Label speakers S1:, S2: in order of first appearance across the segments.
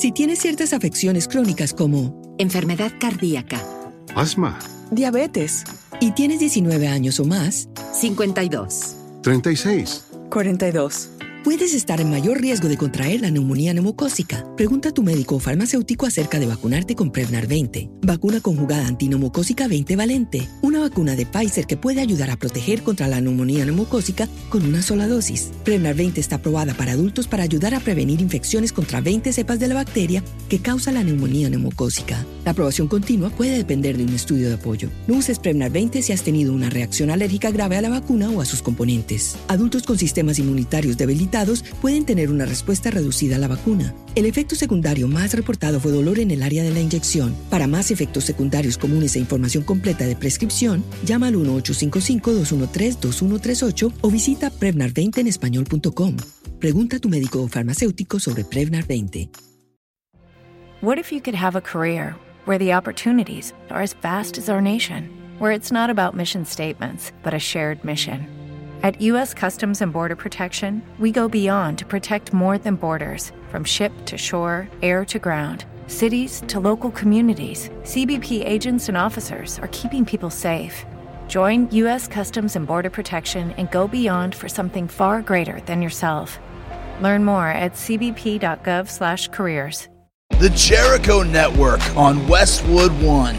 S1: Si tienes ciertas afecciones crónicas como
S2: enfermedad cardíaca,
S3: asma,
S1: diabetes y tienes 19 años o más,
S2: 52,
S3: 36,
S1: 42. Puedes estar en mayor riesgo de contraer la neumonía neumocócica. Pregunta a tu médico o farmacéutico acerca de vacunarte con Prevnar 20, vacuna conjugada antineumocócica 20 valente, una vacuna de Pfizer que puede ayudar a proteger contra la neumonía neumocócica con una sola dosis. Prevnar 20 está aprobada para adultos para ayudar a prevenir infecciones contra 20 cepas de la bacteria que causa la neumonía neumocócica. La aprobación continua puede depender de un estudio de apoyo. No uses Prevnar 20 si has tenido una reacción alérgica grave a la vacuna o a sus componentes. Adultos con sistemas inmunitarios debilitados pueden tener una respuesta reducida a la vacuna. El efecto secundario más reportado fue dolor en el área de la inyección. Para más efectos secundarios comunes e información completa de prescripción, llama al 1-855-213-2138 o visita Prevnar20 en español.com. Pregunta a tu médico o farmacéutico sobre Prevnar 20.
S4: What if you could have a career where the opportunities are as vast as our nation, where it's not about mission statements, but a shared mission? At U.S. Customs and Border Protection, we go beyond to protect more than borders from ship to shore, air to ground. Cities to local communities, CBP agents and officers are keeping people safe. Join U.S. Customs and Border Protection and go beyond for something far greater than yourself. Learn more at cbp.gov/careers.
S5: The Jericho Network on Westwood One.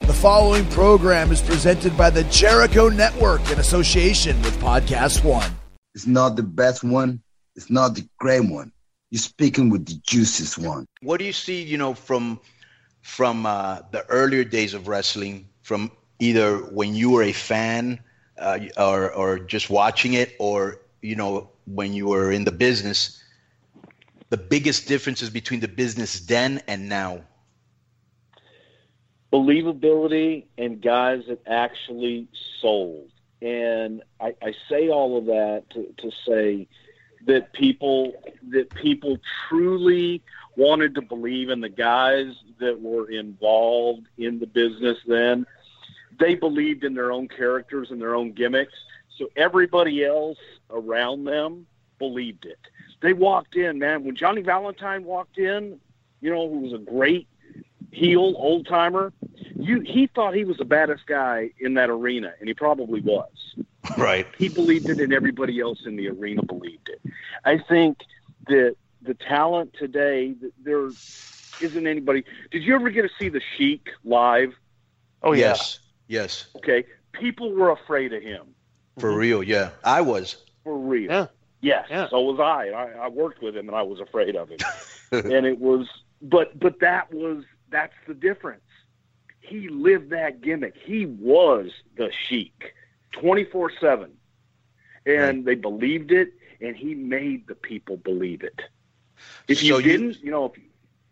S5: The following program is presented by the Jericho Network in association with Podcast One.
S6: It's not the best one. It's not the great one. You're speaking with the juiciest one.
S7: What do you see, you know, from from uh, the earlier days of wrestling, from either when you were a fan uh, or or just watching it, or you know, when you were in the business? The biggest differences between the business then and now
S8: believability and guys that actually sold. And I, I say all of that to, to say that people that people truly wanted to believe in the guys that were involved in the business then. They believed in their own characters and their own gimmicks. So everybody else around them believed it. They walked in, man. When Johnny Valentine walked in, you know, who was a great heel, old timer. You he thought he was the baddest guy in that arena, and he probably was.
S7: Right.
S8: He believed it, and everybody else in the arena believed it. I think that the talent today, there isn't anybody. Did you ever get to see the Sheik live?
S7: Oh yes, yes.
S8: Okay, people were afraid of him.
S7: For mm-hmm. real, yeah, I was.
S8: For real.
S9: Yeah.
S8: Yes,
S9: Yeah.
S8: so was I. I. I worked with him, and I was afraid of him. and it was, but but that was that's the difference. He lived that gimmick. He was the Sheik, twenty four seven, and they believed it, and he made the people believe it. If you
S7: So you-
S8: didn't, you, know, if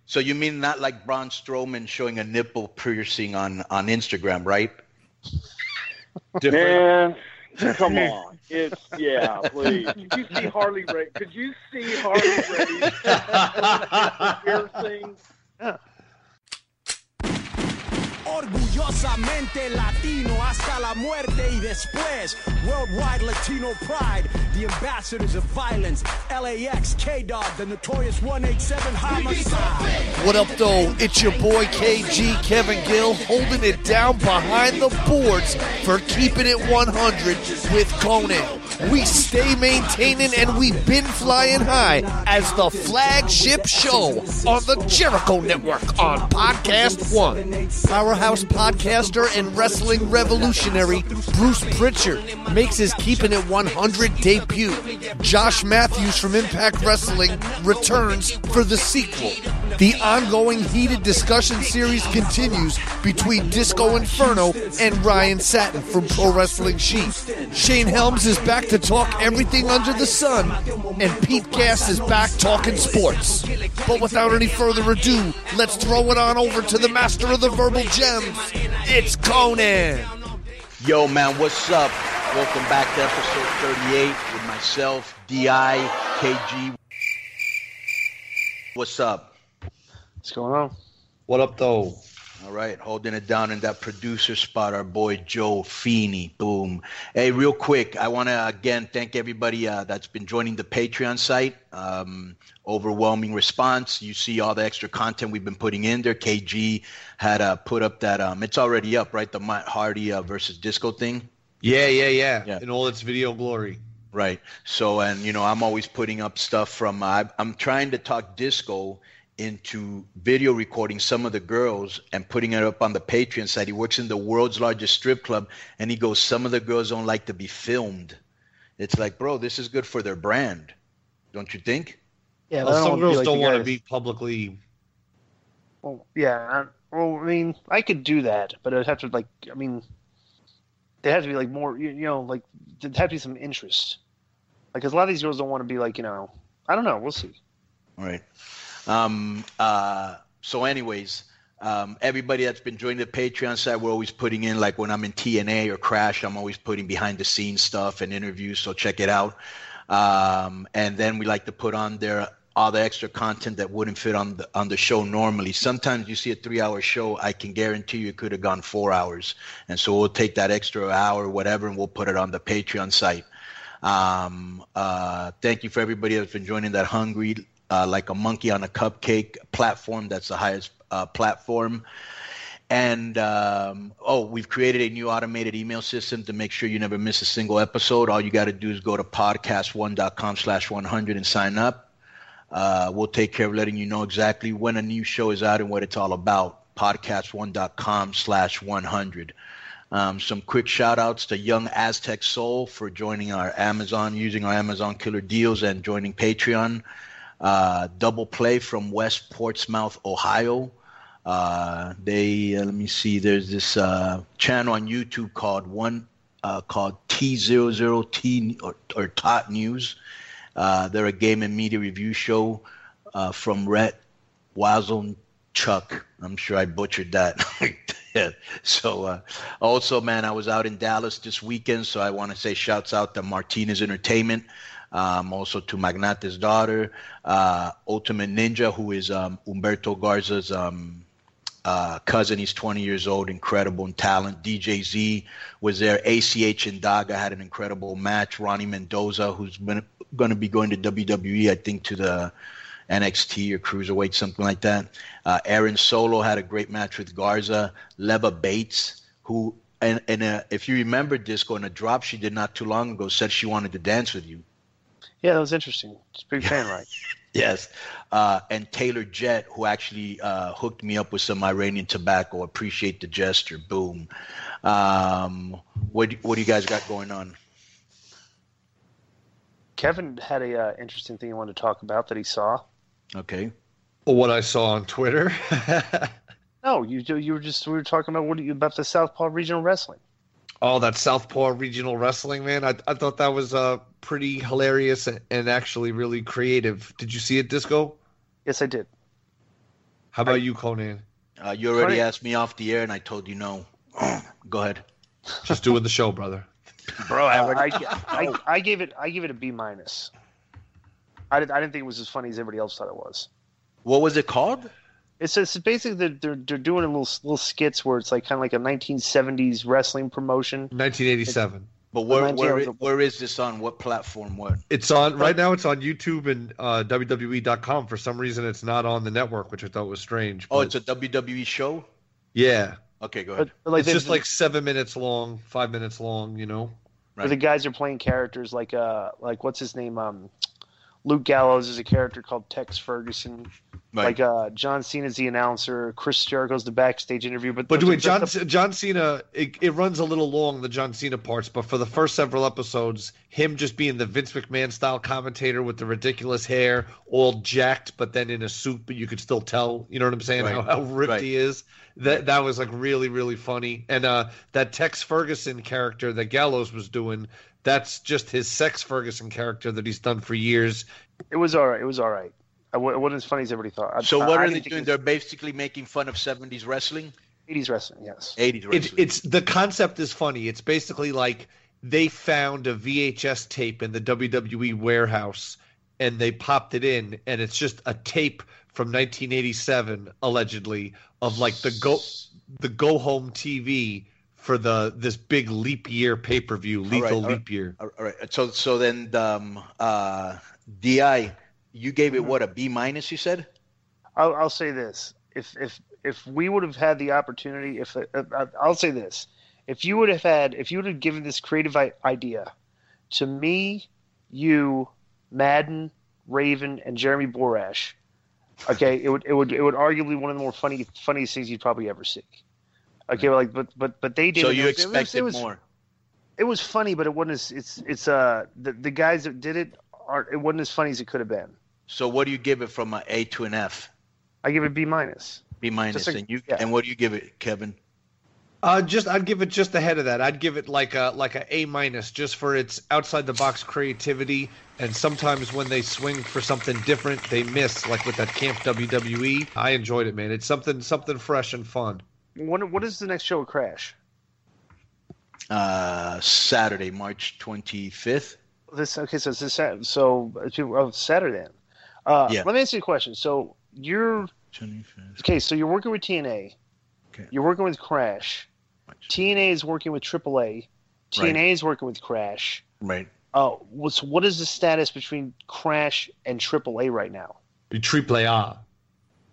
S7: So you mean not like Braun Strowman showing a nipple piercing on on Instagram, right? Different.
S8: man, come on, it's yeah, please. Did you see Harley Ray? Could you see Harley Race piercing?
S10: Orgullosamente latino hasta la muerte y después. Worldwide Latino pride, the ambassadors of violence. LAX, K Dog, the notorious 187 homicide.
S5: What up, though? It's your boy KG Kevin Gill holding it down behind the boards for keeping it 100 with Konnan. We stay maintaining and we've been flying high as the flagship show on the Jericho Network on Podcast One. Powerhouse podcaster and wrestling revolutionary Bruce Pritchard makes his Keeping It 100 debut. Josh Matthews from Impact Wrestling returns for the sequel. The ongoing heated discussion series continues between Disco Inferno and Ryan Satin from Pro Wrestling Sheet. Shane Helms is back to talk everything under the sun, and Pete Gas is back talking sports. But without any further ado, let's throw it on over to the master of the verbal gems. It's Konnan.
S7: Yo, man, what's up? Welcome back to episode 38 with myself, Di, KG. What's up?
S9: What's going on?
S11: What up, though?
S7: All right, holding it down in that producer spot, our boy Joe Feeney. Boom. Hey, real quick, I want to again thank everybody uh, that's been joining the Patreon site. Um, overwhelming response. You see all the extra content we've been putting in there. KG had uh, put up that. Um, it's already up, right? The Matt Hardy uh, versus Disco thing.
S11: Yeah, yeah, yeah,
S7: Yeah.
S11: In all its video glory.
S7: Right. So, and you know, I'm always putting up stuff from. Uh, I'm trying to talk disco into video recording some of the girls and putting it up on the Patreon site. He works in the world's largest strip club, and he goes, "Some of the girls don't like to be filmed." It's like, bro, this is good for their brand, don't you think?
S9: Yeah,
S11: Well, some girls
S9: like
S11: don't want to be publicly.
S9: Well, yeah. I, well, I mean, I could do that, but it'd have to like. I mean, there has to be like more. You, you know, like there'd have to be some interest. Like, because a lot of these girls don't want to be like, you know, I don't know. We'll see.
S7: All right. Um, uh, so, anyways, um, everybody that's been joining the Patreon site, we're always putting in, like when I'm in TNA or Crash, I'm always putting behind the scenes stuff and interviews. So, check it out. Um, and then we like to put on there all the extra content that wouldn't fit on the on the show normally. Sometimes you see a three hour show, I can guarantee you it could have gone four hours. And so we'll take that extra hour, whatever, and we'll put it on the Patreon site. Um, uh, thank you for everybody that's been joining that hungry uh, like a monkey on a cupcake platform. That's the highest uh, platform. And um, oh, we've created a new automated email system to make sure you never miss a single episode. All you got to do is go to podcast1.com slash 100 and sign up. Uh, we'll take care of letting you know exactly when a new show is out and what it's all about. Podcast1.com slash 100. Um, some quick shout outs to Young Aztec Soul for joining our Amazon, using our Amazon killer deals and joining Patreon. Uh, Double Play from West Portsmouth, Ohio. Uh, they uh, let me see. There's this uh, channel on YouTube called one called T00T or, or Tot News. They're a game and media review show from Rhett Wazzle Chuck. I'm sure I butchered that. yeah. So uh, also, man, I was out in Dallas this weekend, so I want to say shouts out to Martinez Entertainment. Um, also to Magnate's daughter, uh, Ultimate Ninja, who is um, Umberto Garza's um, uh, cousin. He's 20 years old, incredible in talent. DJ Z was there. ACH and Daga had an incredible match. Ronnie Mendoza, who's going to be going to WWE, I think, to the NXT or Cruiserweight, something like that. Uh, Aaron Solo had a great match with Garza. Leva Bates, who, and, and uh, if you remember Disco, in a drop she did not too long ago, said she wanted to dance with you.
S9: Yeah, that was interesting. It's pretty big fan, right?
S7: Yes. Uh, and Taylor Jet, who actually uh, hooked me up with some Iranian tobacco. Appreciate the gesture. Boom. Um, what, do- what do you guys got going on?
S9: Kevin had a uh, interesting thing he wanted to talk about that he saw.
S7: Okay.
S11: Or what I saw on Twitter.
S9: No, you you were just we were talking about what you about the Southpaw Regional Wrestling.
S11: Oh, that Southpaw Regional Wrestling, man. I, I thought that was uh, pretty hilarious and, and actually really creative. Did you see it, Disco?
S9: Yes, I did.
S11: How about you, Konnan?
S7: Uh, you already
S9: Funny-
S7: asked me off the air, and I told you no. Go ahead.
S11: Just doing the show, brother.
S9: bro. I, I, I gave it I give it a B minus. I didn't I didn't think it was as funny as everybody else thought it was.
S7: What was it called?
S9: It's it's basically they're they're, they're doing a little little skits where it's like kind of like a 1970s wrestling promotion.
S11: 1987.
S7: But where,
S9: Reminds me
S7: where,
S9: of
S7: i- where is this on? What platform? What?
S11: It's on right now. It's on YouTube and uh, WWE.com. For some reason, it's not on the network, which I thought was strange.
S7: Oh, it's a WWE show?
S11: yeah.
S7: Okay, go ahead.
S9: but like
S11: it's just like seven minutes long, five minutes long. You know.
S9: where the guys are playing characters like uh like what's his name um Luke Gallows is a character called Tex Ferguson.
S7: Right.
S9: Like uh John Cena's the announcer. Chris Jericho's the backstage interview. But
S11: But wait, John
S9: the-
S11: John Cena, it, it runs a little long, the John Cena parts, but for the first several episodes, him just being the Vince McMahon style commentator with the ridiculous hair, all jacked, but then in a suit, but you could still tell, you know what I'm saying,
S7: Right.
S11: how, how ripped
S7: Right.
S11: he is. That that was like really really funny, and uh, that Tex Ferguson character that Gallows was doing, that's just his Sex Ferguson character that he's done for years.
S9: it was all right. It was all right. I wa- it wasn't as funny as everybody thought.
S7: So
S9: I-
S7: what
S9: I
S7: are
S9: didn't
S7: they doing? They're basically making fun of 70s wrestling?
S9: 80s wrestling, yes.
S7: 80s wrestling.
S11: It, it's the concept is funny. It's basically like they found a VHS tape in the WWE warehouse and they popped it in, and it's just a tape from 1987, allegedly, of like the go the go home TV for the this big leap year pay per view,
S7: All
S11: lethal
S7: right, all
S11: leap year.
S7: All right. So so then um, uh, Di, you gave it what a B minus? You said.
S9: I'll, I'll say this: if if if we would have had the opportunity, if uh, I'll say this, if you would have had, if you would have given this creative idea to me, you, Madden, Raven, and Jeremy Borash, okay, it would it would it would arguably one of the more funny funniest things you'd probably ever see. Okay, like but but but they did.
S7: So
S9: it.
S7: you
S9: It was- it was-
S7: expected
S9: it was,
S7: more.
S9: It was funny, but it wasn't as it's it's uh the the guys that did it are it wasn't as funny as it could have been.
S7: So what do you give it from an A to an F?
S9: I give it B minus.
S7: B minus.
S9: A-
S7: and you
S9: yeah.
S7: and what do you give it, Kevin?
S11: Uh, just I'd give it just ahead of that. I'd give it like a like a A minus, just for its outside the box creativity. And sometimes when they swing for something different, they miss. Like with that Camp WWE, I enjoyed it, man. It's something something fresh and fun.
S9: What what is the next show at Crash?
S7: Uh, Saturday, March twenty fifth.
S9: This okay, so it's this so it's oh, Saturday. Then. Uh,
S7: Yeah.
S9: Let me ask you a question. So you're okay. So you're working with TNA.
S7: Okay.
S9: You're working with Crash. TNA is working with AAA. TNA is working with Crash.
S7: Right.
S9: Uh, what's what is the status between Crash and AAA right now?
S11: Be triple A.
S7: Yeah,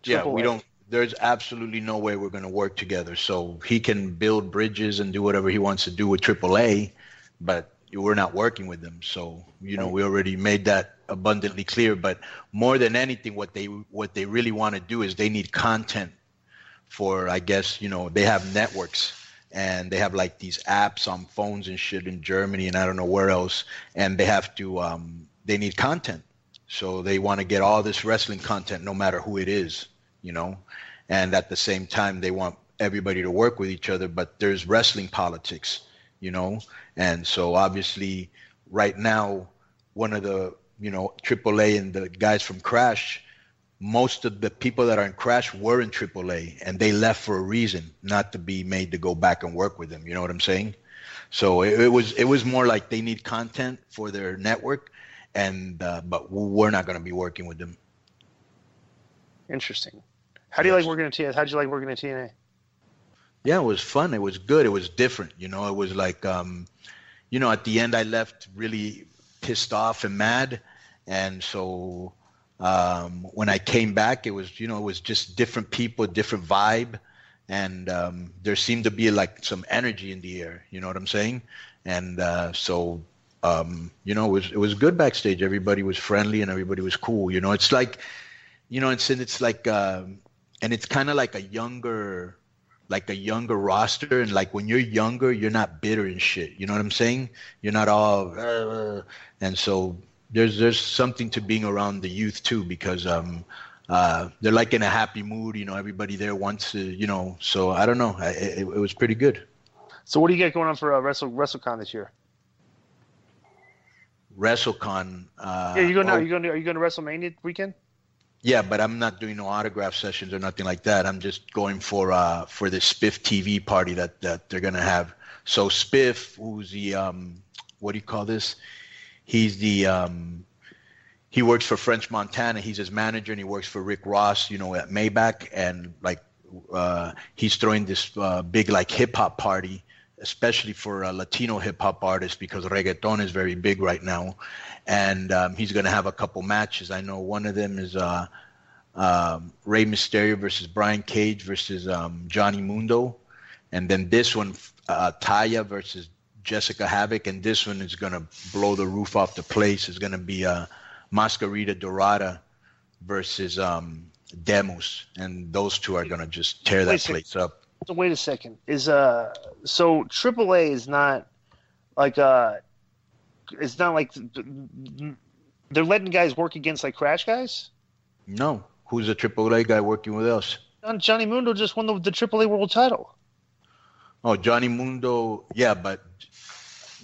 S9: Triple
S7: we don't. There's absolutely no way we're going to work together. So he can build bridges and do whatever he wants to do with AAA, but we're not working with them. So you know, we already made that abundantly clear. But more than anything, what they what they really want to do is they need content for. I guess you know they have networks and they have like these apps on phones and shit in Germany and I don't know where else, and they have to. Um, they need content. So they want to get all this wrestling content, no matter who it is, you know. And at the same time, they want everybody to work with each other. But there's wrestling politics, you know. And so obviously, right now, one of the you know AAA and the guys from Crash, most of the people that are in Crash were in AAA, and they left for a reason, not to be made to go back and work with them. You know what I'm saying? So it, it was it was more like they need content for their network, and uh, but we're not going to be working with them.
S9: Interesting. How do you like working at TNA? How did you like working at TNA?
S7: Yeah, it was fun. It was good. It was different. You know, it was like, um, you know, at the end I left really pissed off and mad, and so um, when I came back, it was you know it was just different people, different vibe, and um, there seemed to be like some energy in the air. You know what I'm saying? And uh, so um, you know it was it was good backstage. Everybody was friendly and everybody was cool. You know, it's like you know it's it's like um, and it's kind of like a younger like a younger roster and like when you're younger you're not bitter and shit. You know what i'm saying? You're not all "Uh," and so there's there's something to being around the youth too because um uh they're like in a happy mood you know everybody there wants to you know so i don't know. I, it, it was pretty good.
S9: So what do you got going on for uh, Wrestle WrestleCon this year?
S7: wrestlecon uh
S9: yeah, you going to
S7: oh,
S9: are you going to are you going to WrestleMania weekend?
S7: Yeah, but I'm not doing no autograph sessions or nothing like that. I'm just going for uh for the Spiff TV party that that they're gonna have. So Spiff, who's the um what do you call this? He's the um he works for French Montana. He's his manager and he works for Rick Ross, you know, at Maybach and like uh he's throwing this uh, big like hip hop party especially for uh, Latino hip hop artists because reggaeton is very big right now, and um, he's going to have a couple matches. I know one of them is uh, um, Rey Mysterio versus Brian Cage versus um, Johnny Mundo, and then this one uh, Taya versus Jessica Havoc, and this one is going to blow the roof off the place. It's going to be uh, Mascarita Dorada versus um, Demus, and those two are going to just tear that place up.
S9: So wait a second. Is uh so AAA is not like uh it's not like they're letting guys work against like Crash guys.
S7: No, who's a AAA guy working with us?
S9: John- Johnny Mundo just won the, the AAA World Title.
S7: Oh, Johnny Mundo. Yeah, but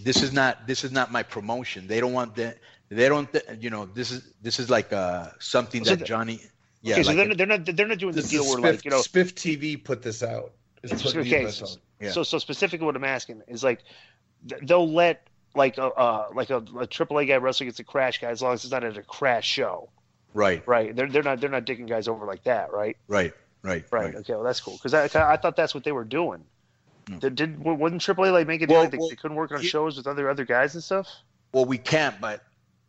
S7: this is not this is not my promotion. They don't want that. They don't. You know, this is this is like uh something
S9: So
S7: that
S9: the-
S7: Johnny. Yeah,
S9: okay, so
S7: like
S9: they're,
S7: a-
S9: they're not they're not doing the deal
S11: is
S9: where
S11: Spiff,
S9: like you know
S11: Spiff TV put this out. Putting
S9: okay, so.
S7: Yeah.
S9: so so specifically what I'm asking is like they'll let like a uh, like a, triple a AAA guy wrestle against a Crash guy as long as it's not at a Crash show.
S7: Right,
S9: right? They're they're not they're not dicking guys over like that, right?
S7: right, right,
S9: Right. Okay. Well, that's cool because I, I thought that's what they were doing. Did, did wasn't AAA like make it
S7: Well,
S9: like they,
S7: well,
S9: they couldn't work on
S7: he-
S9: shows with other other guys and stuff?
S7: Well, we can't, but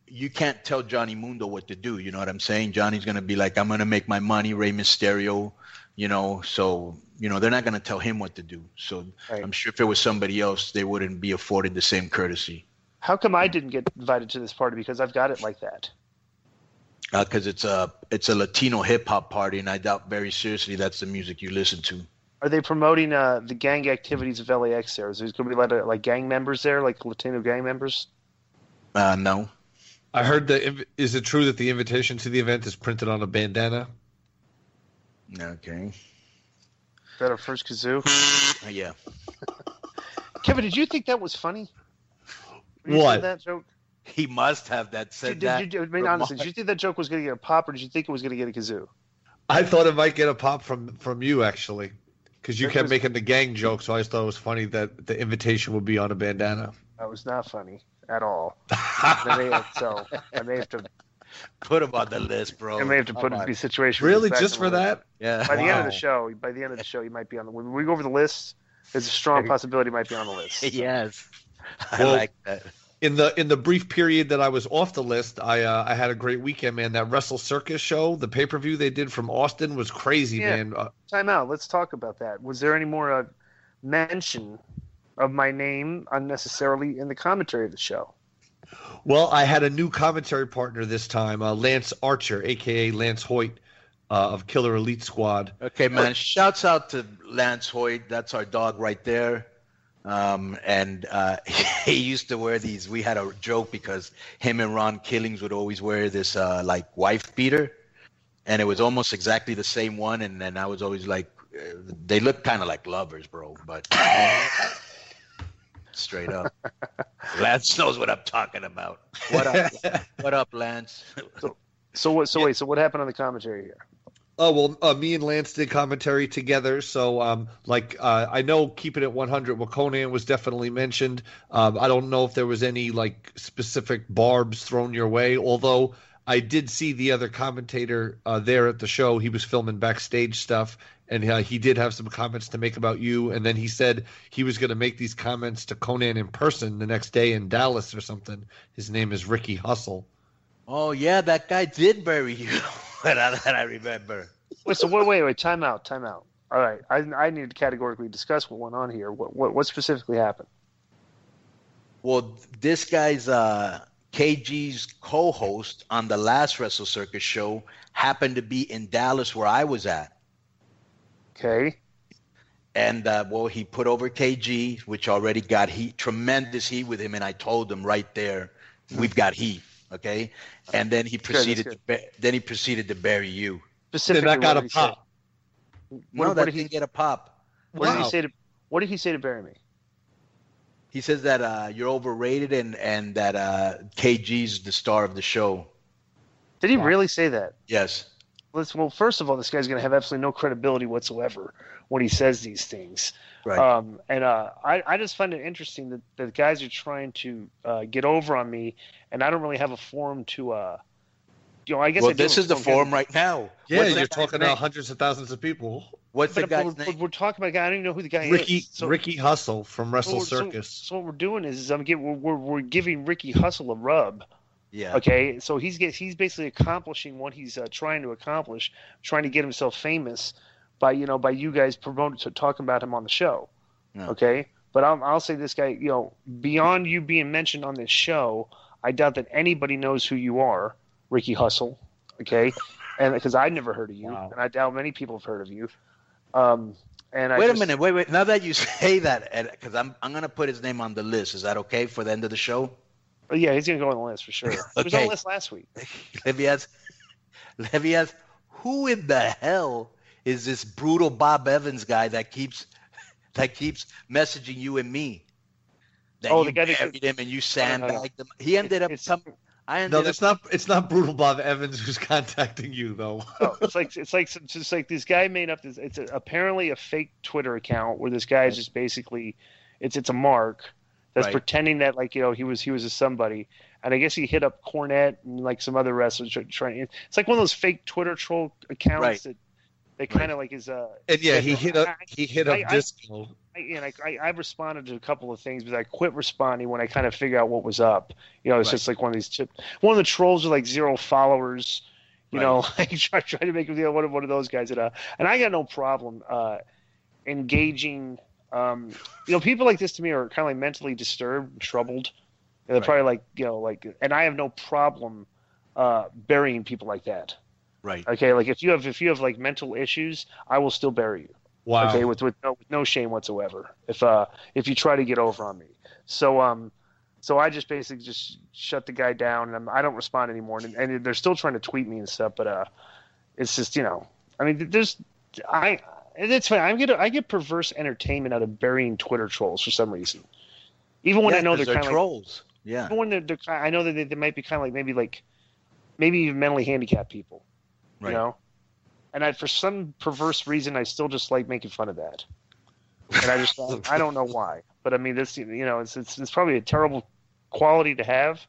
S7: you can't tell Johnny Mundo what to do. You know what I'm saying? Johnny's gonna be like, I'm gonna make my money, Rey Mysterio. You know, so you know they're not gonna tell him what to do. So I'm sure if it was somebody else, they wouldn't be afforded the same courtesy
S9: How come I didn't get invited to this party because I've got it like that?
S7: because it's a it's a Latino hip hop party, and I doubt very seriously that's the music you listen to.
S9: Are they promoting uh, the gang activities of LAX there? Is there going to be a lot of like gang members there, like Latino gang members?
S7: Uh, no.
S11: I heard that. inv- Is it true that the invitation to the event is printed on a bandana?
S7: Okay.
S9: Is that our first kazoo?
S7: Uh, yeah.
S9: Kevin, did you think that was funny? You
S7: What?
S9: said That joke?
S7: He must have that said
S9: Did,
S7: that.
S9: did you, I mean, honestly, did you think that joke was going to get a pop, or did you think it was going to get a kazoo?
S11: I thought it might get a pop from from you actually, because you
S9: That
S11: kept
S9: was-
S11: making the gang joke. So I just thought it was funny that the invitation would be on a bandana.
S9: That was not funny at all. I may have, so I may have to.
S7: Put him on the list, bro.
S9: I may have to put him
S7: in
S9: in situation.
S11: Really? Just for that?
S7: Yeah.
S9: By the end of the show, by the end of the show, you might be on the. When we go over the list, there's a strong possibility you might be on the list.
S7: yes. I
S11: Well,
S7: like that.
S11: In the in the brief period that I was off the list, I uh, I had a great weekend, man. That Wrestle Circus show, the pay per view they did from Austin was crazy,
S9: Yeah.
S11: man. Uh,
S9: Time out. Let's talk about that. Was there any more uh, mention of my name unnecessarily in the commentary of the show?
S11: Well, I had a new commentary partner this time, uh, Lance Archer, aka Lance Hoyt uh, of Killer Elite Squad.
S7: Okay, man. Shouts out to Lance Hoyt. That's our dog right there. Um, and uh, he used to wear these. We had a joke because him and Ron Killings would always wear this uh, like wife beater, and it was almost exactly the same one. And then I was always like, uh, they look kind of like lovers, bro. But straight up, Lance knows what I'm talking about. What up? what up, Lance?
S9: So what? So wait. So what happened on the commentary here?
S11: Oh well, uh, me and Lance did commentary together. So, um, like, uh, I know keeping it 100. Well, Konnan was definitely mentioned. Um, I don't know if there was any like specific barbs thrown your way. Although I did see the other commentator uh, there at the show. He was filming backstage stuff, and uh, he did have some comments to make about you. And then he said he was going to make these comments to Konnan in person the next day in Dallas or something. His name is Ricky Hustle.
S7: Oh yeah, that guy did bury you. that I, that I remember.
S9: Wait. So wait. Wait. Wait. Time out. Time out. All right. I I need to categorically discuss what went on here. What what, what specifically happened?
S7: Well, this guy's uh, KG's co-host on the last Wrestle Circus show happened to be in Dallas, where I was at.
S9: Okay.
S7: And uh, well, he put over KG, which already got heat, tremendous heat with him, and I told him right there, we've got heat, okay. And then he
S9: good,
S7: proceeded,
S9: that's
S7: to ba- then he proceeded to bury you.
S9: Specifically,
S11: Then I got a
S9: did he say?
S11: pop.
S9: What,
S7: No,
S9: what
S7: that
S9: did he
S7: get a pop.
S9: What did he say to What did he say to bury me?
S7: He says that uh, you're overrated and and that uh, KG's the star of the show.
S9: Did he really say that?
S7: Yes.
S9: Let's, well, first of all, this guy's going to have absolutely no credibility whatsoever when he says these things.
S7: Right.
S9: Um, and uh, I, I just find it interesting that, that the guys are trying to uh, get over on me, and I don't really have a forum to. Uh, you know, I guess
S7: well,
S9: I
S7: this is the
S9: a
S7: forum right now.
S11: Yeah,
S7: What's
S11: you're talking about hundreds of thousands of people.
S7: What's the guy's
S9: we're,
S7: name?
S9: we're talking about a guy. I don't even know who the guy
S11: Ricky
S9: is. So-
S11: Ricky Hustle from Wrestle
S9: so- so-
S11: Circus.
S9: So, what we're doing is, is I'm giving we're, we're, we're giving Ricky Hustle a rub.
S7: Yeah.
S9: Okay, so he's get, he's basically accomplishing what he's uh, trying to accomplish, trying to get himself famous by you know by you guys promoting to talking about him on the show.
S7: Yeah.
S9: Okay, but I'll, I'll say this guy, you know, beyond you being mentioned on this show, I doubt that anybody knows who you are, Ricky Hustle. Okay, and because I never heard of you,
S11: Wow.
S9: and I doubt many people have heard of you. Um, and I
S7: Wait
S9: just-
S7: a minute. Wait, wait. Now that you say that, because I'm I'm gonna put his name on the list. Is that okay for the end of the show?
S9: Oh, yeah, he's gonna go on the list for sure. He was on
S7: Okay.
S9: the list last week.
S7: Let me ask. Let me ask. Who in the hell is this brutal Bob Evans guy that keeps that keeps messaging you and me? That
S9: Oh,
S7: you
S9: the guy that-
S7: buried him and you
S9: no, no.
S7: sandbagged him. He ended up
S9: It's-
S7: some. I ended
S11: No,
S7: up.
S11: not. It's not brutal Bob Evans who's contacting you though.
S9: Oh, it's like it's like it's just like this guy made up this. It's a, apparently a fake Twitter account where this guy is just basically, it's it's a mark that's
S7: Right.
S9: pretending that like you know he was he was a somebody, and I guess he hit up Cornette and like some other wrestlers try- trying. It's like one of those fake Twitter troll accounts
S7: Right.
S9: that they kind of like is uh.
S11: And yeah, he hit up
S9: I-
S11: he hit up
S9: I-
S11: disco.
S9: I, and I, I, I responded to a couple of things, but I quit responding when I kind of figured out what was up. You know, it's
S7: Right.
S9: just like one of these. Tip, one of the trolls with like zero followers. You
S7: Right.
S9: know, like try, try to make him feel one of one of those guys that. Uh, and I got no problem uh, engaging. Um, you know, people like this to me are kind of like mentally disturbed, and troubled. And they're
S7: Right.
S9: probably like you know like, and I have no problem uh, burying people like that.
S7: Right.
S9: Okay, like if you have if you have like mental issues, I will still bury you.
S11: Wow.
S9: Okay, with with no with no shame whatsoever. If uh if you try to get over on me, so um, so I just basically just shut the guy down, and I'm, I don't respond anymore. And, and they're still trying to tweet me and stuff, but uh, it's just you know, I mean, there's I it's fine. I get I get perverse entertainment out of burying Twitter trolls for some reason, even when
S7: Yeah,
S9: I know they're,
S7: they're
S9: kind of
S7: trolls. yeah.
S9: even when they're, they're I know that they, they might be kind of like maybe like maybe even mentally handicapped people,
S7: Right.
S9: you know. And I, for some perverse reason, I still just like making fun of that. And I just I don't know why, but I mean this you know it's it's, it's probably a terrible quality to have,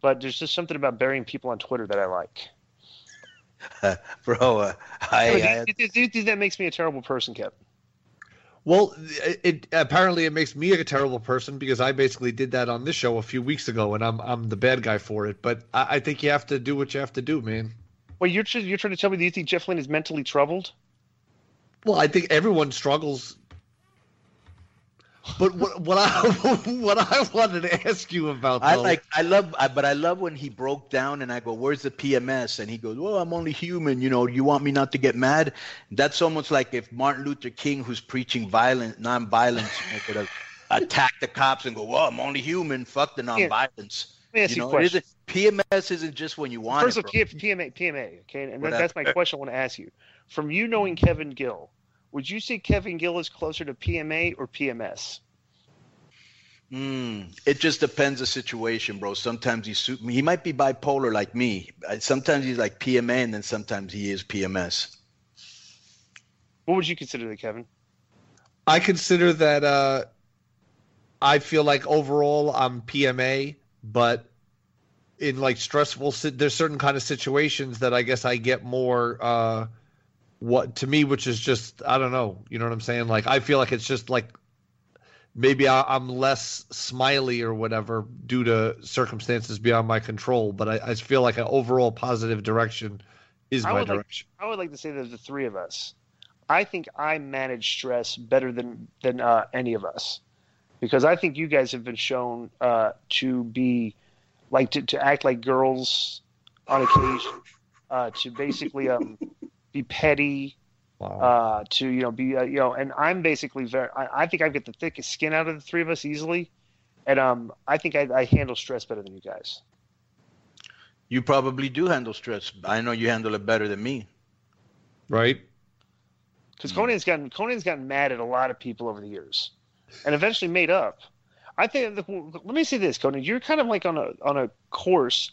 S9: but there's just something about burying people on Twitter that I like.
S7: Bro, uh, I,
S9: I mean,
S7: I
S9: do, you- do that makes me a terrible person, Kevin?
S11: Well, it, it apparently it makes me a terrible person because I basically did that on this show a few weeks ago, and I'm I'm the bad guy for it. But I, I think you have to do what you have to do, man.
S9: Well, you're you're trying to tell me that you think Jeff Lynne is mentally troubled?
S11: Well, I think everyone struggles. But what what I what I wanted to ask you about,
S7: I like, I love, I, but I love when he broke down and I go, "Where's the PMS?" And he goes, "Well, I'm only human. You know, you want me not to get mad?" That's almost like if Martin Luther King, who's preaching violence, non-violence, you know, could have the cops and go, "Well, I'm only human. Fuck the non-violence."
S9: Let me ask
S7: you
S9: you
S7: know, it
S9: question.
S7: isn't, PMS isn't just when you want
S9: First
S7: it.
S9: of all, PMA, PMA, okay, and that, that's my question. I want to ask you. From you knowing Kevin Gill, would you say Kevin Gill is closer to PMA or PMS?
S7: Mm, it just depends the situation, bro. Sometimes he suit me. He might be bipolar like me. Sometimes he's like PMA, and then sometimes he is PMS.
S9: What would you consider that, Kevin?
S11: I consider that uh, I feel like overall I'm PMA, but in like stressful, si- there's certain kind of situations that I guess I get more. Uh, what to me, which is just I don't know. You know what I'm saying? Like I feel like it's just like maybe I, I'm less smiley or whatever due to circumstances beyond my control. But I, I feel like an overall positive direction is
S9: I
S11: my
S9: would like,
S11: direction.
S9: I would like to say that the three of us, I think I manage stress better than than uh, any of us, because I think you guys have been shown uh, to be like to, to act like girls on occasion, uh, to basically um, be petty, uh, to you know be uh, you know, and I'm basically very. I, I think I get the thickest skin out of the three of us easily, and um, I think I, I handle stress better than you guys.
S7: You probably do handle stress. I know you handle it better than me.
S11: Right?
S9: because Konnan's gotten Konnan's gotten mad at a lot of people over the years, and eventually made up. I think. Let me say this, Konnan. You're kind of like on a on a course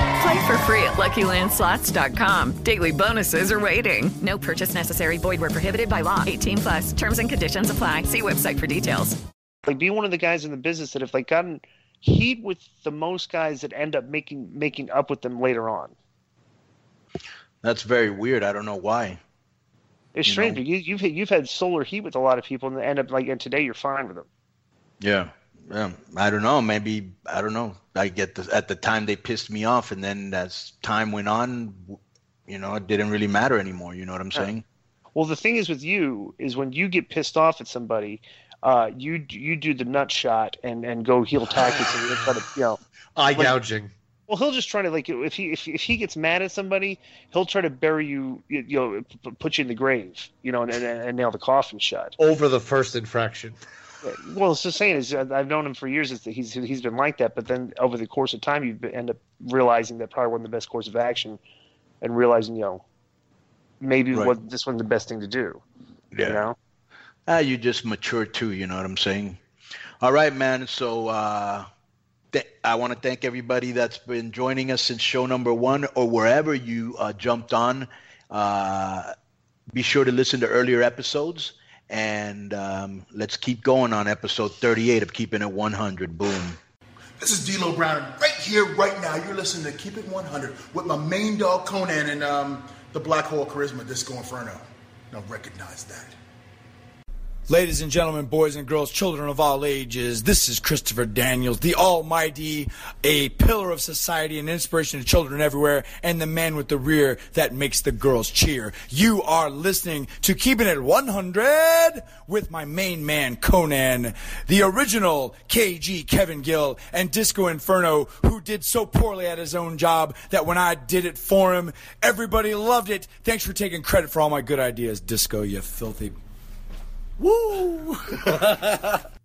S12: Play for free at LuckyLandSlots.com. Daily bonuses are waiting. No purchase necessary. Void where prohibited by law. 18 plus. Terms and conditions apply. See website for details.
S9: like be one of the guys in the business that have like gotten heat with the most guys that end up making making up with them later on.
S7: That's very weird. I don't know why.
S9: It's
S7: You
S9: strange.
S7: know.
S9: You, you've you've had solar heat with a lot of people and they end up like and today you're fine with them.
S7: Yeah. Yeah. I don't know. Maybe I don't know. I get the, at the time they pissed me off, and then as time went on, you know, it didn't really matter anymore. You know what I'm saying?
S9: Well, the thing is with you is when you get pissed off at somebody, uh, you you do the nut shot and and go heel tactics and you try to you know
S11: eye
S9: like-
S11: gouging.
S9: Well, he'll just try to like if he if, if he gets mad at somebody, he'll try to bury you you you know p- p- put you in the grave you know and, and, and nail the coffin shut.
S11: Over the first infraction.
S9: Well, it's just saying is uh, I've known him for years. Is that he's he's been like that, but then over the course of time, you end up realizing that probably wasn't the best course of action, and realizing you know maybe
S7: Right.
S9: what this wasn't the best thing to do.
S7: Yeah.
S9: You know.
S7: Ah, you just mature too. You know what I'm saying? All right, man. So uh, th- I want to thank everybody that's been joining us since show number one or wherever you uh, jumped on. Uh, be sure to listen to earlier episodes, and um, let's keep going on episode 38 of Keeping It 100. Boom.
S13: This is D'Lo Brown, right here, right now, you're listening to Keep It 100 with my main dog Konnan and um, the Black Hole Charisma Disco Inferno. Now recognize that.
S14: Ladies and gentlemen, boys and girls, children of all ages, this is Christopher Daniels, the Almighty, a pillar of society and inspiration to children everywhere, and the man with the rear that makes the girls cheer. You are listening to Keeping It 100 with my main man, Konnan, the original KG Kevin Gill, and Disco Inferno, who did so poorly at his own job that when I did it for him, everybody loved it. Thanks for taking credit for all my good ideas, Disco, you filthy Woo!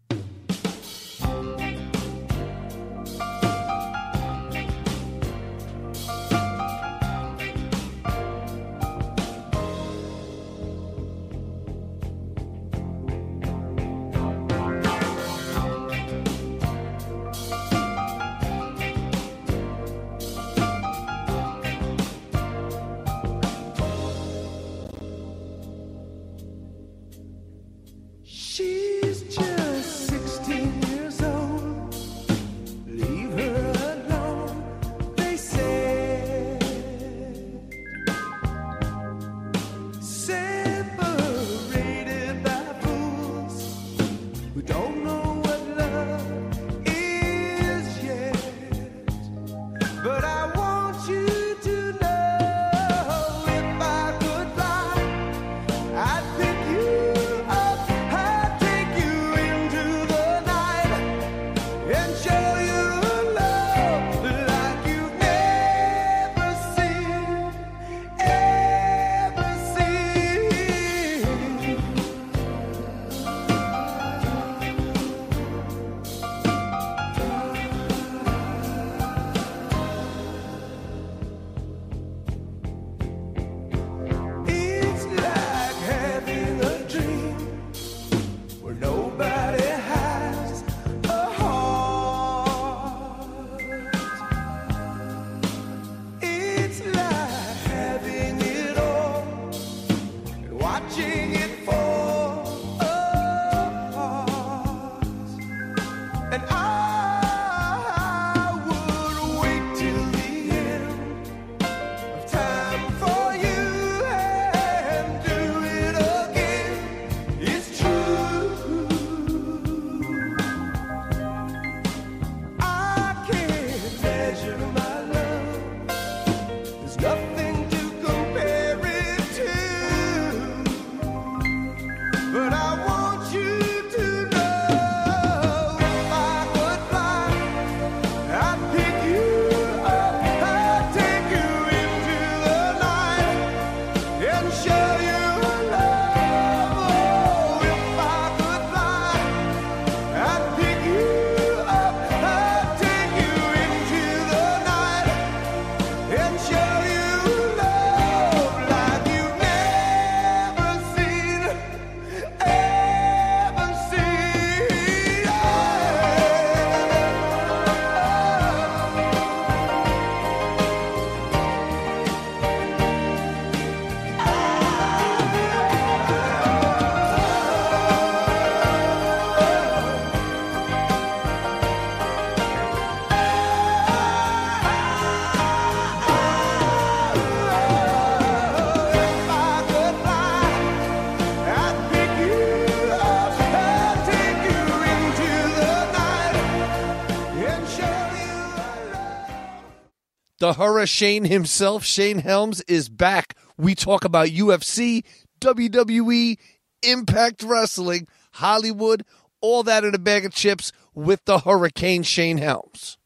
S10: The
S5: Hurricane himself, Shane Helms, is back. We talk about UFC, WWE, Impact Wrestling, Hollywood, all that in a bag of chips with the Hurricane Shane Helms.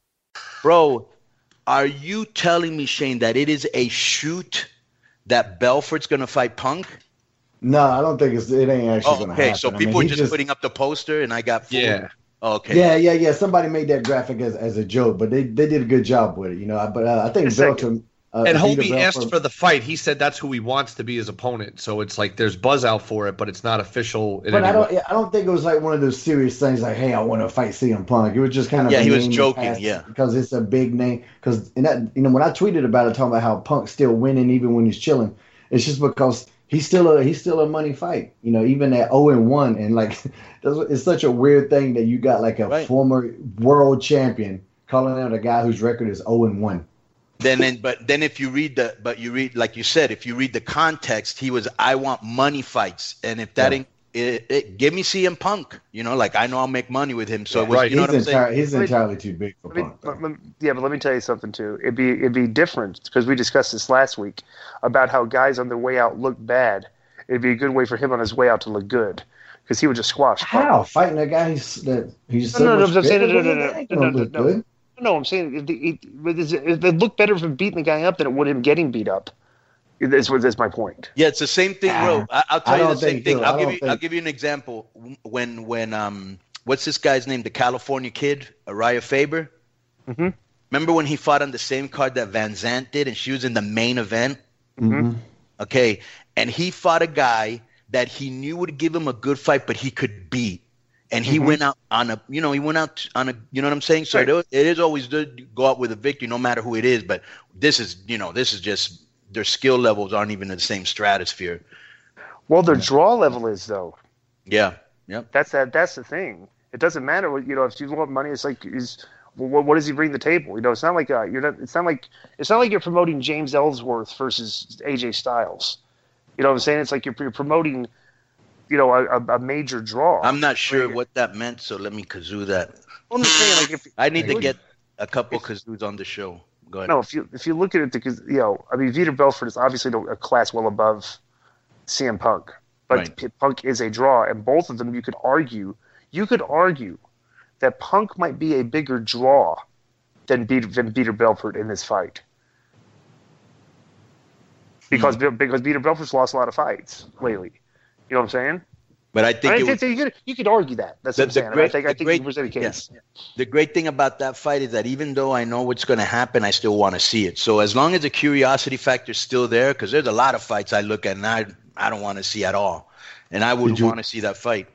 S7: Bro, are you telling me, Shane, that it is a shoot that Belfort's going to fight Punk?
S15: No, I don't think it's. It ain't actually
S7: Oh,
S15: going to
S7: okay,
S15: happen.
S7: Okay, so
S15: I mean,
S7: people
S15: he
S7: are just, putting up the poster, and I got fooled.
S11: Yeah.
S7: Oh, okay.
S15: Yeah, yeah, yeah. Somebody made that graphic as, as a joke, but they, they did a good job with it, you know. But uh, I think Belton. Uh,
S11: and Homie asked for the fight. He said that's who he wants to be his opponent. So it's like there's buzz out for it, but it's not official. In
S15: But I don't.
S11: way.
S15: I don't think it was like one of those serious things. Like, hey, I want to fight CM Punk. It was just kind of.
S7: Yeah,
S15: a
S7: he was joking, yeah.
S15: because it's a big name. Because in that, you know, when I tweeted about it, talking about how Punk's still winning even when he's chilling, it's just because he's still a he's still a money fight. You know, even at zero and one, and like it's such a weird thing that you got like a former world champion calling out a guy whose record is zero and one.
S7: Then, then, but then if you read the, but you read, like you said, if you read the context, he was, I want money fights, and if that
S15: Yeah.
S7: Ain't, it, it, give me CM Punk, you know, like I know I'll make money with him. So it was,
S15: right,
S7: you know
S15: he's,
S7: what I'm saying?
S15: entire, he's entirely too big for
S9: Let me-
S15: Punk.
S9: let- let- yeah, but let me tell you something too. It'd be it'd be different because we discussed this last week about how guys on their way out look bad. It'd be a good way for him on his way out to look good because he would just squash. Punk.
S15: How fighting a guy who's, that he's so
S9: No, no, no,
S15: much
S9: I'm saying,
S15: bigger
S9: no, no,
S15: than
S9: no,
S15: him,
S9: no,
S15: ain't
S9: no,
S15: gonna
S9: no,
S15: look
S9: no.
S15: good.
S9: No, I'm saying it, it, it, it, it looked better from beating the guy up than it would him getting beat up. That's what that's my point.
S7: Yeah, it's the same thing, bro. I, I'll tell
S9: I
S7: you the same
S9: think
S7: thing.
S9: so.
S7: I'll
S9: I
S7: give
S9: don't
S7: you. I'll give you an example. When when um, what's this guy's name? The California kid, Urijah Faber.
S9: Mm-hmm.
S7: Remember when he fought on the same card that VanZant did, and she was in the main event?
S15: Mm-hmm.
S7: Okay, and he fought a guy that he knew would give him a good fight, but he could beat. And he
S9: Mhm.
S7: went out on a, you know, he went out on a, you know what I'm saying? So
S9: Right.
S7: it it is always good to go out with a victory, no matter who it is. But this is, you know, this is just their skill levels aren't even in the same stratosphere.
S9: Well, their draw level is though.
S7: Yeah, yep.
S9: That's that. That's the thing. It doesn't matter what you know. If you want money, it's like is what, what does he bring to the table? You know, it's not like uh, you're not. It's not like it's not like you're promoting James Ellsworth versus AJ Styles. You know what I'm saying? It's like you're, you're promoting, you know, a, a, major draw.
S7: I'm not sure what that meant, so let me kazoo that.
S9: I'm saying, like if
S7: I need to get a couple kazoos on the show. Go ahead.
S9: No, if you if you look at it, because you know, I mean, Vitor Belfort is obviously a class well above CM Punk, but
S7: Right.
S9: Punk is a draw, and both of them you could argue, you could argue that Punk might be a bigger draw than Beat, than Vitor Belfort in this fight. Because
S7: Hmm.
S9: because Vitor Belfort's lost a lot of fights lately. You know what I'm saying?
S7: But I think
S9: I
S7: it
S9: think
S7: was,
S9: you could you could argue that. That's
S7: The-
S9: what I'm saying. And I
S7: great-
S9: think I think
S7: great-
S9: you present a case.
S7: the great thing about that fight is that even though I know what's going to happen, I still want to see it. So as long as the curiosity factor is still there, because there's a lot of fights I look at and I I don't want to see at all, and I would want to see that fight.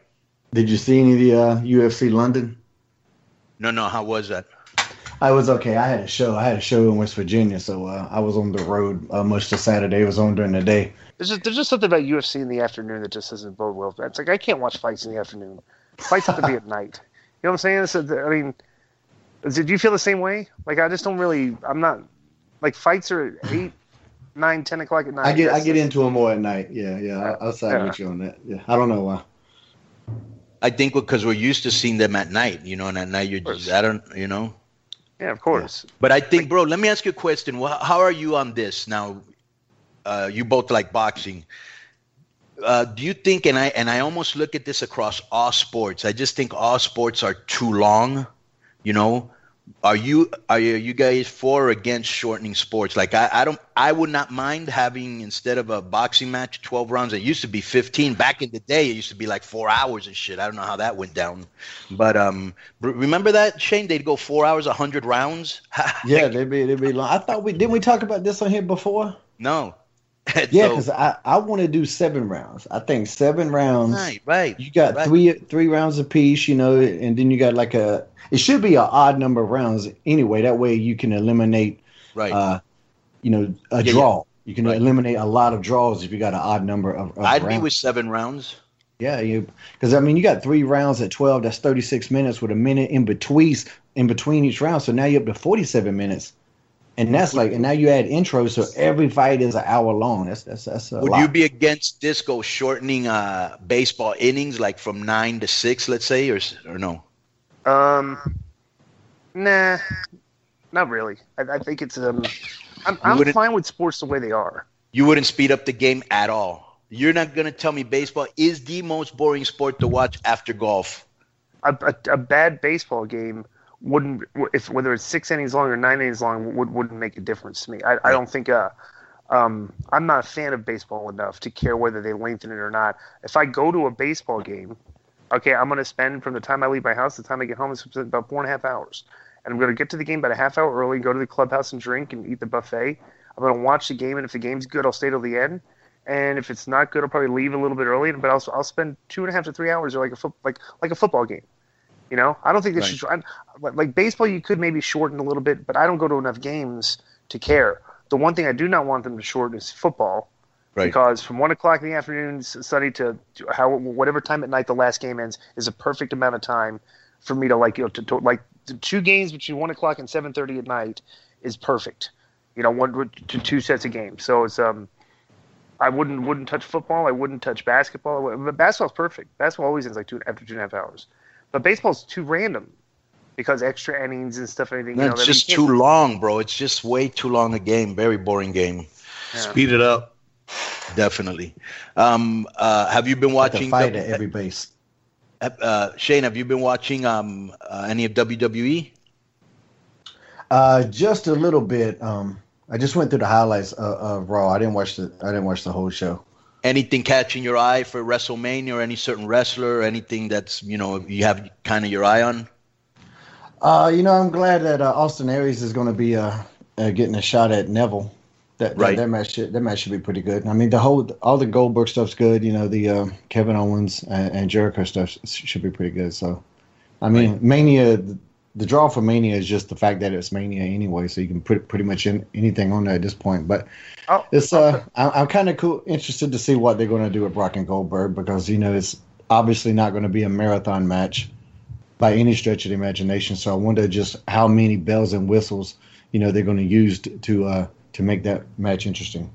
S15: Did you see any of the uh, UFC London?
S7: No, no, how was that?
S15: I was okay. I had a show. I had a show in West Virginia, so uh, I was on the road uh, much of Saturday. It was on during the day.
S9: There's just, there's just something about UFC in the afternoon that just doesn't bode well. It's like I can't watch fights in the afternoon. Fights have to be at night. You know what I'm saying? So, I mean, did you feel the same way? Like I just don't really. I'm not like fights are at eight, nine, ten o'clock at night.
S15: I get I get into them more at night. Yeah, yeah. I, I'll side
S9: Yeah.
S15: with you on that. Yeah, I don't know why.
S7: I think because we're used to seeing them at night, you know, and at night you're just I don't, you know.
S9: Yeah, of course.
S7: But I think, bro, let me ask you a question. How are you on this now? Uh, you both like boxing. Uh, do you think, and I and I almost look at this across all sports. I just think all sports are too long. You know, are you are you, you guys for or against shortening sports? Like I, I don't I would not mind having instead of a boxing match, twelve rounds. It used to be fifteen. Back in the day, it used to be like four hours and shit. I don't know how that went down, but um, remember that Shane? They'd go four hours, hundred rounds.
S15: Yeah, they'd be they'd be long. I thought we didn't we talk about this on here before.
S7: No.
S15: Yeah,
S7: So-
S15: because I, I want to do seven rounds. I think seven rounds.
S7: Right, right.
S15: You got
S7: right.
S15: three three rounds apiece, you know, and then you got like a. It should be an odd number of rounds anyway. That way you can eliminate,
S7: Right.
S15: uh, you know, a
S7: Yeah,
S15: draw. You can
S7: Right.
S15: eliminate a lot of draws if you got an odd number of. of
S7: I'd be with seven rounds.
S15: Yeah, you because I mean you got three rounds at twelve. That's thirty six minutes with a minute in between in between each round. So now you're up to forty seven minutes, and that's like and now you add intros, so every fight is an hour long. That's that's that's a
S7: Would
S15: lot.
S7: you be against disco shortening uh, baseball innings, like from nine to six, let's say, or or no?
S9: Um, nah, not really. I, I think it's um, I'm, I'm fine with sports the way they are.
S7: You wouldn't speed up the game at all. You're not gonna tell me baseball is the most boring sport to watch after golf.
S9: A, a, a bad baseball game wouldn't, if whether it's six innings long or nine innings long, would, wouldn't make a difference to me. I, I don't think. Uh, um, I'm not a fan of baseball enough to care whether they lengthen it or not. If I go to a baseball game, okay, I'm going to spend from the time I leave my house to the time I get home, is about four and a half hours. And I'm going to get to the game about a half hour early, go to the clubhouse and drink and eat the buffet. I'm going to watch the game, and if the game's good, I'll stay till the end. And if it's not good, I'll probably leave a little bit early. But I'll I'll spend two and a half to three hours or like a foot like like a football game. You know, I don't think this
S7: Right.
S9: should like baseball. You could maybe shorten a little bit, but I don't go to enough games to care. The one thing I do not want them to shorten is football,
S7: Right.
S9: because from one o'clock in the afternoon s- Sunday to how whatever time at night the last game ends is a perfect amount of time for me to like you know to, to like two games between one o'clock and seven thirty at night is perfect. You know, one to two sets of games. So it's um. I wouldn't wouldn't touch football. I wouldn't touch basketball. But basketball's perfect. Basketball always ends like two after two and a half hours. But baseball's too random because extra innings and stuff. Anything.
S7: No,
S9: you know,
S7: it's
S9: that
S7: just too long, bro. It's just way too long a game. Very boring game.
S11: Speed it up.
S7: Definitely. Um, uh, have you been
S15: Like a
S7: watching?
S15: fight
S7: the-
S15: at every base.
S7: uh, Shane, have you been watching um, uh, any of WWE?
S15: Uh, just a little bit. Um, I just went through the highlights of, of Raw. I didn't watch the. I didn't watch the whole show.
S7: Anything catching your eye for WrestleMania or any certain wrestler or anything that's you know you have kind of your eye on?
S15: Uh, you know, I'm glad that uh, Austin Aries is going to be uh, uh, getting a shot at Neville. That, that
S7: Right.
S15: that match should, that match should be pretty good. I mean, the whole all the Goldberg stuff's good. You know, the uh, Kevin Owens and, and Jericho stuff sh- should be pretty good. So, I mean, Mania. The, draw for Mania is just the fact that it's Mania anyway, so you can put pretty much in, anything on there at this point. But
S9: Oh,
S15: it's uh, I, I'm kind of cool, interested to see what they're going to do with Brock and Goldberg because you know it's obviously not going to be a marathon match by any stretch of the imagination. So I wonder just how many bells and whistles you know they're going to use to to, uh, to make that match interesting.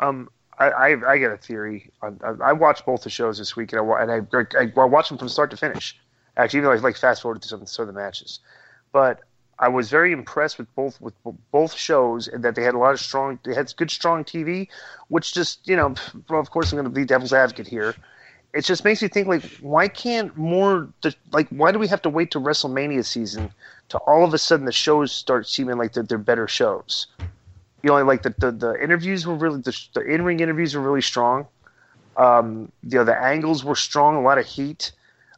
S9: Um, I, I I got a theory. I, I I watched both the shows this week, and I and I, I, I watched them from start to finish. Actually, even though I like fast forward to some some of the matches, but I was very impressed with both with both shows, and that they had a lot of strong. They had good strong TV, which just you know, of course, I'm going to be devil's advocate here. It just makes me think like, why can't more like why do we have to wait to WrestleMania season to all of a sudden the shows start seeming like they're, they're better shows? you know, like the, the, the interviews were really the, the in ring interviews were really strong. Um, you know, the angles were strong, a lot of heat,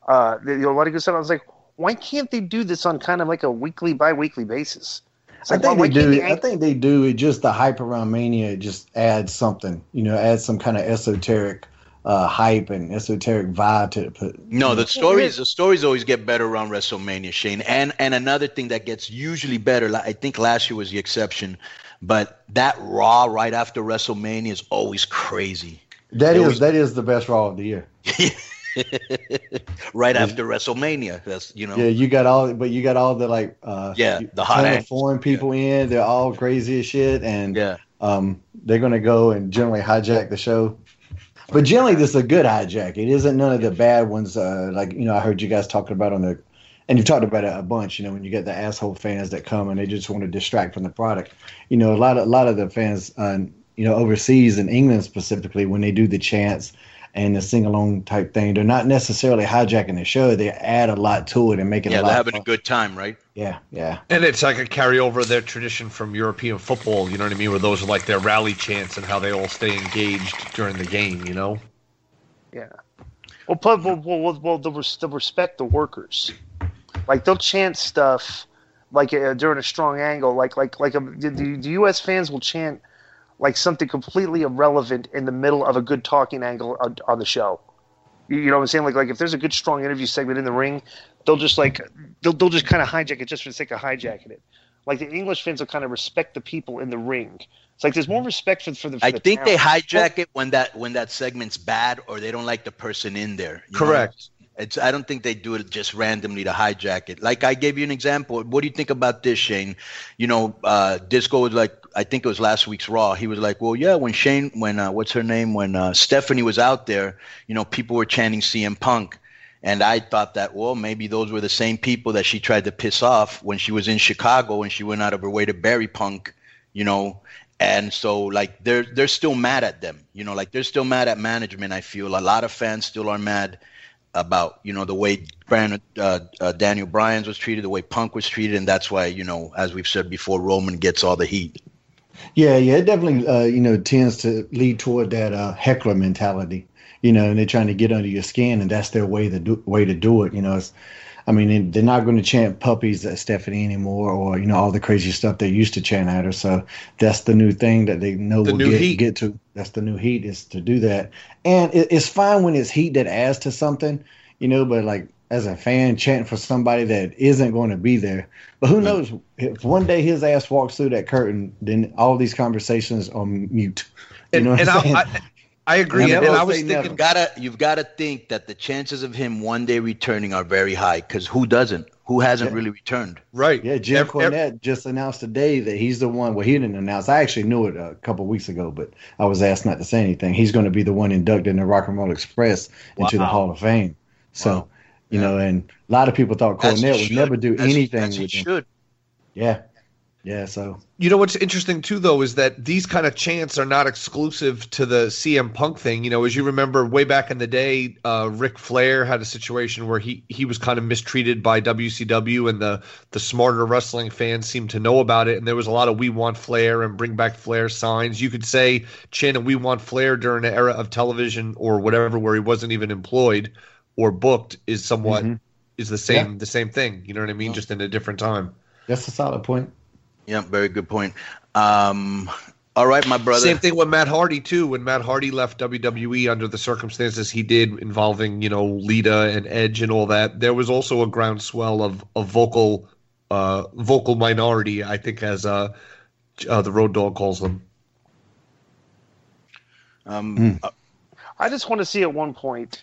S9: uh, you know, a lot of good stuff. I was like, why can't they do this on kind of like a weekly, bi-weekly basis? It's
S15: I think
S9: why-
S15: they
S9: why
S15: do.
S9: the
S15: I think they do. It just the hype around Mania just adds something. You know, adds some kind of esoteric uh, hype and esoteric vibe to it.
S7: No, the stories the stories always get better around WrestleMania, Shane. And and another thing that gets usually better, like, I think last year was the exception, but that Raw right after WrestleMania is always crazy.
S15: That
S7: It
S15: is
S7: always-
S15: that is the best Raw of the year.
S7: right after WrestleMania. That's you know.
S15: Yeah, you got all, but you got all the like, uh,
S7: Yeah, the hot
S15: of foreign people in. They're all crazy as shit, and
S7: yeah,
S15: um, they're gonna go and generally hijack the show. But generally, this is a good hijack. It isn't none of the bad ones. Uh, like you know, I heard you guys talking about on the, and you've talked about it a bunch. You know, when you get the asshole fans that come and they just want to distract from the product. You know, a lot of a lot of the fans, uh, you know, overseas in England specifically, when they do the chants and the sing along type thing, they're not necessarily hijacking the show. They add a lot to it and make it
S7: Yeah,
S15: a
S7: they're
S15: lot.
S7: having a good time, right?
S15: Yeah, yeah.
S11: And it's like a carryover of their tradition from European football, you know what I mean? Where those are like their rally chants and how they all stay engaged during the game, you know?
S9: Yeah. Well, but, well, well, well, well they'll, res- they'll respect the workers. Like they'll chant stuff like uh, during a strong angle, like like like um, the, the the U.S. fans will chant like something completely irrelevant in the middle of a good talking angle on, on the show. You, you know what I'm saying? Like like if there's a good strong interview segment in the ring, they'll just like they'll they'll just kind of hijack it just for the sake of hijacking it. Like the English fans will kind of respect the people in the ring. It's like there's more respect for, for the. For
S7: I
S9: the
S7: think they
S9: talent.
S7: hijack it when that when that segment's bad or they don't like the person in there. you know?
S11: Correct.
S7: It's I don't think they do it just randomly to hijack it. Like I gave you an example. What do you think about this, Shane? You know, uh, Disco was like I think it was last week's Raw. He was like, well, yeah, when Shane, when uh, what's her name, when uh, Stephanie was out there, you know, people were chanting CM Punk. And I thought that, well, maybe those were the same people that she tried to piss off when she was in Chicago and she went out of her way to bury Punk, you know. and so like they're they're still mad at them. You know, like they're still mad at management. I feel a lot of fans still are mad about you know the way Brandon uh, uh, Daniel Bryan's was treated, the way Punk was treated, and that's why you know, as we've said before, Roman gets all the heat.
S15: Yeah, yeah, it definitely uh, you know tends to lead toward that uh, heckler mentality. You know, and they're trying to get under your skin, and that's their way to do way to do it. You know, it's, I mean, they're not going to chant puppies at Stephanie anymore, or you know all the crazy stuff they used to chant at her. So that's the new thing that they know
S11: The
S15: will get,
S11: heat.
S15: get to. That's the new heat is to do that, and it, it's fine when it's heat that adds to something, you know. But like as a fan chanting for somebody that isn't going to be there, but who knows if one day his ass walks through that curtain, then all these conversations are mute. You know what
S11: and
S15: I'm saying?
S11: I, I, I agree.
S15: Yeah,
S11: and, I was thinking,
S15: never.
S7: You've gotta you've gotta think that the chances of him one day returning are very high. Because who doesn't? Who hasn't really returned?
S11: right?
S15: Yeah, Jim Cornette just announced today that he's the one. Well, he didn't announce. I actually knew it a couple weeks ago, but I was asked not to say anything. He's going to be the one inducted in the Rock and Roll Express into the Hall of Fame. So, you know, and a lot of people thought
S7: As he
S15: Cornette would never do
S7: As
S15: anything
S7: as he
S15: with him.
S7: should.
S15: Yeah, yeah. So
S11: You know what's interesting too, though, is that these kind of chants are not exclusive to the CM Punk thing. You know, as you remember, way back in the day, uh, Ric Flair had a situation where he he was kind of mistreated by WCW, and the the smarter wrestling fans seemed to know about it. And there was a lot of "We Want Flair" and "Bring Back Flair" signs. You could say chanting "We Want Flair" during an era of television or whatever, where he wasn't even employed or booked, is somewhat
S15: Mhm.
S11: is the same the same thing. You know what I mean? Just in a different time.
S15: that's a solid point.
S7: Yeah, very good point. Um, all right, my brother.
S11: Same thing with Matt Hardy too. When Matt Hardy left WWE under the circumstances he did, involving you know Lita and Edge and all that, there was also a groundswell of a vocal, uh, vocal minority. I think, as uh, uh, the Road Dog calls them.
S7: Um,
S9: I just want to see at one point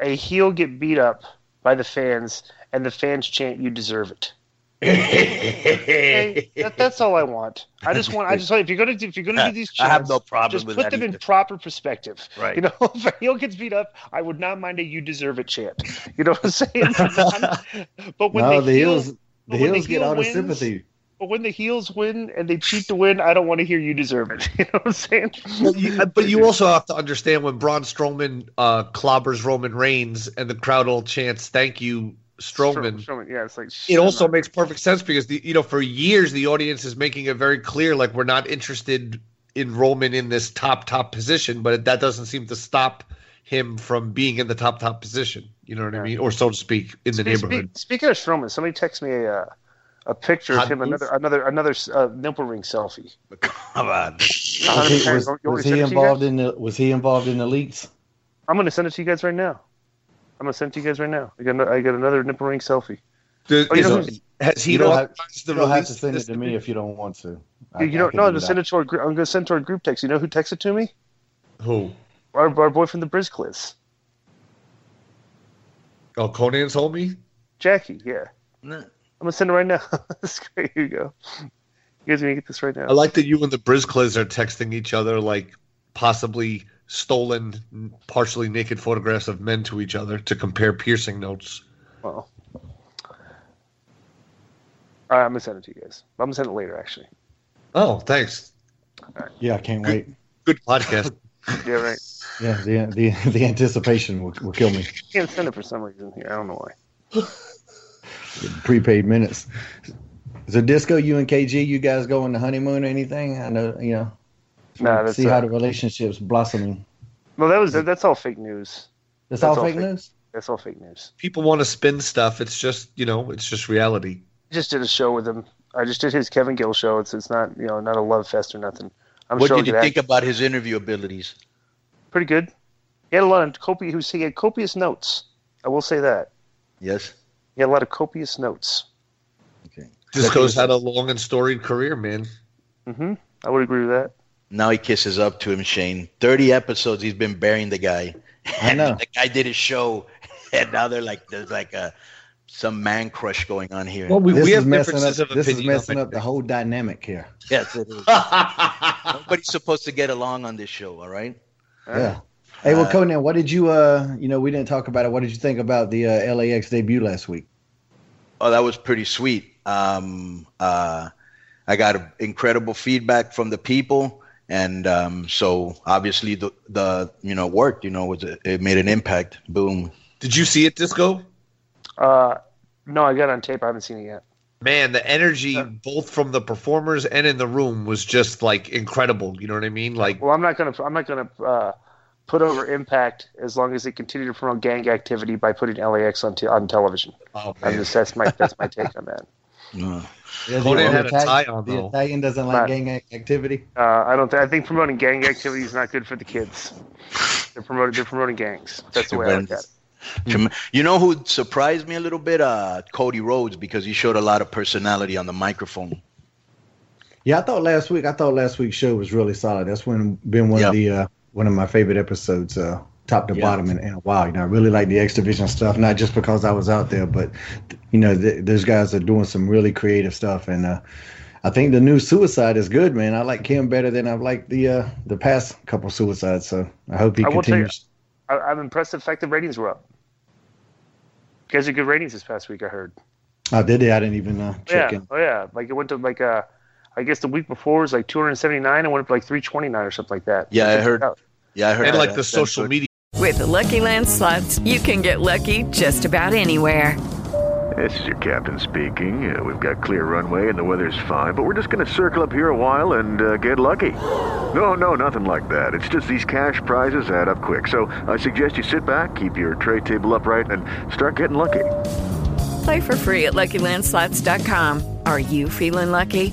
S9: a heel get beat up by the fans, and the fans chant, "You deserve it." Okay, that, that's all I want. I just want. I just want if you're gonna do, if you're gonna do these
S7: I have no problem
S9: just
S7: with
S9: put
S7: that
S9: them in proper perspective.
S7: Right.
S9: You know, if a heel gets beat up, I would not mind a "You deserve it" chant. You know what I'm saying? but when
S15: no,
S9: the,
S15: the
S9: heel,
S15: heels, the
S9: but when the
S15: heels get
S9: heel
S15: all the sympathy.
S9: But when the heels win and they cheat to win, I don't want to hear "You deserve it." You know what I'm saying?
S11: Well, you, but you also have to understand when Braun Strowman uh, clobbers Roman Reigns and the crowd all chants "Thank you, Strowman."
S9: Strowman, yeah, it's like
S11: it also makes perfect sense because the you know for years the audience is making it very clear like we're not interested in Roman in this top top position, but that doesn't seem to stop him from being in the top top position. You know what I mean, or so to speak, in the neighborhood.
S9: speak- speaking of Strowman, somebody text me a uh, a picture
S11: Hot
S9: of him, another another another uh, nipple ring selfie.
S7: Come on.
S15: Was he, was, was he involved in the? Was he involved in the leaks?
S9: I'm gonna send it to you guys right now. I'm gonna send it to you guys right now. I got I got another nipple ring selfie.
S11: Does-
S9: Oh, you know-
S11: has he
S15: you don't, have,
S11: authorized the
S15: you don't have
S11: release
S15: to send it to me if you don't want to. I-
S9: you don't
S15: can
S9: no, I'm gonna send it to our gr- I'm gonna send it to our group text. You know who texted to me?
S11: Who?
S9: Our, our boy from the Brizzcliz.
S11: Oh, Konnan's homie.
S9: Jackie, yeah. I'm gonna send it right now. Here you go. You guys are gonna get this right now.
S11: I like that you and the Brizzcliz are texting each other like possibly stolen, partially naked photographs of men to each other to compare piercing notes.
S9: Well, all right, I'm gonna send it to you guys. I'm gonna send it later, actually.
S11: Oh, thanks.
S15: Yeah, I can't wait.
S11: Good podcast.
S9: Yeah, right.
S15: Yeah, the the the anticipation will, will kill me.
S9: I Can't send it for some reason here. I don't know why.
S15: Prepaid minutes. So disco, you and KG, you guys go on the honeymoon or anything? I know, you know.
S9: Nah, that's
S15: see how the relationship's blossoming.
S9: Well, that was that's all fake news.
S15: That's all fake news?
S9: That's all fake news.
S11: People want to spin stuff. It's just you know, it's just reality.
S9: Just did a show with him. I just did his Kevin Gill show. It's it's not you know not a love fest or nothing. I'm
S7: what
S9: sure
S7: did you
S9: that-
S7: think about his interview abilities?
S9: Pretty good. He had a lot of copious. He had copious notes. I will say that.
S7: Yes.
S9: He had a lot of copious notes. Okay.
S11: Disco's had a long and storied career, man.
S9: Mm-hmm. I would agree with that.
S7: Now he kisses up to him, Shane. Thirty episodes he's been burying the guy.
S15: I know.
S7: the guy did his show, and now they're like there's like a some man crush going on here.
S11: Well, we,
S15: this
S11: we
S15: is
S11: have
S15: messing up.
S11: differences of
S15: This is messing up the whole dynamic here.
S7: yes, it is. Nobody's supposed to get along on this show. All right.
S15: Yeah. Hey, well,
S7: Uh,
S15: Konnan, what did you? uh You know, we didn't talk about it. What did you think about the uh, LAX debut last week?
S7: Oh, that was pretty sweet. Um, uh, I got a, incredible feedback from the people, and um, so obviously the the you know worked. You know, was it made an impact. Boom.
S11: Did you see it, Disco?
S9: Uh, no, I got it on tape. I haven't seen it yet.
S11: Man, the energy both from the performers and in the room was just like incredible. You know what I mean? Like,
S9: Well, I'm not gonna I'm not gonna uh, put over Impact as long as they continue to promote gang activity by putting LAX on t- on television.
S11: Oh,
S9: I'm just, that's my that's my take on that.
S15: Yeah,
S11: Konnan
S15: the
S11: had a
S15: Italian-
S11: tie on,
S15: The. Italian doesn't like
S9: Right.
S15: gang activity.
S9: Uh, I don't. Th- I think promoting gang activity is not good for the kids. They're promoting. They're promoting gangs. That's the way I look at it.
S7: You know who surprised me a little bit? Uh, Cody Rhodes because he showed a lot of personality on the microphone.
S15: Yeah, I thought last week. I thought last week's show was really solid. That's when been one
S7: Yeah.
S15: of the uh, one of my favorite episodes, uh, top to
S7: Yeah.
S15: bottom. in a while. you know, I really like the X Division stuff. Not just because I was out there, but you know, th- those guys are doing some really creative stuff. And uh, I think the new Suicide is good, man. I like him better than I've liked the uh, the past couple Suicides. So I hope he
S9: I tell you,
S15: continues.
S9: I, I'm impressed. The fact the ratings were up. You guys are good ratings this past week. I heard.
S15: Oh, did they? I didn't even uh, check
S9: yeah.
S15: in.
S9: Oh yeah. Like it went to like uh, I guess the week before was like 279 and went up to like 329 or something like that.
S7: Yeah, I
S9: Check it
S7: heard.
S9: out.
S7: Yeah, I heard.
S11: and
S7: that.
S11: like the
S7: That's
S11: social
S7: good.
S11: media.
S12: With the Lucky Land slots, you can get lucky just about anywhere.
S16: This is your captain speaking. Uh, we've got clear runway and the weather's fine, but we're just going to circle up here a while and uh, get lucky. No, no, nothing like that. It's just these cash prizes add up quick. So I suggest you sit back, keep your tray table upright, and start getting lucky.
S12: Play for free at LuckyLandSlots.com. Are you feeling lucky?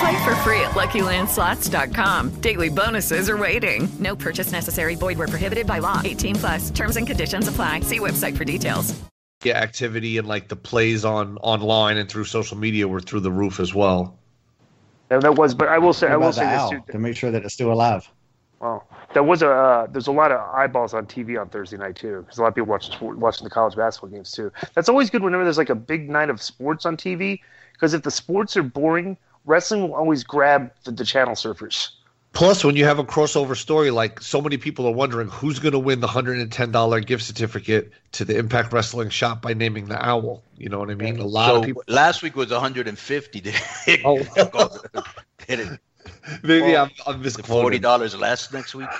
S12: Play for free at LuckyLandSlots.com. Daily bonuses are waiting. No purchase necessary. Void where prohibited by law. 18 plus. Terms and conditions apply. See website for details.
S11: Yeah, activity and like the plays on online and through social media were through the roof as well.
S9: Yeah, that was. But I will say. I will say this too.
S15: to make sure that it's still alive.
S9: Well, there was a uh, there's a lot of eyeballs on TV on Thursday night too, because a lot of people watching watching the college basketball games too. That's always good whenever there's like a big night of sports on TV, because if the sports are boring, wrestling will always grab the, the channel surfers.
S11: Plus, when you have a crossover story, like so many people are wondering who's going to win the hundred and ten dollar gift certificate to the Impact Wrestling shop by naming the owl. You know what I mean? A lot
S7: so
S11: of people.
S7: last week was 150. Did it,
S11: Oh.
S7: did it
S11: Maybe oh. I'm, I'm
S7: Forty dollars less next week?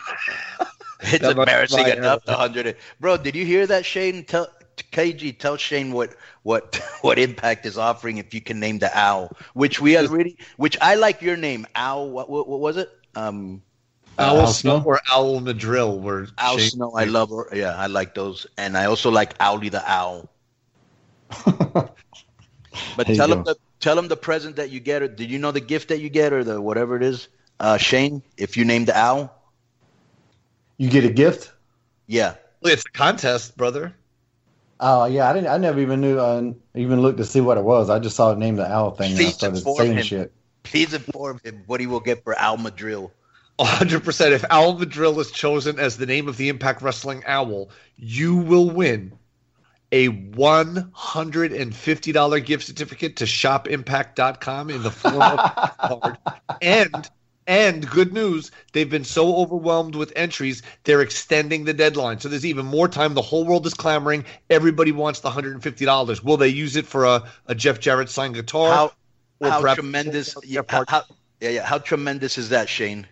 S7: It's embarrassing enough.
S11: error.
S7: The hundred, bro. Did you hear that, Shane? Tell KG. Tell Shane what what what Impact is offering if you can name the owl. Which we already. Which I like your name, Owl. What what, what was it? Um,
S11: Owl,
S15: Owl
S11: Snow
S15: Snow?
S11: or Owl Madrill were
S7: Owl
S11: Shane-
S7: Snow. I love her. Yeah, I like those, and I also like Owly the Owl. But tell him the tell him the present that you get, or did you know the gift that you get, or the whatever it is, uh, Shane? If you name the owl,
S15: You get a gift.
S7: yeah.
S11: It's a contest, brother.
S15: Oh yeah, I didn't. I never even knew. Uh, even looked to see what it was. I just saw it named the owl thing, and I
S7: Please
S15: started
S7: inform
S15: saying
S7: him.
S15: shit.
S7: Please inform him what he will get for Al Madrill.
S11: 100%. If Al Madrill is chosen as the name of the Impact Wrestling Owl, you will win a $150 gift certificate to shopimpact.com in the form of a card. And and good news, they've been so overwhelmed with entries, they're extending the deadline. So there's even more time. The whole world is clamoring. Everybody wants the $150. Will they use it for a, a Jeff Jarrett signed guitar?
S7: How
S11: Or
S7: how tremendous? Yeah, how, how- yeah, yeah. How tremendous is that, Shane?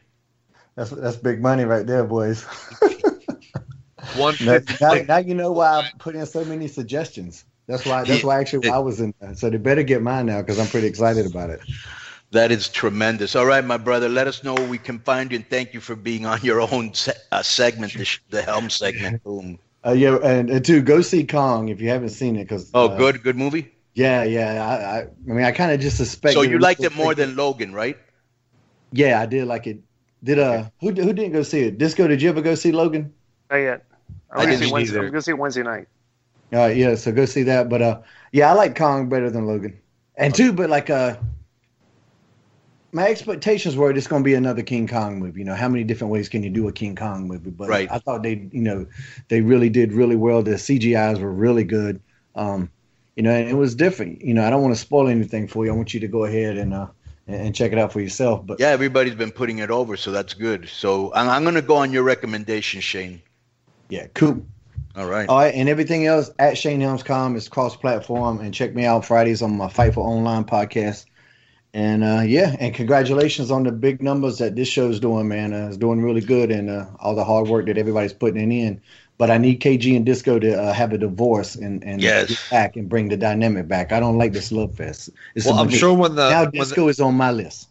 S15: That's that's big money right there, boys.
S11: One
S15: now, now, now you know why I put in so many suggestions. That's why. That's why actually why I was in. there. So they better get mine now because I'm pretty excited about it.
S7: That is tremendous. All right, my brother. Let us know where we can find you, and thank you for being on your own se- uh, segment, the, sh- the Helm segment. Boom.
S15: Uh, yeah, and, and two, go see Kong if you haven't seen it. Cause
S7: Oh,
S15: uh,
S7: good, good movie.
S15: Yeah, yeah. I, I, I mean, I kind of just suspect.
S7: So you liked it more than Logan, right?
S15: Yeah, I did like it. Did uh, who who didn't go see it? Disco, did you ever go see Logan?
S9: Not yet. I'm
S7: I
S9: gonna
S7: didn't
S9: see Wednesday.
S11: either.
S9: I'm gonna see it Wednesday night.
S15: Uh, yeah, so go see that. But uh, yeah, I like Kong better than Logan. And two, but like uh, my expectations were it's going to be another King Kong movie. You know, how many different ways can you do a King Kong movie? But
S7: Right.
S15: I thought they, you know, they really did really well. The CGIs were really good. Um, you know, and it was different. You know, I don't want to spoil anything for you. I want you to go ahead and uh and check it out for yourself. But
S7: Yeah, everybody's been putting it over, so that's good. So I'm, I'm going to go on your recommendation, Shane.
S15: yeah, cool.
S7: All right.
S15: All right, and everything else at Shane Helms.com is cross platform. And check me out Fridays on my Fightful Online podcast. And uh, yeah, and congratulations on the big numbers that this show's doing, man. Uh, it's doing really good, and uh, all the hard work that everybody's putting in. But I need KG and Disco to uh, have a divorce and and
S7: Yes.
S15: get back and bring the dynamic back. I don't like this love fest. It's
S11: Well,
S15: a
S11: I'm
S15: mistake.
S11: sure when the-
S15: now
S11: when the-
S15: Disco is on my list.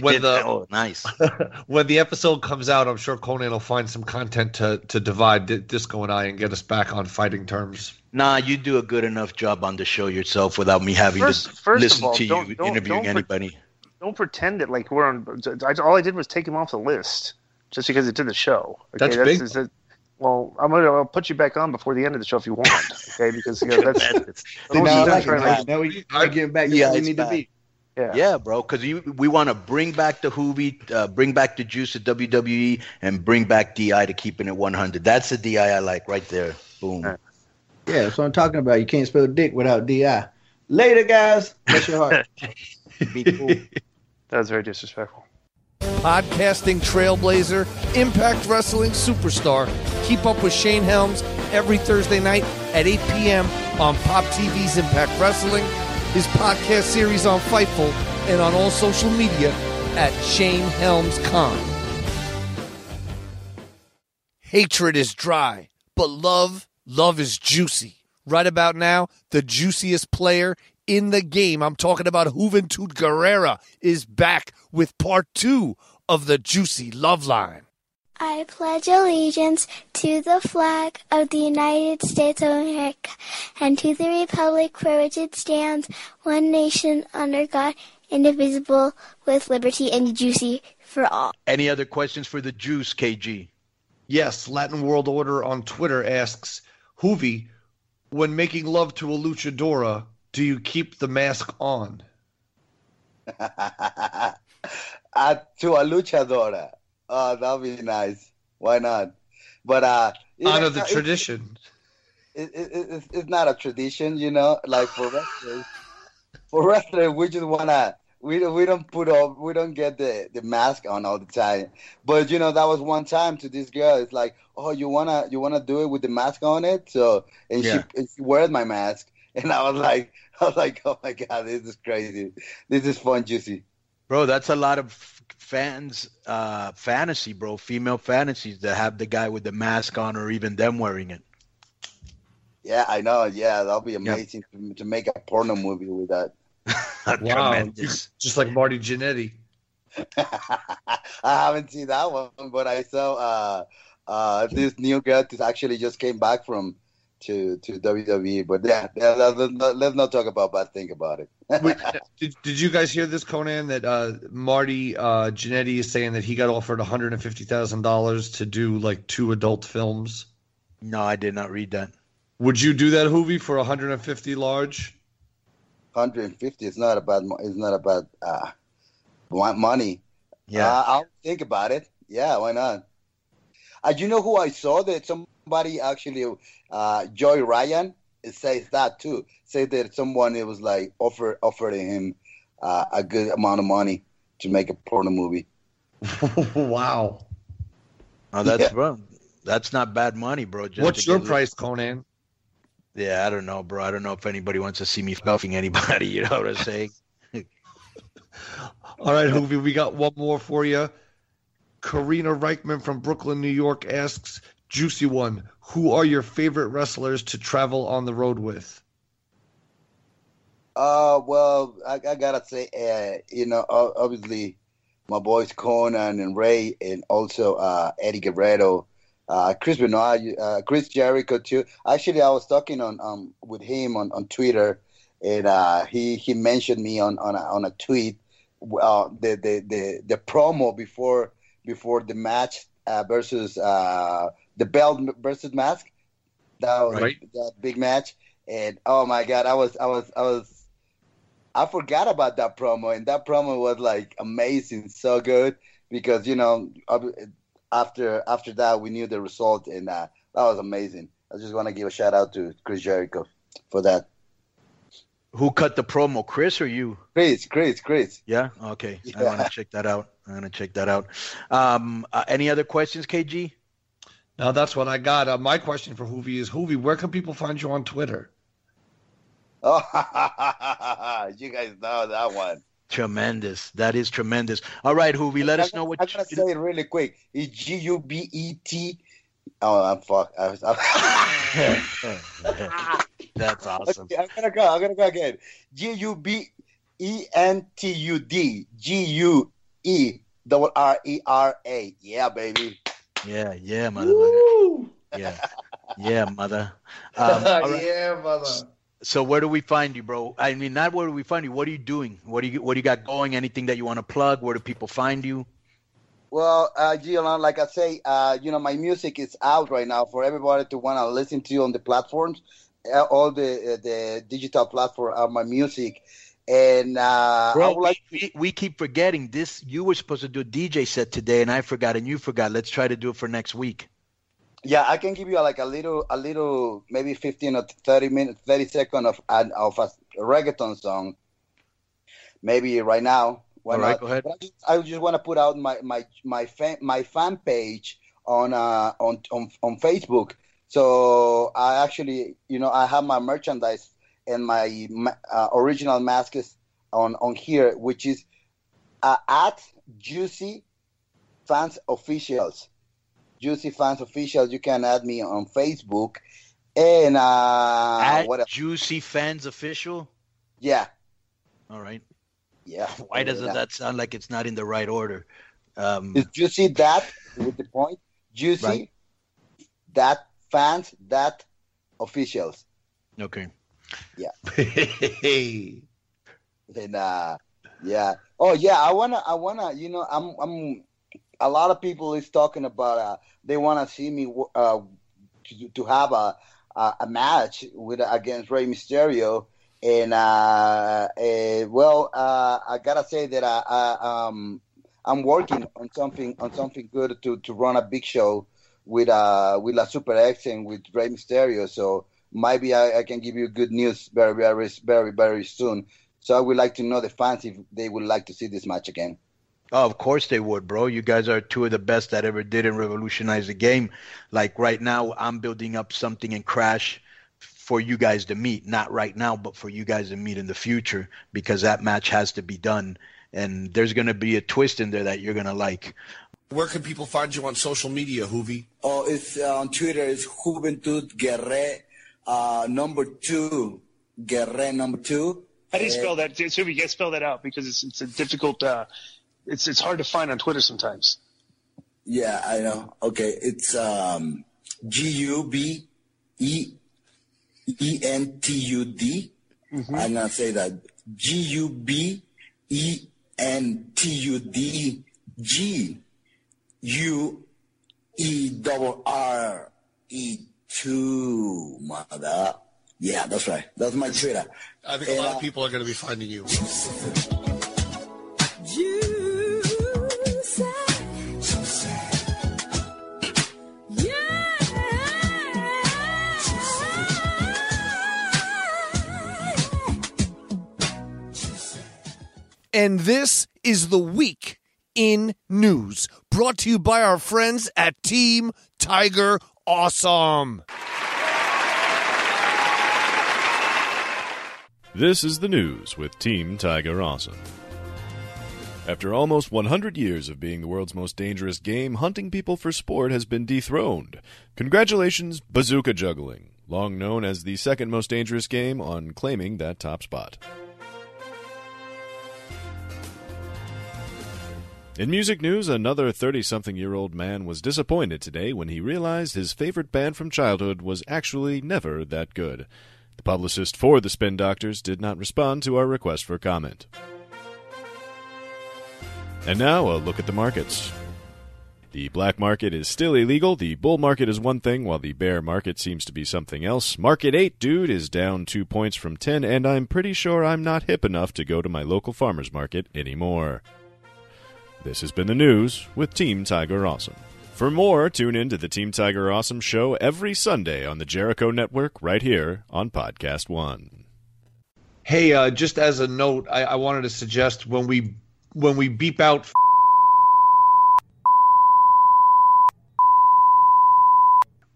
S11: When the
S7: oh, nice.
S11: when the episode comes out, I'm sure Konnan will find some content to to divide Di- Disco and I and get us back on fighting terms.
S7: Nah, you do a good enough job on the show yourself without me having
S9: First-
S7: to
S9: first
S7: listen
S9: all,
S7: to
S9: don't-
S7: you
S9: don't-
S7: interviewing
S9: don't pre-
S7: anybody.
S9: Don't pretend that like we're on. I, all I did was take him off the list just because it did the show. Okay,
S11: That's big.
S9: is it- well, I'm gonna I'll put you back on before the end of the show if you want. Okay, because you know, that's.
S15: See, now I like it. Now, now we, we're getting back to
S7: Yeah,
S15: where we
S7: it's
S15: need
S7: bad.
S15: to be.
S9: Yeah.
S7: Yeah, bro, because we want to bring back the Juvi, uh, bring back the juice of WWE, and bring back DI to keeping it 100. That's the DI I like right there. Boom.
S15: Yeah, that's what I'm talking about. You can't spell dick without di. Later, guys. Bless your heart.
S7: Be cool.
S9: That was very disrespectful.
S5: podcasting trailblazer, Impact Wrestling superstar. Keep up with Shane Helms every Thursday night at 8 p.m. on Pop TV's Impact Wrestling, his podcast series on Fightful, and on all social media at Shane Helms Con. Hatred is dry, but love, love is juicy. Right about now, the juiciest player in the game, I'm talking about Juventud Guerrera, is back with part two of the Juicy Love Line.
S17: I pledge allegiance to the flag of the United States of America and to the republic for which it stands, one nation under God, indivisible, with liberty and juicy for all.
S7: Any other questions for the juice, KG?
S11: Yes, Latin World Order on Twitter asks, Juvi, when making love to a luchadora, do you keep the mask on?
S6: uh, to a luchadora. Oh, that'd be nice. Why not? But uh,
S11: Honor the
S6: it-
S11: tradition.
S6: It, it, it, it's- it's not a tradition, you know. Like for wrestlers, for wrestlers, we just wanna we don't we don't put all we don't get the the mask on all the time. But you know that was one time to this girl. It's like, oh, you wanna you wanna do it with the mask on it? So and
S7: Yeah.
S6: she and she wears my mask, and I was like, I was like, oh my god, this is crazy. This is fun, juicy.
S7: Bro, that's a lot of fans' uh, fantasy, bro. Female fantasies that have the guy with the mask on or even them wearing it.
S6: Yeah, I know. Yeah, that'll be amazing to, to make a porno movie with that.
S11: Wow,
S7: Tremendous.
S11: just like Marty Jannetty.
S6: I haven't seen that one, but I saw uh, uh, this new girl that actually just came back from to to WWE. But yeah, yeah let, let, let's not talk about bad thing about it.
S11: Wait, did, did you guys hear this, Konnan? That uh, Marty uh, Jannetty is saying that he got offered one hundred and fifty thousand dollars to do like two adult films.
S7: No, I did not read that.
S11: Would you do that, Juvi, for one hundred and fifty large?
S6: 150 is not a bad. mo- It's not a bad uh, want money.
S7: Yeah.
S6: Uh, I'll think about it. Yeah, why not? Uh, you know who I saw that somebody actually, uh, Joey Ryan, it says that too. Say that someone it was like offer offering him uh, a good amount of money to make a porno movie.
S11: wow.
S7: Oh, that's
S6: Yeah.
S7: bro. That's not bad money, bro. just
S11: What's your
S7: get-
S11: price, Konnan?
S7: Yeah, I don't know, bro. I don't know if anybody wants to see me fucking anybody. You know what I'm saying?
S11: All right, Juvi, we got one more for you. Karina Reichman from Brooklyn, New York asks, Juicy One, who are your favorite wrestlers to travel on the road with?
S6: Uh, well, I, I gotta say, uh, you know, obviously, my boys Konnan and Rey, and also uh, Eddie Guerrero, uh, Chris Benoit, uh, Chris Jericho too. Actually, I was talking on um with him on, on Twitter, and uh, he he mentioned me on on a, on a tweet. Uh, the, the the the promo before before the match uh, versus uh, the belt versus mask. That was
S11: Right.
S6: that big match, and oh my god, I was I was I was I forgot about that promo, and that promo was like amazing, so good because you know after after that we knew the result, and uh, that was amazing. I just want to give a shout out to Chris Jericho for that.
S7: Who cut the promo, Chris or you?
S6: Chris, Chris, Chris.
S7: Yeah. Okay. I want to check that out. I'm gonna check that out. Um, uh, any other questions, KG?
S11: Now that's what I got. Uh, my question for Juvi is Juvi, where can people find you on Twitter?
S6: Oh, you guys know that one.
S7: Tremendous. That is tremendous. All right, Juvi, let us know what you
S6: I'm gonna say it really quick. It's G U B E T. Oh, I'm fuck. I was, I'm...
S7: That's awesome.
S6: Okay, I'm gonna go. I'm gonna go again. G U B E N T U D. G U E double R E R A. Yeah, baby.
S7: Yeah, yeah, motherfucker. Yeah, yeah, mother. Um, all right.
S11: yeah, mother.
S7: So where do we find you, bro? I mean, not where do we find you. What are you doing? What do you What do you got going? Anything that you want to plug? Where do people find you?
S6: Well, uh, Giolon, like I say, uh, you know, my music is out right now for everybody to want to listen to on the platforms. Uh, all the uh, the digital platform of my music, and uh, I
S7: Bro,
S6: would like
S7: we, we keep forgetting this. You were supposed to do a DJ set today, and I forgot, and you forgot. Let's try to do it for next week.
S6: Yeah, I can give you like a little, a little, maybe fifteen or thirty minutes, thirty second of an- of a reggaeton song. Maybe right now. Why
S7: All right,
S6: not?
S7: go ahead.
S6: But I just, I just want to put out my my my fan my fan page on uh on on on Facebook. So I actually, you know, I have my merchandise and my uh, original masks on on here, which is uh, at Juicy Fans Officials. Juicy Fans Official. You can add me on Facebook. And uh,
S7: At
S6: what else?
S7: Juicy Fans Official.
S6: Yeah,
S7: All right.
S6: yeah.
S7: Why doesn't that sound like it's not in the right order? Um,
S6: Is Juicy that with the point? Juicy
S7: Right.
S6: that fans that officials.
S7: okay.
S6: Yeah.
S11: Hey.
S6: And uh, yeah. Oh yeah. I wanna. I wanna. You know. I'm. I'm. A lot of people is talking about. Uh, they wanna see me. Uh, to, to have a a, a match with against Rey Mysterio. And uh, eh, well, uh, I gotta say that I, I um I'm working on something on something good to, to run a big show with uh with La Super X and with Rey Mysterio. So maybe I, I can give you good news very very very very soon. So I would like to know the fans if they would like to see this match again.
S7: Oh, of course they would, bro. You guys are two of the best that ever did and revolutionized the game. Like right now, I'm building up something in Crash for you guys to meet. Not right now, but for you guys to meet in the future because that match has to be done. And there's going to be a twist in there that you're going to like.
S5: Where can people find you on social media, Juvi?
S6: Oh, it's uh, on Twitter. It's Juventud Guerre uh, number two. Guerre number two.
S9: How do you spell that? Subi, you gotta spell that out because it's it's a difficult. Uh, it's it's hard to find on Twitter sometimes.
S6: Yeah, I know. Okay, it's um, G U B E E N T U D. I'm gonna say that G U B E N T U D G U E double R E two. Mother. Yeah, that's right. That's my Twitter.
S5: I think a lot of people are going to be finding you. And this is the week in news, brought to you by our friends at Team Tiger Awesome.
S18: This is the news with Team Tiger Awesome. After almost 100 years of being the world's most dangerous game, hunting people for sport has been dethroned. Congratulations, Bazooka Juggling, long known as the second most dangerous game, on claiming that top spot. In music news, another 30 something year old man was disappointed today when he realized his favorite band from childhood was actually never that good. The publicist for the Spin Doctors did not respond to our request for comment. And now a look at the markets. The black market is still illegal. The bull market is one thing, while the bear market seems to be something else. Market 8, dude, is down two points from 10, and I'm pretty sure I'm not hip enough to go to my local farmer's market anymore. This has been the news with Team Tiger Awesome. For more, tune in to the Team Tiger Awesome show every Sunday on the Jericho Network, right here on Podcast One.
S11: Hey, uh, just as a note, I, I wanted to suggest when we when we beep out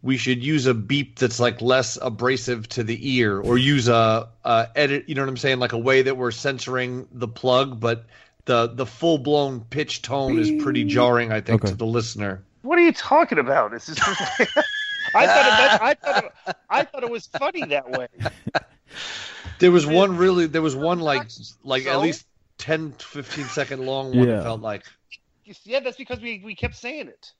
S11: we should use a beep that's like less abrasive to the ear or use a, a edit you know what i'm saying like a way that we're censoring the plug but the the full blown pitch tone is pretty jarring i think to the listener
S9: What are you talking about? This is. I thought it meant, I thought it, I thought it was funny that way.
S11: there was one really there was one like like at least 10 15 second long one
S19: Yeah.
S11: it felt like
S9: Yeah, that's because we, we kept saying it.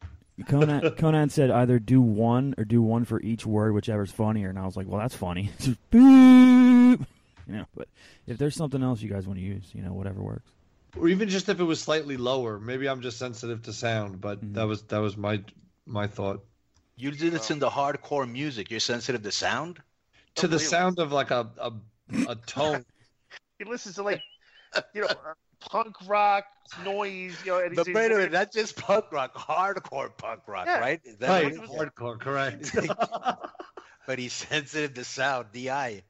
S19: Konnan, Konnan said either do one or do one for each word, whichever's funnier. And I was like, well, that's funny. Just beep. You know, but if there's something else you guys want to use, you know, whatever works.
S11: Or even just if it was slightly lower maybe i'm just sensitive to sound but
S19: Mm-hmm.
S11: that was that was my my thought
S7: You listen to hardcore music. You're sensitive to sound.
S11: to the sound of like a a, a tone
S9: He listens to like, you know, uh, punk rock noise. You know, and
S7: But
S9: he's,
S7: wait a minute, that's just punk rock, hardcore punk rock,
S9: Yeah.
S7: right? Is that
S11: right
S7: what-
S11: hardcore correct
S7: but he's sensitive to sound. Di.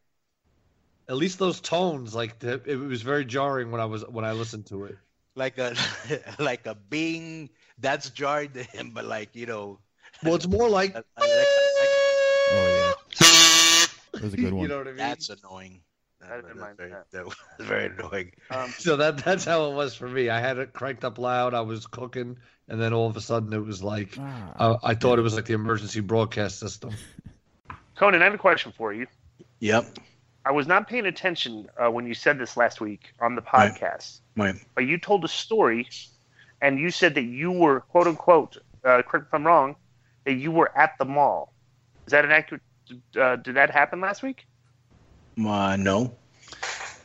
S11: At least those tones like the, it was very jarring when i was when i listened to it
S7: like a like a bing that's jarring to him, but like you know.
S11: well it's more like
S19: Oh yeah, it was a good one.
S11: you know what i mean
S7: That's annoying. That, that's very, that was very annoying.
S9: Um,
S11: so that that's how it was for me i had it cranked up loud i was cooking and then all of a sudden it was like
S19: Ah.
S11: uh, i thought it was like the emergency broadcast system
S9: Konnan, I have a question for you.
S7: Yep.
S9: I was not paying attention uh, when you said this last week on the podcast,
S7: Right.
S9: but you told a story, and you said that you were quote unquote, uh, correct if I'm wrong, that you were at the mall. Is that an accurate? Uh, did that happen last week?
S7: Uh, no.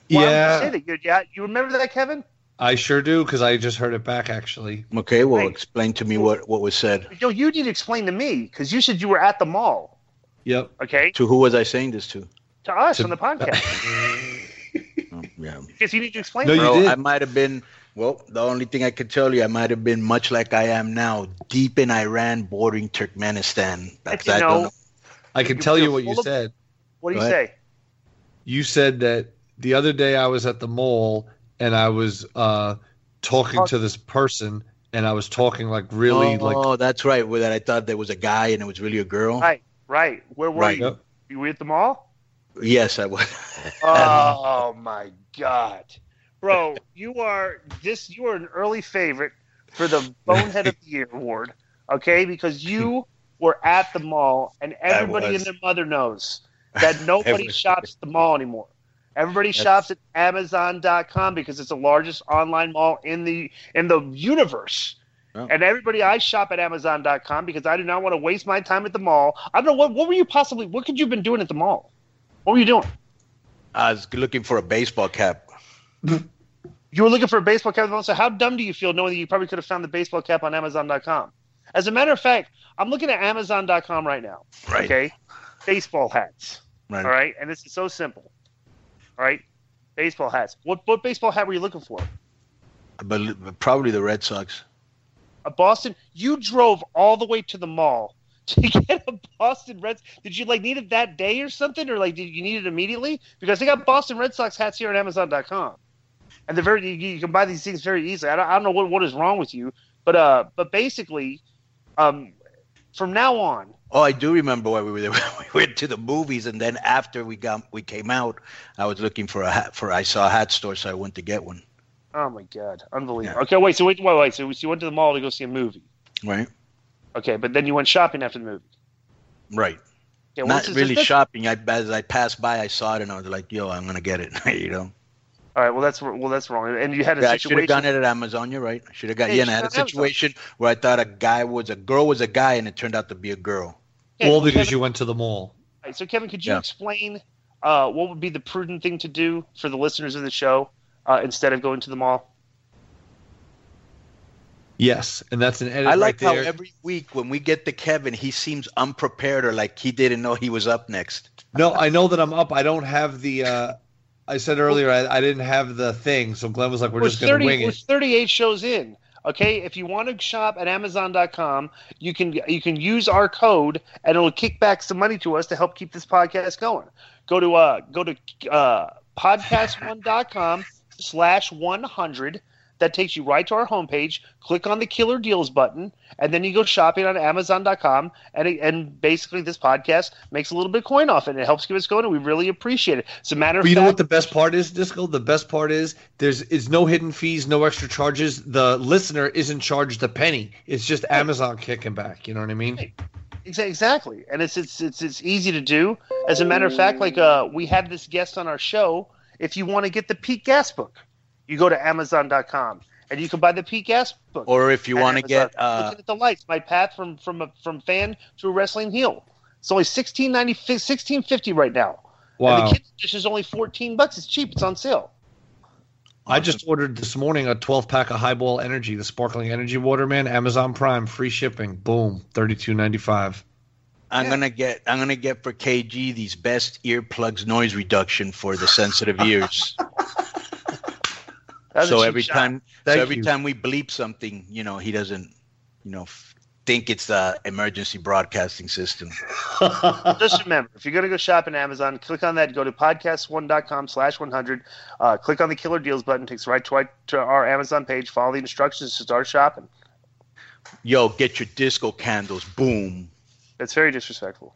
S9: Well,
S11: yeah
S9: Say that. You, yeah, you remember that, Kevin?
S11: i sure do because i just heard it back actually
S7: Okay. Well,
S9: Right.
S7: explain to me what what was said.
S9: No, you need to explain to me because you said you were at the mall.
S11: yep
S9: Okay,
S7: To who was I saying this to?
S9: To us
S11: To-
S9: on the podcast.
S7: Yeah.
S9: Because you need to explain.
S11: No,
S9: to
S11: you.
S7: Bro,
S11: did.
S7: I might have been. Well, the only thing I could tell you, I might have been much like I am now, deep in Iran, bordering Turkmenistan. Because
S9: you
S7: I
S9: know,
S7: don't know.
S11: i can
S9: You
S11: tell you what you
S9: of-
S11: said
S9: What do you say?
S11: you said that the other day I was at the mall and I was uh, talking to this person and I was talking like really
S7: oh,
S11: like Oh,
S7: that's right. Where that I thought there was a guy and it was really a girl.
S9: Right, right. Where were
S7: Right.
S9: you? You were at the mall?
S7: Yes, I was.
S9: Oh my god, bro! You are this. You are an early favorite for the Bonehead of the Year award. Okay, because you were at the mall, and everybody and their mother knows that nobody shops at the mall anymore. Everybody
S7: That's-
S9: shops at Amazon.com because it's the largest online mall in the in the universe.
S7: Oh.
S9: And everybody, I shop at Amazon.com because I do not want to waste my time at the mall. I don't know what what were you possibly what could you have been doing at the mall? What were you doing?
S7: I was looking for a baseball cap.
S9: You were looking for a baseball cap. So how dumb do you feel knowing that you probably could have found the baseball cap on Amazon.com? As a matter of fact, I'm looking at Amazon.com right now.
S7: Right.
S9: Okay, baseball hats.
S7: Right.
S9: All right, and this is so simple. All right, baseball hats. What what baseball hat were you looking for?
S7: But probably the Red Sox.
S9: A Boston. You drove all the way to the mall to get a Boston Reds. Did you like need it that day or something, or like did you need it immediately? Because they got Boston Red Sox hats here on Amazon.com, and they're very you, can buy these things very easily. I don't, I don't know what, what is wrong with you, but uh, but basically, um, from now on,
S7: Oh, I do remember why we were there. We went to the movies, and then after we got we came out, I was looking for a hat. For I saw a hat store, so I went to get one.
S9: oh my god, unbelievable. Okay, wait, so wait, wait, wait. So you went to the mall to go see a movie.
S7: Right.
S9: Okay, but then you went shopping after the movie.
S7: Right.
S9: Okay, well,
S7: Not really
S9: this-
S7: shopping. I as I passed by, I saw it, and I was like, "Yo, I'm gonna get it." you know.
S9: All right, well that's well that's wrong. And you had a
S7: Yeah, I should
S9: situation.
S7: have done it at Amazon. You're right. I should have got.
S9: Yeah,
S7: Yeah,
S9: you
S7: and I had a
S9: should've Amazon.
S7: situation where I thought a guy was a girl was a guy, and it turned out to be a girl.
S9: Yeah,
S11: all because
S9: Kevin-
S11: you went to the mall.
S9: All right, so Kevin, could you
S7: Yeah.
S9: explain uh, what would be the prudent thing to do for the listeners of the show uh, instead of going to the mall?
S11: Yes, and that's an edit
S7: I like
S11: right
S7: how
S11: there.
S7: every week when we get to Kevin, he seems unprepared or like he didn't know he was up next.
S11: No, I know that I'm up. I don't have the. Uh, I said earlier I, I didn't have the thing, so Glenn was like, "We're
S20: We're
S11: just going to
S20: 30
S11: wing
S20: we're 38 shows in. Okay, if you want to shop at Amazon.com, you can you can use our code and it'll kick back some money to us to help keep this podcast going. Go to uh go to uh podcast1.com slash 100. That takes you right to our homepage. Click on the Killer Deals button, and then you go shopping on Amazon.com. And and basically, this podcast makes a little bit of coin off it. And it helps keep us going, and we really appreciate it. As a matter of
S11: But you
S20: fact,
S11: know what the best part is, Disco? The best part is there's is no hidden fees, no extra charges. The listener isn't charged a penny. It's just Amazon kicking back. You know what I mean?
S20: Exa- Exactly, and it's it's it's it's easy to do. As a matter of fact, like uh, we had this guest on our show. If you want to get the Pete Gas book, you go to Amazon.com and you can buy the Pete Gas book.
S7: Or if you want to get uh,
S20: Looking at the lights, my path from from a, from fan to a wrestling heel. It's only sixteen ninety sixteen fifty right now. And
S11: Wow.
S20: the kids edition is only fourteen bucks. It's cheap. It's on sale.
S11: I just ordered this morning a 12 pack of Highball Energy, the sparkling energy water, man. Amazon Prime, free shipping. Boom, thirty two ninety five.
S7: I'm gonna get I'm gonna get for KG these best earplugs noise reduction for the sensitive ears.
S20: That's
S7: so every
S20: shot.
S7: time
S20: Thank
S7: so every
S20: you.
S7: time we bleep something, you know, he doesn't, you know, f- think it's the emergency broadcasting system.
S20: Just remember, if you're going to go shop in Amazon, click on that. Go to podcast1.com slash 100. Uh, click on the Killer Deals button. Takes right to, right to our Amazon page. Follow the instructions to start shopping.
S7: Yo, get your disco candles. Boom.
S20: It's very disrespectful.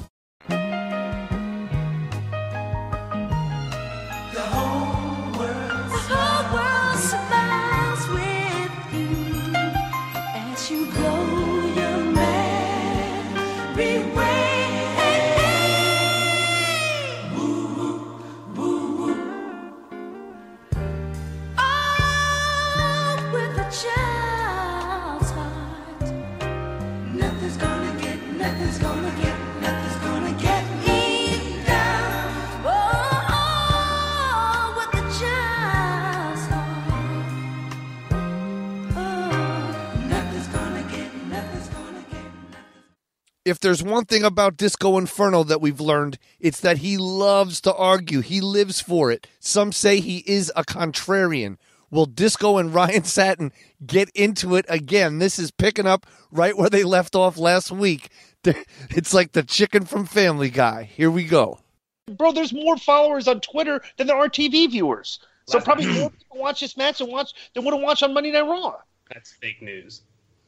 S5: If there's one thing about Disco Inferno that we've learned, it's that he loves to argue. He lives for it. Some say he is a contrarian. Will Disco and Ryan Satin get into it again? This is picking up right where they left off last week. It's like the chicken from Family Guy. Here we go.
S9: Bro, there's more followers on Twitter than there are TV viewers. So probably more people watch this match than watch than would have watched on Monday Night Raw.
S21: That's fake news.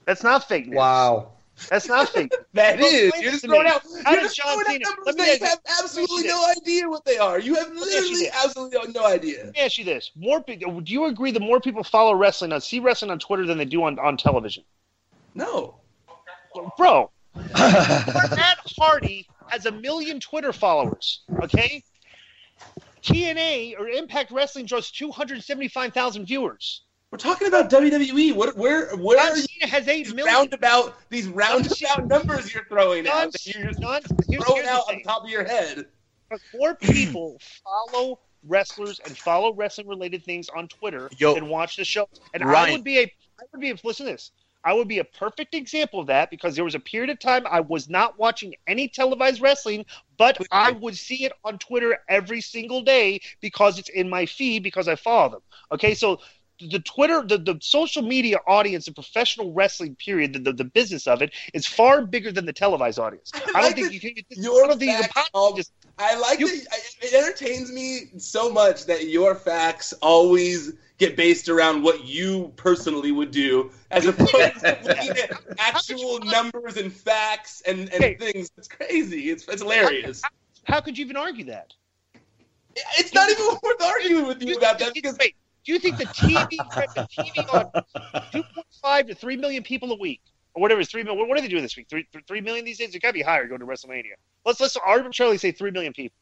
S9: That's not fake news.
S11: Wow.
S9: That's not fake.
S21: That
S9: Bro,
S21: is.
S9: explain
S21: You're just throwing
S9: me.
S21: out.
S9: How
S21: You're just
S9: John
S21: throwing out numbers
S9: Let me
S21: that
S9: ask
S21: you
S9: you-
S21: have
S9: let me ask
S21: absolutely no
S9: this.
S21: idea what they are. You have
S9: me ask you
S21: literally absolutely no idea.
S9: Let me ask you this: More people, do you agree that more people follow wrestling on see wrestling on Twitter than they do on, on television?
S21: No.
S9: Bro, Matt Hardy has a million Twitter followers. Okay, TNA or Impact Wrestling draws two hundred seventy-five thousand viewers.
S21: We're talking about WWE. What? Where? Where
S9: John
S21: are you?
S9: Cena has eight
S21: These
S9: million.
S21: roundabout. These roundabout numbers you're throwing
S9: John-
S21: out. You're just
S9: John, here's,
S21: throwing
S9: here's
S21: out on top of your head.
S9: More people follow wrestlers and follow wrestling related things on Twitter
S7: Yo,
S9: than watch the show. And I would be a I would be a, listen to this. I would be a perfect example of that because there was a period of time I was not watching any televised wrestling, but I would see it on Twitter every single day because it's in my feed because I follow them. Okay, so the Twitter, the, the social media audience of professional wrestling, period, the, the, the business of it is far bigger than the televised audience. I, don't
S21: like
S9: think you can.
S21: Your
S9: I don't think you can
S21: all-
S9: just
S21: I like that. It entertains me so much that your facts always get based around what you personally would do, as opposed to looking at actual numbers and facts and, and things. It's crazy. It's it's hilarious.
S9: How could you even argue that?
S21: It's not even worth arguing with you about that because
S9: Wait, do you think the TV, the TV on 2.5 to 3 million people a week, or whatever is 3 million? What are they doing this week? 3, 3 million these days? It got to be higher going to WrestleMania. Let's let's arbitrarily say 3 million people.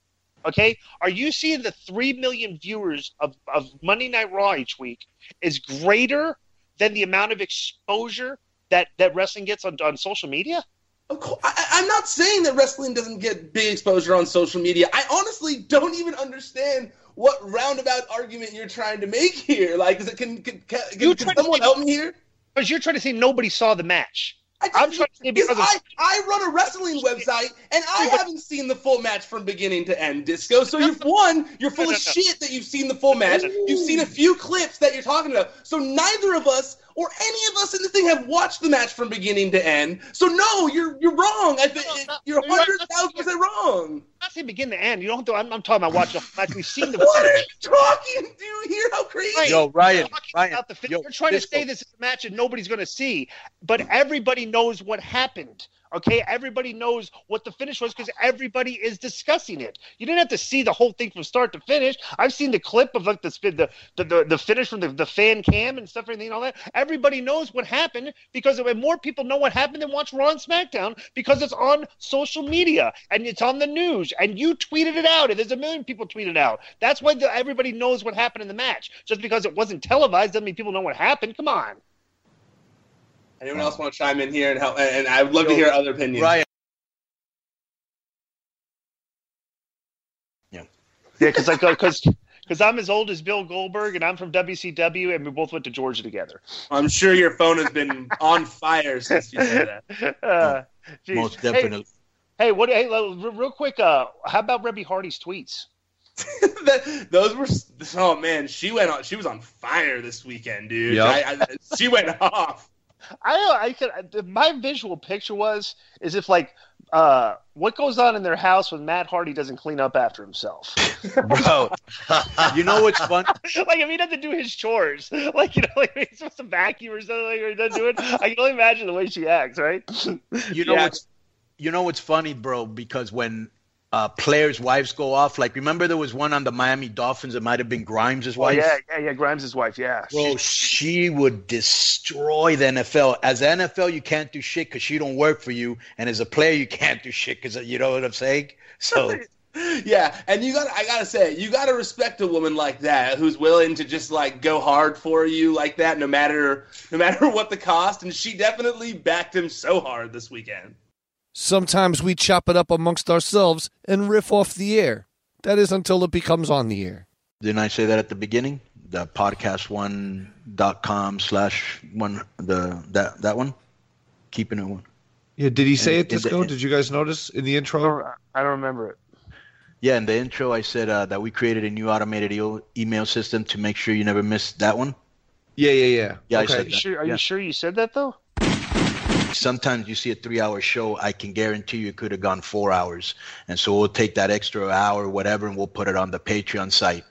S9: Okay, are you seeing the 3 million viewers of, of Monday Night Raw each week is greater than the amount of exposure that, that wrestling gets on, on social media?
S21: I, I'm not saying that wrestling doesn't get big exposure on social media. I honestly don't even understand what roundabout argument you're trying to make here. Like, is it can can, can, can, can someone help me here?
S9: Because you're trying to say nobody saw the match. I'm trying to say
S21: Because I, I run a wrestling website and I haven't seen the full match from beginning to end, Disco. So you've one, you're full of shit that you've seen the full match. You've seen a few clips that you're talking about. So neither of us or any of us in the thing have watched the match from beginning to end. So no, you're you're wrong. I think you're hundred thousand percent wrong.
S9: I'm not saying begin to end. You don't have to. I'm, I'm talking about watching the match. We've seen the.
S21: What are you talking? Do you hear how crazy?
S7: Yo, Ryan,
S9: Talking
S7: Ryan,
S9: about the
S7: yo,
S9: You're trying
S7: Disco.
S9: to say this is a match that nobody's going to see, but everybody knows what happened. Okay, everybody knows what the finish was because everybody is discussing it. You didn't have to see the whole thing from start to finish. I've seen the clip of like the the the, the, the finish from the, the fan cam and stuff, everything and all that. Everybody knows what happened because more people know what happened than watch Raw and SmackDown because it's on social media and it's on the news and you tweeted it out and there's a million people tweeted out. That's why the, everybody knows what happened in the match. Just because it wasn't televised doesn't mean people know what happened. Come on.
S21: Anyone else want to chime in here and help? And I would love to hear other opinions.
S7: Ryan.
S9: Yeah, because I because because I'm as old as Bill Goldberg and I'm from WCW and we both went to Georgia together.
S21: I'm sure your phone has been on fire since you said that.
S9: Uh.
S7: Most
S9: Hey-
S7: definitely.
S9: Hey, what? Hey, real real quick. Uh, how about Reby Hardy's tweets?
S21: That- Those were oh man, she went on. She was on fire this weekend, dude.
S11: Yep.
S21: I, I, she went off.
S9: I I could my visual picture was is if like uh what goes on in their house when Matt Hardy doesn't clean up after himself.
S7: Bro, you know what's fun?
S9: like if he doesn't do his chores, like you know, like he's supposed to vacuum or something, or he doesn't do it. I can only imagine the way she acts, right?
S7: You know
S9: Yeah.
S7: what's you know what's funny, bro? Because when uh, players' wives go off, like remember there was one on the Miami Dolphins. It might have been Grimes' wife.
S9: yeah, yeah, yeah. Grimes' wife, yeah.
S7: Bro, she would destroy the NFL. As NFL, you can't do shit because she don't work for you, and as a player, you can't do shit because you know what I'm saying. So
S21: Yeah, and you got I gotta say, you gotta respect a woman like that who's willing to just like go hard for you like that, no matter no matter what the cost. And she definitely backed him so hard this weekend.
S5: Sometimes we chop it up amongst ourselves and riff off the air. That is until it becomes on the air.
S7: didn't I say that at the beginning? The podcast1.com slash one the that that one, keeping it one.
S11: Yeah, did he say
S7: In-
S11: it,
S7: in the-
S11: Disco? Did you guys notice in the intro?
S9: I don't remember it.
S7: Yeah, in the intro, I said uh, that we created a new automated e- email system to make sure you never miss that one.
S11: Yeah, yeah, yeah.
S7: Yeah, I said
S9: Are you
S7: that.
S9: sure? Are
S7: Yeah.
S9: you sure you said that though?
S7: Sometimes you see a three-hour show, I can guarantee you it could have gone four hours, and so we'll take that extra hour, whatever, and we'll put it on the Patreon site.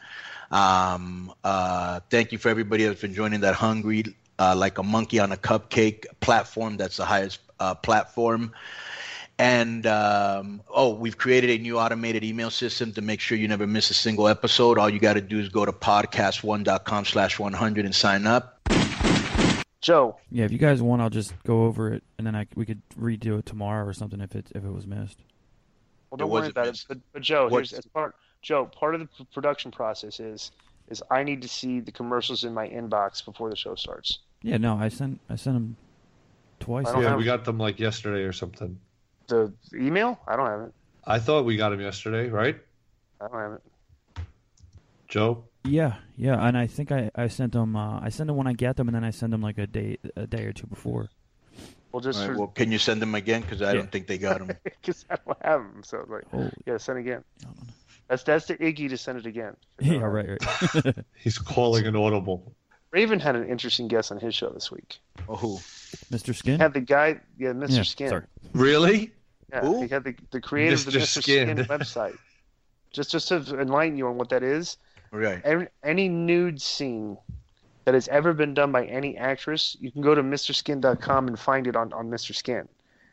S7: Um, uh, thank you for everybody that's been joining that hungry uh, like a monkey on a cupcake platform. That's the highest uh, platform. And um, oh, we've created a new automated email system to make sure you never miss a single episode. All you got to do is go to podcast1.com slash 100 and sign up.
S9: Joe.
S19: Yeah, if you guys want, I'll just go over it, and then I, we could redo it tomorrow or something if it if it was missed.
S9: Well, don't worry
S7: wasn't
S9: about it. But, but Joe,
S19: What's-
S9: here's as part. Joe, part of the production process is is I need to see the commercials in my inbox before the show starts.
S19: Yeah, no, I sent I sent them twice.
S11: Yeah,
S9: have-
S11: we got them like yesterday or something.
S9: The email? I don't have it.
S11: I thought we got them yesterday, right,
S9: I don't have it.
S11: Joe?
S19: Yeah, yeah, and I think I, I sent them. Uh, I send them when I get them, and then I send them like a day a day or two before.
S9: Well, just
S7: All right,
S9: for
S7: well, can you send them again? Because I
S19: Yeah.
S7: don't think they got them.
S9: because I don't have them. So like,
S19: Oh.
S9: yeah, send again. That's that's the Iggy to send it again.
S19: yeah, right, right.
S11: He's calling an audible.
S9: Raven had an interesting guest on his show this week.
S7: Oh, who?
S19: Mr. Skin.
S9: Had the guy, yeah, Mr.
S19: Yeah,
S9: Skin.
S19: sorry.
S11: Really?
S9: Yeah, he had the, the creator of the
S11: Mr.
S9: Mr.
S11: Skin.
S9: Skin website. Just just to enlighten you on what that is.
S7: Right.
S9: Any, any nude scene that has ever been done by any actress, you can go to MrSkin.com and find it on, on Mr. Skin.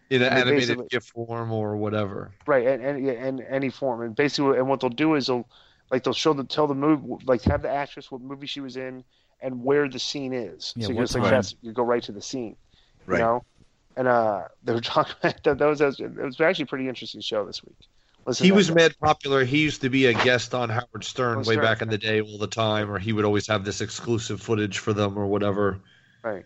S11: In an
S9: And they
S11: animated GIF form or whatever.
S9: Right, and and and any form, and basically, and what they'll do is they'll like they'll show the tell the movie, like have the actress what movie she was in and where the scene is.
S19: Yeah,
S9: so you
S19: what
S9: just like
S19: time.
S9: that's you go right to the scene,
S7: Right.
S9: you know. And uh, they were talking. that, that was it was actually a pretty interesting show this week. Listen
S11: He was mad popular. He used to be a guest on Howard Stern way
S9: Stern,
S11: back in the day all the time, or he would always have this exclusive footage for them or whatever.
S9: Right.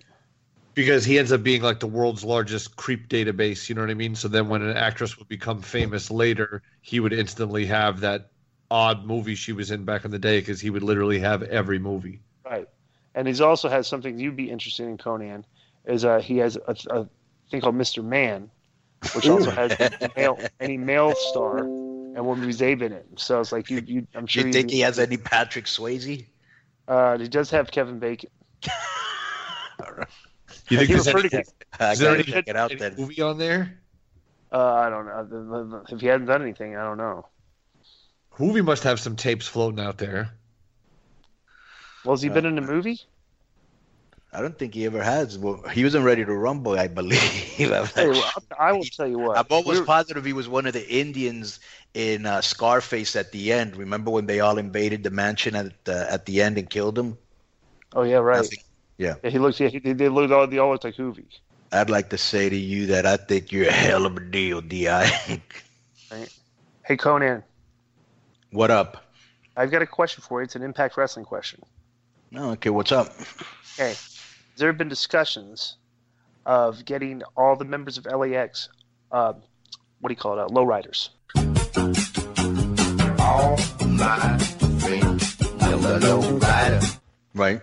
S11: Because he ends up being like the world's largest creep database, you know what I mean? So then when an actress would become famous later, he would instantly have that odd movie she was in back in the day because he would literally have every movie.
S9: Right. And he's also has something you'd be interested in, Konnan, is uh, he has a, a thing called Mr. Man, which also has male, any male star and what movies they've been in. So it's like you, you I'm sure
S7: you
S9: you'd
S7: think he has any Patrick Swayze?
S9: Uh, he does have Kevin Bacon.
S11: You think
S9: He
S11: there's
S9: referred
S11: any,
S9: to-
S7: I
S11: is there
S7: gotta
S11: any,
S7: check it out
S11: any
S7: then.
S11: movie on there?
S9: Uh, I don't know. If he hadn't done anything, I don't know.
S11: Movie must have some tapes floating out there.
S9: Well, has he been in a movie?
S7: I don't think he ever has. Well, he wasn't ready to rumble, I believe.
S9: Well, I will tell you what.
S7: I'm almost
S9: We're-
S7: positive he was one of the Indians in uh, Scarface at the end. Remember when they all invaded the mansion at the, at the end and killed him?
S9: Oh yeah, right.
S7: Yeah.
S9: Yeah, he looks. Yeah, he, they look all. They all like Hoovy.
S7: I'd like to say to you that I think you're a hell of a deal, Di.
S9: Right. Hey Konnan,
S7: what up?
S9: I've got a question for you. It's an Impact Wrestling question.
S7: Oh, okay, what's up?
S9: Okay. Has have been discussions of getting all the members of LAX, uh, what do you call it, uh, lowriders?
S22: All my friends know low rider.
S7: Right.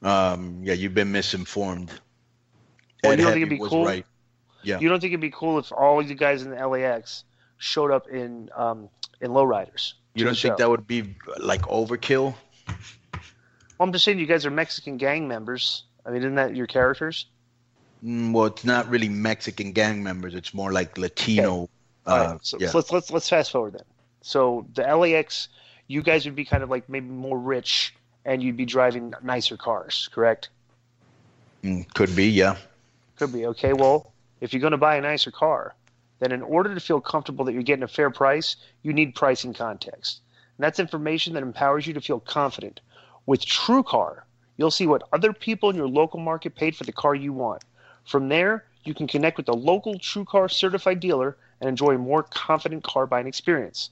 S7: Um, yeah, you've been misinformed.
S9: Well,
S7: Ed
S9: you don't
S7: Heavy
S9: think it'd be cool?
S7: right. Yeah.
S9: You don't think it'd be cool if all you guys in the LAX showed up in um, in lowriders.
S7: You don't think
S9: show.
S7: that would be like overkill?
S9: Well, I'm just saying you guys are Mexican gang members. I mean, isn't that your characters?
S7: Mm, well, it's not really Mexican gang members. It's more like Latino.
S9: All
S7: Uh,
S9: right, so,
S7: yeah.
S9: so let's let's let's fast forward then. So the LAX, you guys would be kind of like maybe more rich, and you'd be driving nicer cars, correct?
S7: Mm, could be, yeah.
S9: Could be. Okay, well, if you're going to buy a nicer car, then in order to feel comfortable that you're getting a fair price, you need pricing context. And that's information that empowers you to feel confident. With TrueCar, you'll see what other people in your local market paid for the car you want. From there, you can connect with a local TrueCar certified dealer and enjoy a more confident car buying experience.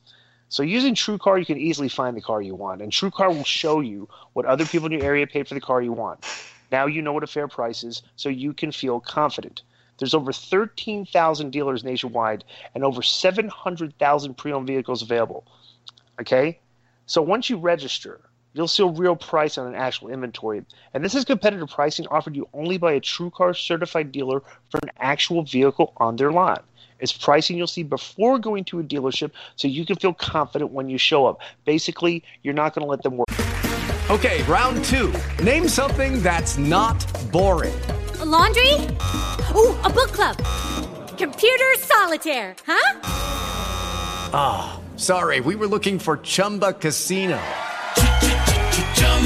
S9: So using TrueCar, you can easily find the car you want, and TrueCar will show you what other people in your area paid for the car you want. Now you know what a fair price is, so you can feel confident. There's over 13,000 dealers nationwide and over 700,000 pre-owned vehicles available. Okay? So once you register, you'll see a real price on an actual inventory. And this is competitive pricing offered you only by a TrueCar certified dealer for an actual vehicle on their lot. It's pricing you'll see before going to a dealership so you can feel confident when you show up. Basically, you're not going to let them work.
S23: Okay, round two. Name something that's not boring.
S24: A laundry? Ooh, a book club. Computer solitaire, huh?
S23: Ah, sorry, we were looking for Chumba Casino.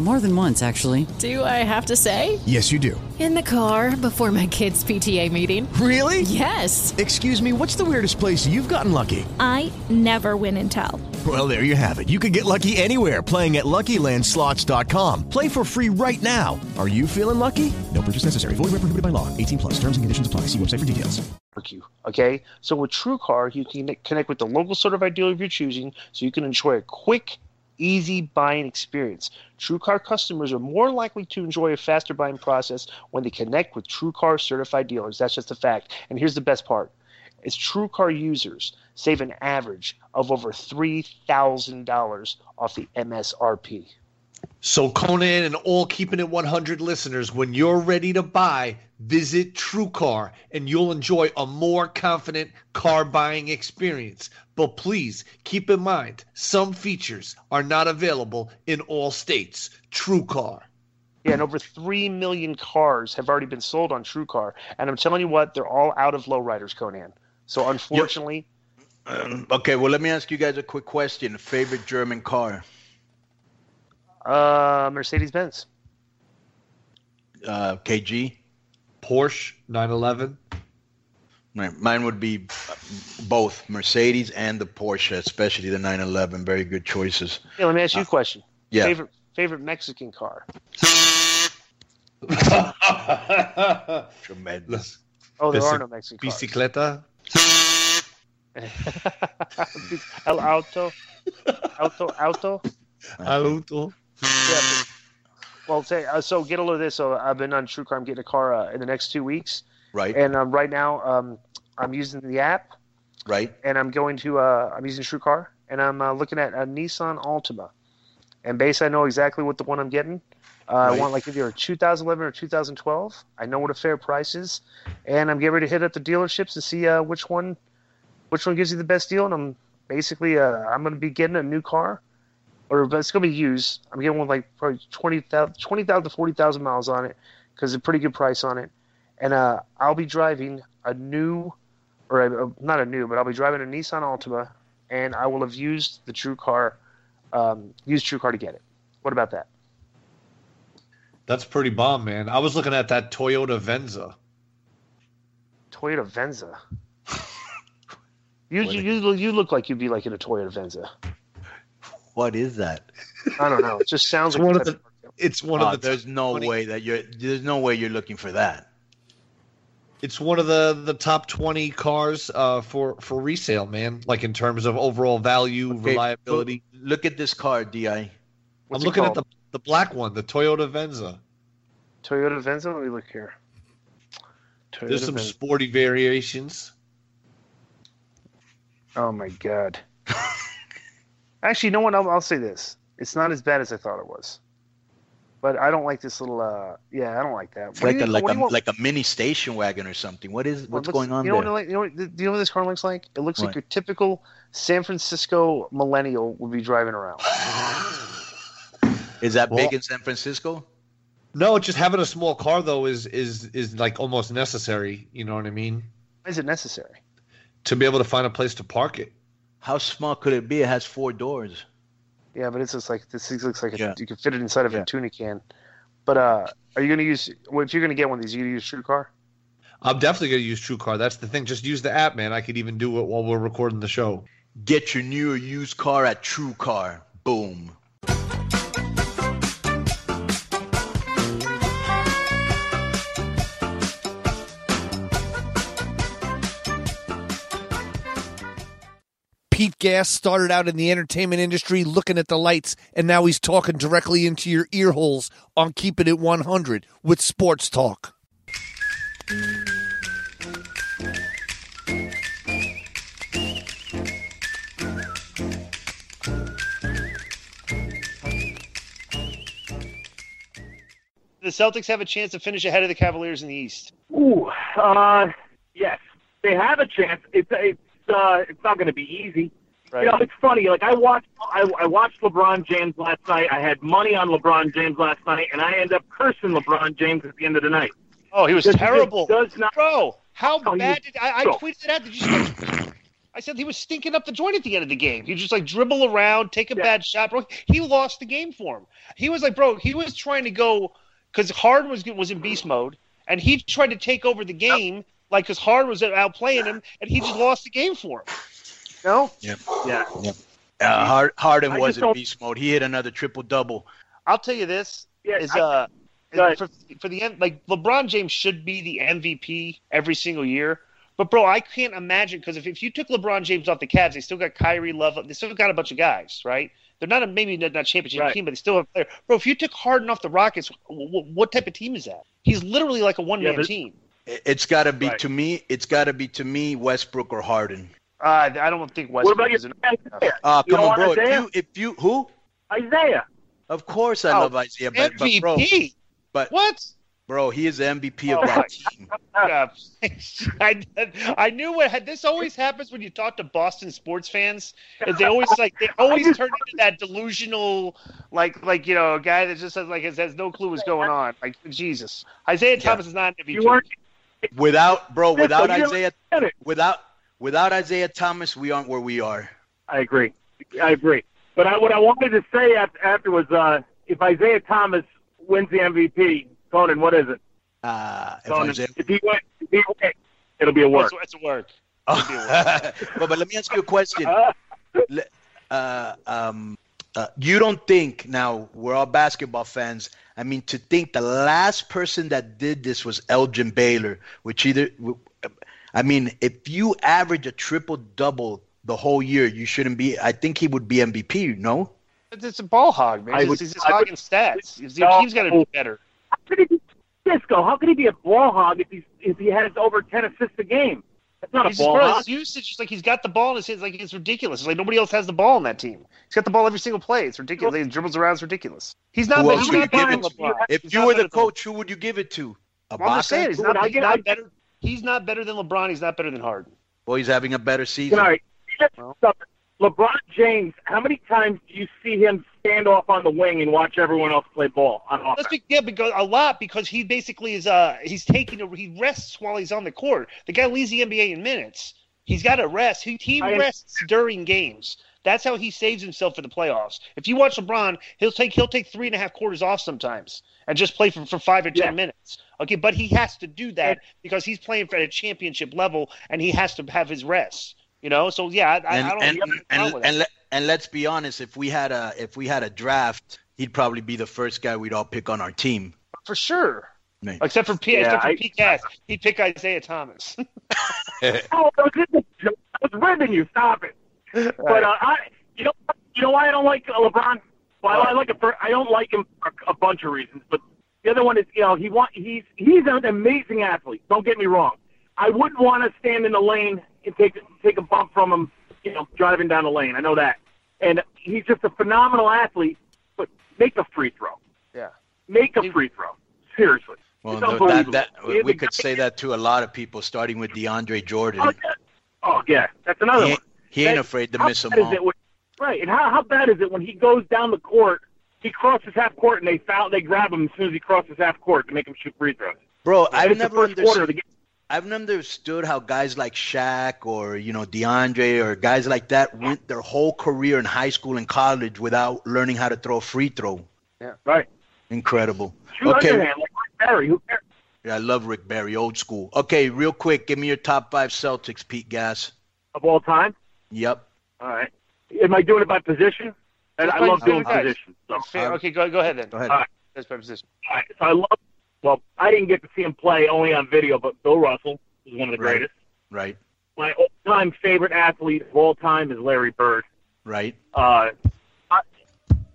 S25: More than once, actually.
S26: Do I have to say?
S27: Yes, you do.
S26: In the car before my kids' PTA meeting.
S27: Really?
S26: Yes.
S27: Excuse me, what's the weirdest place you've gotten lucky?
S28: I never win and tell.
S27: Well, there you have it. You can get lucky anywhere playing at LuckyLandSlots.com. Play for free right now. Are you feeling lucky? No purchase necessary. Void where prohibited by law. 18 plus. Terms and conditions apply. See website for details.
S9: Okay, so with TrueCar, you can connect with the local certified dealer of your choosing, so you can enjoy a quick, easy buying experience. TrueCar customers are more likely to enjoy a faster buying process when they connect with TrueCar certified dealers. That's just a fact. And here's the best part: is TrueCar users save an average of over three thousand dollars off the MSRP.
S11: So Konnan and all keeping it 100 listeners, when you're ready to buy, visit TrueCar and you'll enjoy a more confident car buying experience. But please keep in mind, some features are not available in all states. TrueCar.
S9: Yeah, and over 3 million cars have already been sold on TrueCar. And I'm telling you what, they're all out of lowriders, Konnan. So unfortunately,
S7: Um, okay, well, let me ask you guys a quick question. Favorite German car?
S9: Uh, Mercedes Benz.
S7: Uh, KG?
S11: Porsche 911.
S7: Right. Mine would be uh, both Mercedes and the Porsche, especially the 911. Very good choices.
S9: Yeah, let me ask you a question.
S7: yeah.
S9: Favorite favorite Mexican car?
S7: Tremendous.
S9: Oh, there
S11: Bici-
S9: are no Mexican cars.
S11: Bicicleta.
S9: El Auto. Auto. Auto.
S11: Auto.
S9: Yeah. but- well, say uh, so. Get a load of this. So I've been on TrueCar. I'm getting a car uh, in the next two weeks.
S7: Right.
S9: And um, right now, um, I'm using the app,
S7: Right.
S9: and I'm going to. Uh, I'm using TrueCar, and I'm uh, looking at a Nissan Altima. And base, I know exactly what the one I'm getting. Uh, I want like either a 2011 or 2012. I know what a fair price is, and I'm getting ready to hit up the dealerships to see uh, which one, which one gives you the best deal. And I'm basically, uh, I'm going to be getting a new car, or but it's going to be used. I'm getting one like probably 20,000 20,000 to 40,000 miles on it, because it's a pretty good price on it. And uh, I'll be driving a new, or a, not a new, but I'll be driving a Nissan Altima, and I will have used the True Car, um, used True Car to get it. What about that?
S11: That's pretty bomb, man. I was looking at that Toyota Venza.
S9: Toyota Venza. You you, you look- you look like you'd be like in a Toyota Venza.
S7: What is that?
S9: I don't know. It just sounds like
S11: one of the. It's one of the.
S7: there's no way that you're. There's no way you're looking for that.
S11: It's one of the the top 20 cars uh, for for resale, man. Like in terms of overall value,
S7: Okay,
S11: reliability.
S7: Look at this car, Di.
S11: I'm looking at the the black one, the Toyota Venza.
S9: Toyota Venza. Let me look here. Toyota
S11: There's some
S9: Venza.
S11: sporty variations.
S9: Oh my god. Actually, no one. I'll, I'll say this: it's not as bad as I thought it was. But I don't like this little. uh Yeah, I don't like that.
S7: It's
S9: What do
S7: like a like a
S9: want-
S7: like a mini station wagon or something. What is what's
S9: looks-
S7: going on
S9: you know
S7: there?
S9: What, it like- you know, what- do you know what this car looks like? It looks like your typical San Francisco millennial would be driving around.
S7: Is that
S11: Well-
S7: big in San Francisco?
S11: No, just having a small car though is is is like almost necessary. You know what I mean?
S9: Why is it necessary?
S11: To be able to find a place to park it.
S7: How small could it be? It has four doors.
S9: Yeah, but it's just like this thing looks like a,
S7: Yeah.
S9: you could fit it inside of a tuna can. But uh, are you going to use? Well, if you're going to get one of these, you going to use True Car?
S11: I'm definitely gonna use True Car. That's the thing. Just use the app, man. I could even do it while we're recording the show.
S7: Get your new or used car at True Car. Boom.
S5: Pete Gas started out in the entertainment industry looking at the lights, and now he's talking directly into your ear holes on Keeping It 100 with Sports Talk.
S9: The Celtics have a chance to finish ahead of the Cavaliers in the East.
S29: Ooh, uh, yes, they have a chance. It's it's uh, it's not going to be easy.
S9: Right.
S29: You know, it's funny. Like I watched, I, I watched LeBron James last night. I had money on LeBron James last night, and I end up cursing LeBron James at the end of the night.
S9: Oh, he was terrible.
S29: Does not,
S9: Bro, how
S29: Oh,
S9: bad did I, I tweeted it out? Did you see I said he was stinking up the joint at the end of the game. He just like dribble around, take a bad shot, bro. He lost the game for him. He was like, bro, he was trying to go because Harden was was in beast mode, and he tried to take over the game, like because Hard was outplaying him, and he just lost the game for him. No,
S7: Yep.
S29: Yeah.
S7: Yep. Uh, Hard, Harden
S9: I
S7: was in beast mode. He hit another triple double.
S9: I'll tell you this is uh
S29: Go ahead.
S9: for, for the end like LeBron James should be the MVP every single year. But bro, I can't imagine because if, if you took LeBron James off the Cavs, they still got Kyrie Love. They still got a bunch of guys, right? They're not a maybe not, not championship team, but they still have players. Bro, if you took Harden off the Rockets, what, what type of team is that? He's literally like a one man
S7: but-
S9: team.
S7: It- It's got to be to me. It's got to be to me Westbrook or Harden.
S9: Uh, I don't think Westbrook
S29: What about
S9: is an
S7: Uh,
S29: You
S7: come
S29: don't
S7: on, bro.
S29: want
S7: If you, if you who?
S29: Isaiah.
S7: Of course, I
S9: Oh,
S7: love Isaiah, but, but bro,
S9: MVP.
S7: but
S9: what?
S7: bro, he is the MVP
S9: Oh,
S7: of that team.
S9: I, I knew what had this always happens when you talk to Boston sports fans. Is they always like they always turn into that delusional, like like you know, a guy that just has like has, has no clue what's going on. Like Jesus, Isaiah Thomas is not an MVP.
S29: You weren't.
S7: Without bro, without Isaiah, without without Isaiah Thomas, we aren't where we are.
S29: I agree. I agree. But I, what I wanted to say after, after was uh, if Isaiah Thomas wins the MVP, Konnan, what is it?
S7: Uh, if
S29: Konnan,
S7: Isaiah-
S29: if he wins, if he wins, it'll be a work.
S9: It's, it's a work.
S7: but, but let me ask you a question. Uh, um, uh, you don't think now we're all basketball fans. I mean, to think the last person that did this was Elgin Baylor, which either, I mean, if you average a triple double the whole year, you shouldn't be. I think he would be MVP. No.
S9: It's, it's a ball hog, man. He's,
S29: would-
S9: he's just
S29: I would-
S9: hogging stats. His
S29: No.
S9: team's got to be better.
S29: How could he be Disco? How could he be a ball hog if he if he has over ten assists a game? That's not
S9: He's
S29: a ball
S9: his usage is like he's got the ball in his hands. Like it's ridiculous. It's like nobody else has the ball in that team. He's got the ball every single play. It's ridiculous. He dribbles around. It's ridiculous. He's not.
S7: Who
S9: he's not
S7: you give it to?
S9: LeBron.
S7: If
S9: He's
S7: you were the coach, who would you give it to?
S9: Well, I'm just saying, he's not, he's not better. He's not better than LeBron. He's not better than Harden.
S7: Well, he's having a better season.
S29: All right. LeBron James, how many times do you see him stand off on the wing and watch everyone else play ball on offense?
S9: Be, yeah, because a lot because he basically is uh he's taking a, he rests while he's on the court. The guy leads the NBA in minutes. He's got to rest. He he rests during games. That's how he saves himself for the playoffs. If you watch LeBron, he'll take he'll take three and a half quarters off sometimes and just play for, for five or ten
S29: Yeah.
S9: minutes. Okay, but he has to do that because he's playing for at a championship level and he has to have his rest. You know, so yeah, I, I-
S7: and
S9: I don't
S7: and
S9: have a problem
S7: and and, let, and let's be honest. If we had a if we had a draft, he'd probably be the first guy we'd all pick on our team.
S9: for sure.
S7: Man.
S9: Except for P,
S29: Yeah,
S9: except for
S29: I-
S9: Pete Gas, he'd pick Isaiah Thomas.
S29: Oh, that was just a joke. I was ribbing you. Stop it. But uh, I, you know, you know why I don't like uh, LeBron? Well, I like it for I don't like him for a bunch of reasons, but The other one is, you know, he want he's he's an amazing athlete. Don't get me wrong. I wouldn't want to stand in the lane and take take a bump from him, you know, driving down the lane. I know that. And he's just a phenomenal athlete. But make a free throw.
S9: Yeah.
S29: Make a free throw. Seriously.
S7: Well,
S29: It's
S7: no, that, that,
S29: He
S7: we could say that to a lot of people, starting with DeAndre Jordan.
S29: Oh yeah. Oh yeah. That's another
S7: He
S29: one.
S7: ain't- he ain't
S29: That-
S7: afraid to
S29: miss
S7: miss 'em
S29: bad
S7: all.
S29: when- right. And how how bad is it when he goes down the court? He crosses half court and they foul. They grab him as soon as he crosses half court to make him shoot free throws.
S7: Bro,
S29: And
S7: I've never
S29: first the
S7: understood.
S29: Game.
S7: I've never understood how guys like Shaq or you know DeAndre or guys like that went their whole career in high school and college without learning how to throw a free throw.
S9: Yeah.
S29: Right.
S7: Incredible.
S29: Shoot
S7: Okay,
S29: underhand like Rick Barry. Who cares?
S7: yeah, I love Rick Barry, old school. Okay, real quick, give me your top five Celtics, Pete Gas.
S29: Of all time.
S7: Yep.
S29: All right. Am I doing it by position? And I love doing
S9: guys.
S29: position. So.
S9: Fair. Okay, go go ahead then.
S7: Go ahead.
S29: All right.
S9: That's by position.
S29: All right. So I love. Well, I didn't get to see him play only on video, but Bill Russell is one of the
S7: Right.
S29: greatest.
S7: Right.
S29: My all-time favorite athlete of all time is Larry Bird.
S7: Right.
S29: Uh, I,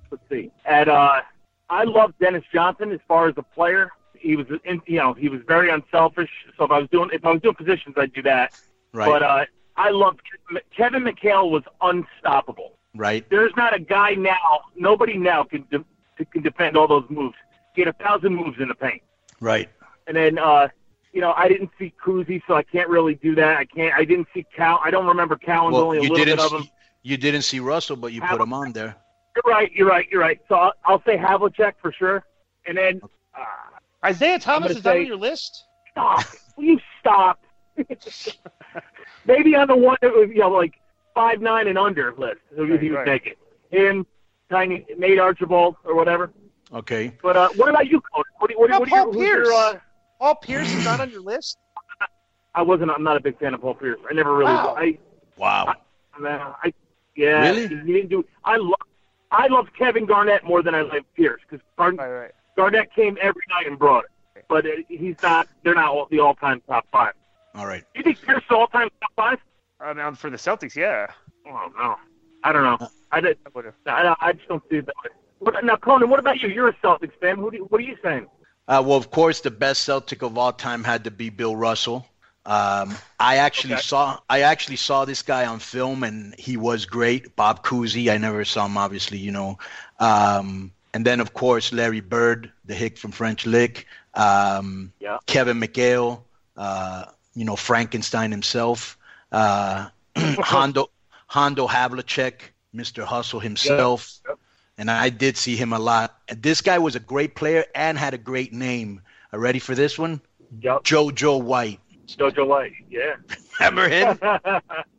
S29: let's see. At uh, I love Dennis Johnson as far as a player. He was, in, you know, he was very unselfish. So if I was doing, if I was doing positions, I'd do that.
S7: Right.
S29: But uh, I loved Kevin McHale was unstoppable.
S7: Right.
S29: There's not a guy now, nobody now can de- can defend all those moves. He had a thousand moves in the paint.
S7: Right.
S29: And then, uh, you know, I didn't see Cousy, so I can't really do that. I can't. I didn't see Cal. I don't remember Cowens
S7: Well,
S29: only a
S7: you
S29: little
S7: didn't.
S29: bit of him.
S7: See, you didn't see Russell, but you put him on there.
S29: You're right. You're right. You're right. So I'll, I'll say Havlicek for sure. And then uh,
S9: Isaiah Thomas is
S29: say-
S9: on your list?
S29: stop. Will you stop? Maybe on the one that was, you know, like five nine and under list, if
S9: Right,
S29: he would
S9: right.
S29: take it. Him, tiny Nate Archibald or whatever.
S7: Okay.
S29: But uh, what about you, Coach? What do you, what, do you- what do you,
S9: Paul Pierce?
S29: your, uh,
S9: Paul Pierce is not on your list.
S29: I wasn't. I'm not a big fan of Paul Pierce. I never really.
S9: Wow.
S29: I,
S7: Wow.
S29: man, I, yeah.
S7: Really?
S29: He, he didn't do. I love. I love Kevin Garnett more than I love Pierce because
S9: Right, right.
S29: Garnett came every night and brought it. But uh, he's not. They're not all, the all-time top five.
S7: All right.
S29: You think Pierce is the all-time top five?
S9: Uh, now for the Celtics, yeah.
S29: Oh no, I don't know. I did.
S9: I
S29: I, don't- I just don't see it that way. What, now, Konnan, what about you? You're a Celtics fan. Who do you, what are you saying?
S7: Uh, well, of course, the best Celtic of all time had to be Bill Russell. Um, I actually
S29: Okay.
S7: saw I actually saw this guy on film, and he was great. Bob Cousy. I never saw him, obviously, you know. Um, and then, of course, Larry Bird, the hick from French Lick. Um,
S29: Yeah.
S7: Kevin McHale. Uh, you know, Frankenstein himself. Uh, Hondo Hondo Havlicek, Mr. Hustle himself.
S29: Yep.
S7: And I did see him a lot. This guy was a great player and had a great name. Are ready for this one?
S29: Yep.
S7: JoJo White.
S29: Jojo White. Yeah.
S7: Remember him?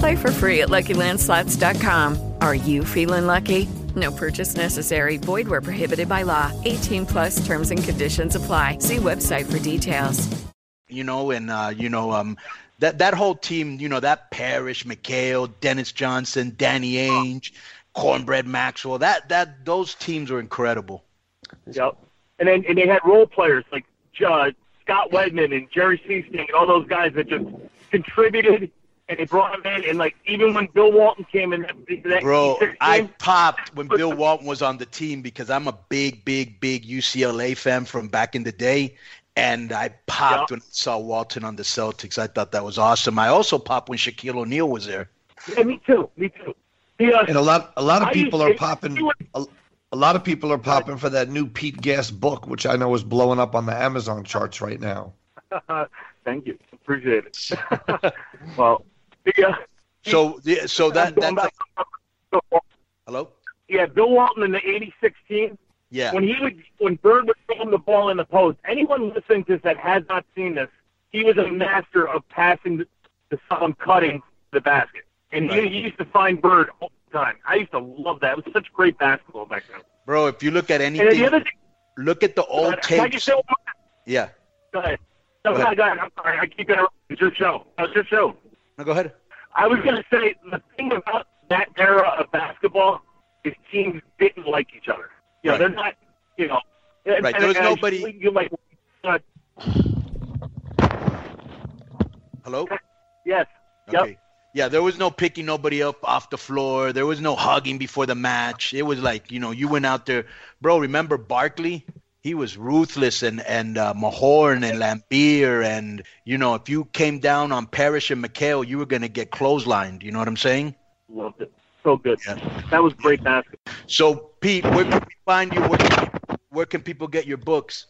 S12: Play for free at LuckyLandSlots.com. Are you feeling lucky? No purchase necessary. Void where prohibited by law. 18 plus terms and conditions apply. See website for details.
S7: You know, and uh, you know, um, that that whole team. You know, that Parish, McHale, Dennis Johnson, Danny Ainge, Cornbread Maxwell. That that those teams were incredible.
S29: Yep. And then and they had role players like uh, Scott Wedman and Jerry Sichting and all those guys that just contributed and they brought them in and like even when Bill Walton came in that, that
S7: Bro,
S29: 86
S7: I popped when Bill Walton was on the team because I'm a big, big, big UCLA fan from back in the day. And I popped when I saw Walton on the Celtics. I thought that was awesome. I also popped when Shaquille O'Neal was there.
S29: yeah, me too, me too. The, uh,
S11: And a lot, a lot of people are popping. A, a lot of people are popping for that new Pete Gas book, which I know is blowing up on the Amazon charts right now.
S29: Thank you. Appreciate it. well, Yeah.
S7: So the, so that that
S29: back-
S7: hello.
S29: Yeah, Bill Walton in the '86 team.
S7: Yeah.
S29: When he would, when Bird would throw him the ball in the post, anyone listening to this that has not seen this, he was a master of passing the, the someone cutting the basket, and he, he used to find Bird all the time. I used to love that. It was such great basketball back then.
S7: Bro, if you look at
S29: the
S7: anything,
S29: other thing,
S7: look at the old
S29: can I
S7: tapes.
S29: just say one more?
S7: Yeah.
S29: Go ahead. No,
S7: Go ahead.
S29: ahead. Go ahead. I'm sorry. I keep interrupting. It's your show. It's your show.
S7: Go ahead.
S29: I was going to say the thing about that era of basketball is teams didn't like each other. You know,
S7: Right.
S29: they're not. You know. and-
S7: Right,
S29: and-
S7: there was nobody-
S29: You like. Uh,
S7: Hello.
S29: yes.
S7: Okay. Yeah, there was no picking nobody up off the floor. There was no hugging before the match. It was like, you know, you went out there, bro. Remember Barkley? He was ruthless, and and uh, Mahorn and Laimbeer, and you know, if you came down on Parish and McHale, you were gonna get clotheslined. You know what I'm saying?
S29: Loved it. So good. Yeah. That was great basketball.
S7: So, Pete, where can we find you? Where can, where can people get your books?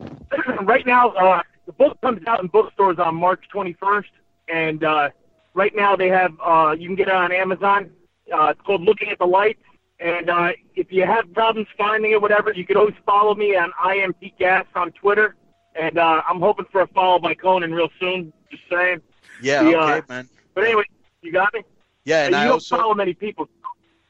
S29: right now, uh, the book comes out in bookstores on March 21st, and uh, right now they have uh, you can get it on Amazon. Uh, it's called Looking at the Lights, and uh, if you have problems finding it, whatever, you can always follow me on IMP Gas on Twitter, and uh, I'm hoping for a follow by Konnan real soon. Just saying.
S7: Yeah,
S29: The,
S7: okay,
S29: uh,
S7: man.
S29: But anyway, you got me.
S7: Yeah, and
S29: you
S7: I
S29: don't
S7: also
S29: follow many people.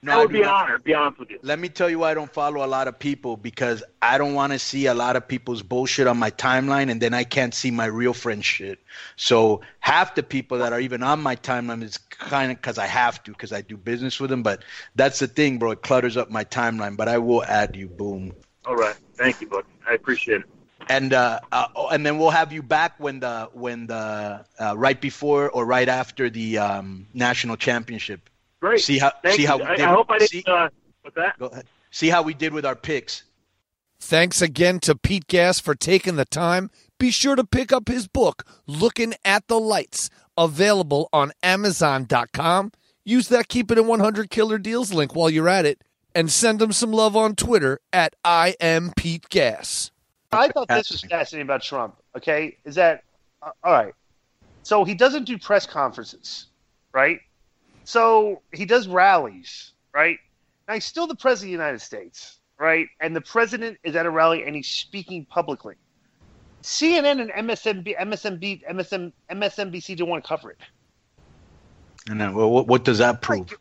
S7: No,
S29: that would be an honor. Be honest with you.
S7: Let me tell you why I don't follow a lot of people because I don't want to see a lot of people's bullshit on my timeline and then I can't see my real friend shit. So half the people that are even on my timeline is kind of because I have to because I do business with them. But that's the thing, bro. It clutters up my timeline. But I will add you. Boom.
S29: All right. Thank you, Buck. I appreciate it.
S7: And uh, uh, and then we'll have you back when the when the uh, right before or right after the um, national championship.
S29: Great.
S7: See how
S29: Thank
S7: see
S29: you.
S7: how we
S29: I,
S7: did.
S29: I hope I didn't. Uh, what's that?
S7: go ahead. See how we did with our picks.
S5: Thanks again to Pete Gas for taking the time. Be sure to pick up his book, Looking at the Lights, available on Amazon.com. Use that Keep It in 100 Killer Deals link while you're at it, and send him some love on Twitter at I am Pete Gas.
S9: I thought this was fascinating about Trump. Okay, is that uh, all right? So he doesn't do press conferences, right? So he does rallies, right? Now he's still the president of the United States, right? And the president is at a rally and he's speaking publicly. CNN and MSNB, MSNB, MSN, MSNBC don't want to cover it.
S7: And then, well, what, what does that prove?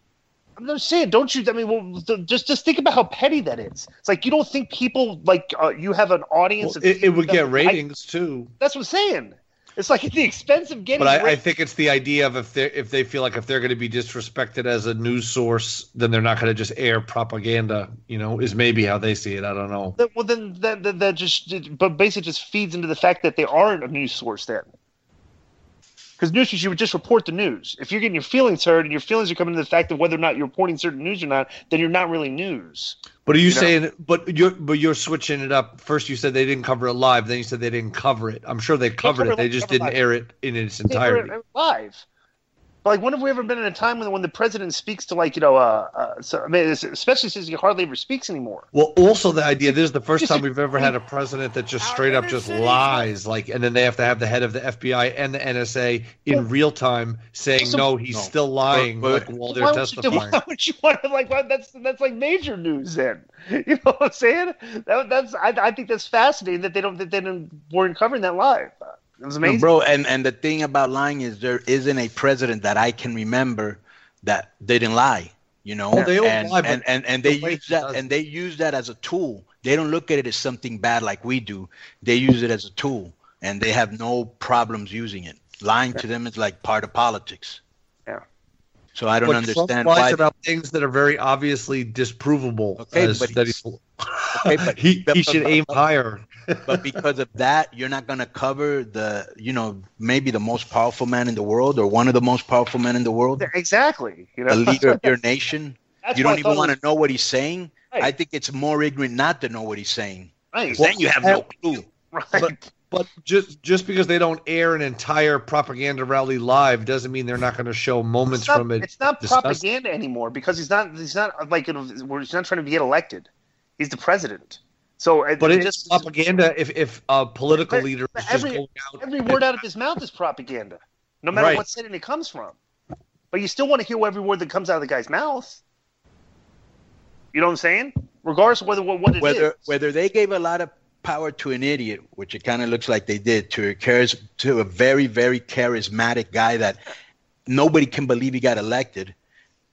S9: I'm just saying, don't you? I mean, well, th- just just think about how petty that is. It's like you don't think people like uh, you have an audience.
S11: Well, it, it would get ratings too.
S9: That's what I'm saying. It's like at the expense of getting.
S11: But I, I think it's the idea of if they if they feel like if they're going to be disrespected as a news source, then they're not going to just air propaganda. You know, is maybe how they see it. I don't know.
S9: That- well, then that, that that just but basically just feeds into the fact that they aren't a news source then. Because news you would just report the news. If you're getting your feelings hurt and your feelings are coming to the fact of whether or not you're reporting certain news or not, then you're not really news.
S11: But are you,
S9: You know?
S11: saying? But you're but you're switching it up. First, you said they didn't cover it live. Then you said they didn't cover it. I'm sure they covered
S9: cover
S11: it. They just didn't
S9: live.
S11: air it in its
S9: They
S11: entirety.
S9: live. But like, when have we ever been in a time when when the president speaks to like you know, uh, uh so, I mean, especially since he hardly ever speaks anymore.
S11: Well, also the idea. This is the first time we've ever had a president that just straight up just lies, like, and then they have to have the head of the FBI and the NSA in real time saying
S9: So-
S11: no, he's
S7: No.
S11: still lying,
S7: But-
S11: like while
S9: Why
S11: they're
S9: would, you,
S11: testifying.
S9: why would you want to like? Why, that's that's like major news then. You know what I'm saying? That, that's I, I think that's fascinating that they don't that they didn't, weren't covering that live. It was
S7: No, bro. And and the thing about lying is there isn't a president that I can remember that didn't lie. You know,
S11: Well, they all
S7: and,
S11: lie, but
S7: and, and and they
S11: way
S7: use that and they use that as a tool. They don't look at it as something bad like we do. They use it as a tool, and they have no problems using it. Lying to them is like part of politics.
S9: Yeah.
S7: So I don't
S11: But
S7: understand
S11: Trump lies
S7: why.
S11: about things that are very obviously disprovable.
S7: Okay, but he's-
S11: he,
S7: okay, but
S11: he,
S7: but-
S11: he should aim higher.
S7: But because of that, you're not gonna cover the, you know, maybe the most powerful man in the world or one of the most powerful men in the world,
S9: exactly. You know,
S7: the leader of your nation.
S9: That's
S7: you don't even want to
S9: was-
S7: know what he's saying.
S9: Right.
S7: I think it's more ignorant not to know what he's saying.
S9: Right.
S7: 'Cause then you have no clue.
S9: Right.
S11: But but just just because they don't air an entire propaganda rally live doesn't mean they're not going to show moments
S9: not,
S11: from it.
S9: it's not
S11: discussed.
S9: propaganda anymore because he's not he's not like you know, he's not trying to get elected. He's the president. So uh,
S11: But
S9: it
S11: it's
S9: just
S11: propaganda if if a political
S9: But-
S11: leader
S9: but
S11: is just
S9: every
S11: going out.
S9: every word out of his mouth is propaganda. no matter
S11: Right.
S9: what setting it comes from. But you still want to hear every word that comes out of the guy's mouth. You know what I'm saying? Regardless of whether what, what it is.
S7: whether whether they gave a lot of power to an idiot, which it kind of looks like they did, to a charis- to a very very charismatic guy that nobody can believe he got elected.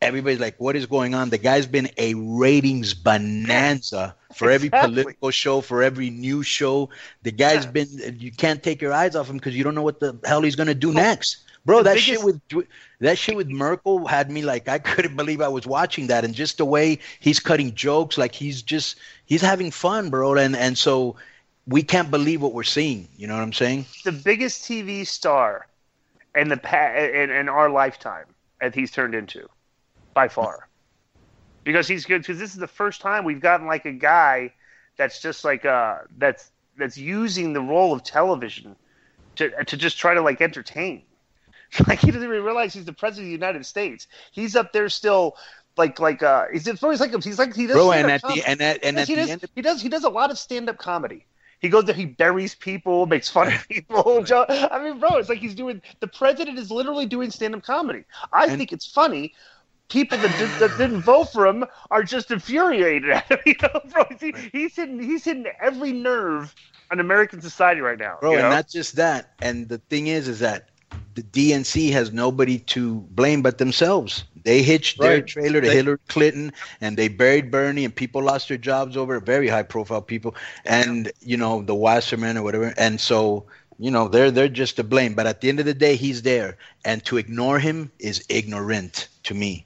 S7: Everybody's like, "What is going on?" The guy's been a ratings bonanza for every
S9: Exactly.
S7: political show, for every news show. The guy's been. You can't take your eyes off him because you don't know what the hell he's gonna do next, bro.
S9: the
S7: That
S9: biggest-
S7: shit with that shit with Merkel had me like I couldn't believe I was watching that, and just the way he's cutting jokes, like he's just he's having fun, bro. And and so we can't believe what we're seeing. You know what I'm saying?
S9: the biggest TV star in the pa- in, in our lifetime that he's turned into, by far. Because he's good. Because this is the first time we've gotten like a guy that's just like uh that's that's using the role of television to to just try to like entertain. Like he doesn't even realize he's the president of the United States. He's up there still. Like like uh, he's it's always like he's like he does.
S7: Bro, and at the- and at- and
S9: Yes,
S7: at
S9: he
S7: the
S9: does,
S7: end of-
S9: he does he does a lot of stand up comedy. He goes there, he buries people, makes fun of people. I mean, bro, it's like he's doing. The president is literally doing stand-up comedy. I think it's funny. People that, did, that didn't vote for him are just infuriated at him. You know, bro, he, he's hitting he's hitting every nerve on American society right now.
S7: bro.
S9: you
S7: And not just that. And the thing is, is that the DNC has nobody to blame but themselves. They hitched their trailer to
S11: They-
S7: Hillary Clinton, and they buried Bernie, and people lost their jobs over. Very high-profile people, and you know the Wasserman or whatever. And so you know they're they're just to blame. But at the end of the day, he's there, and to ignore him is ignorant to me.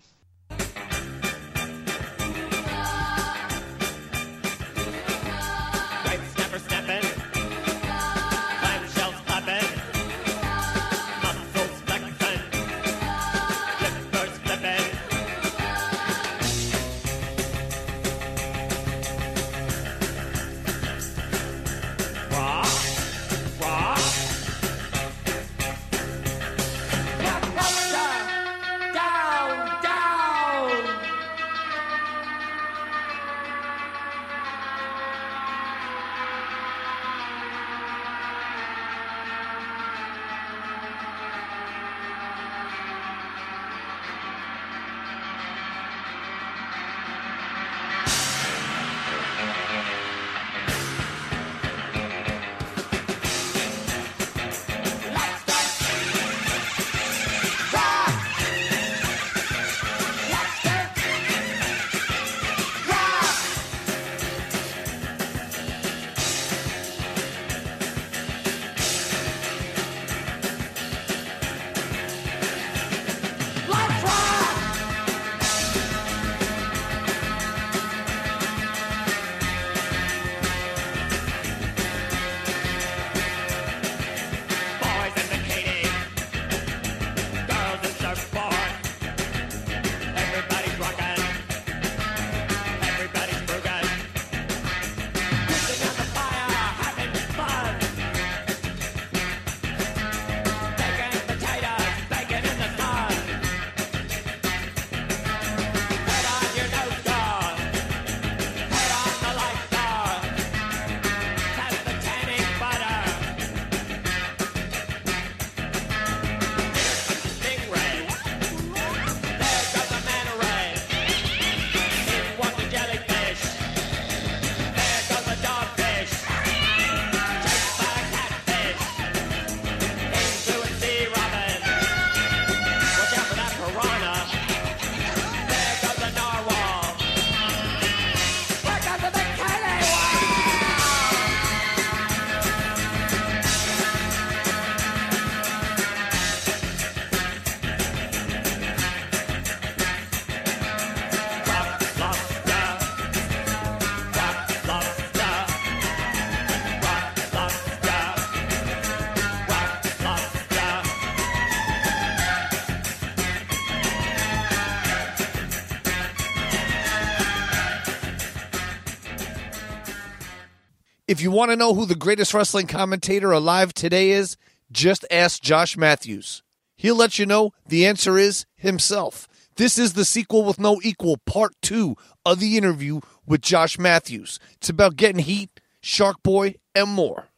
S5: If you want to know who the greatest wrestling commentator alive today is, just ask Josh Matthews. He'll let you know the answer is himself. This is the sequel with no equal, part two of the interview with Josh Matthews. It's about getting heat, Shark Boy, and more.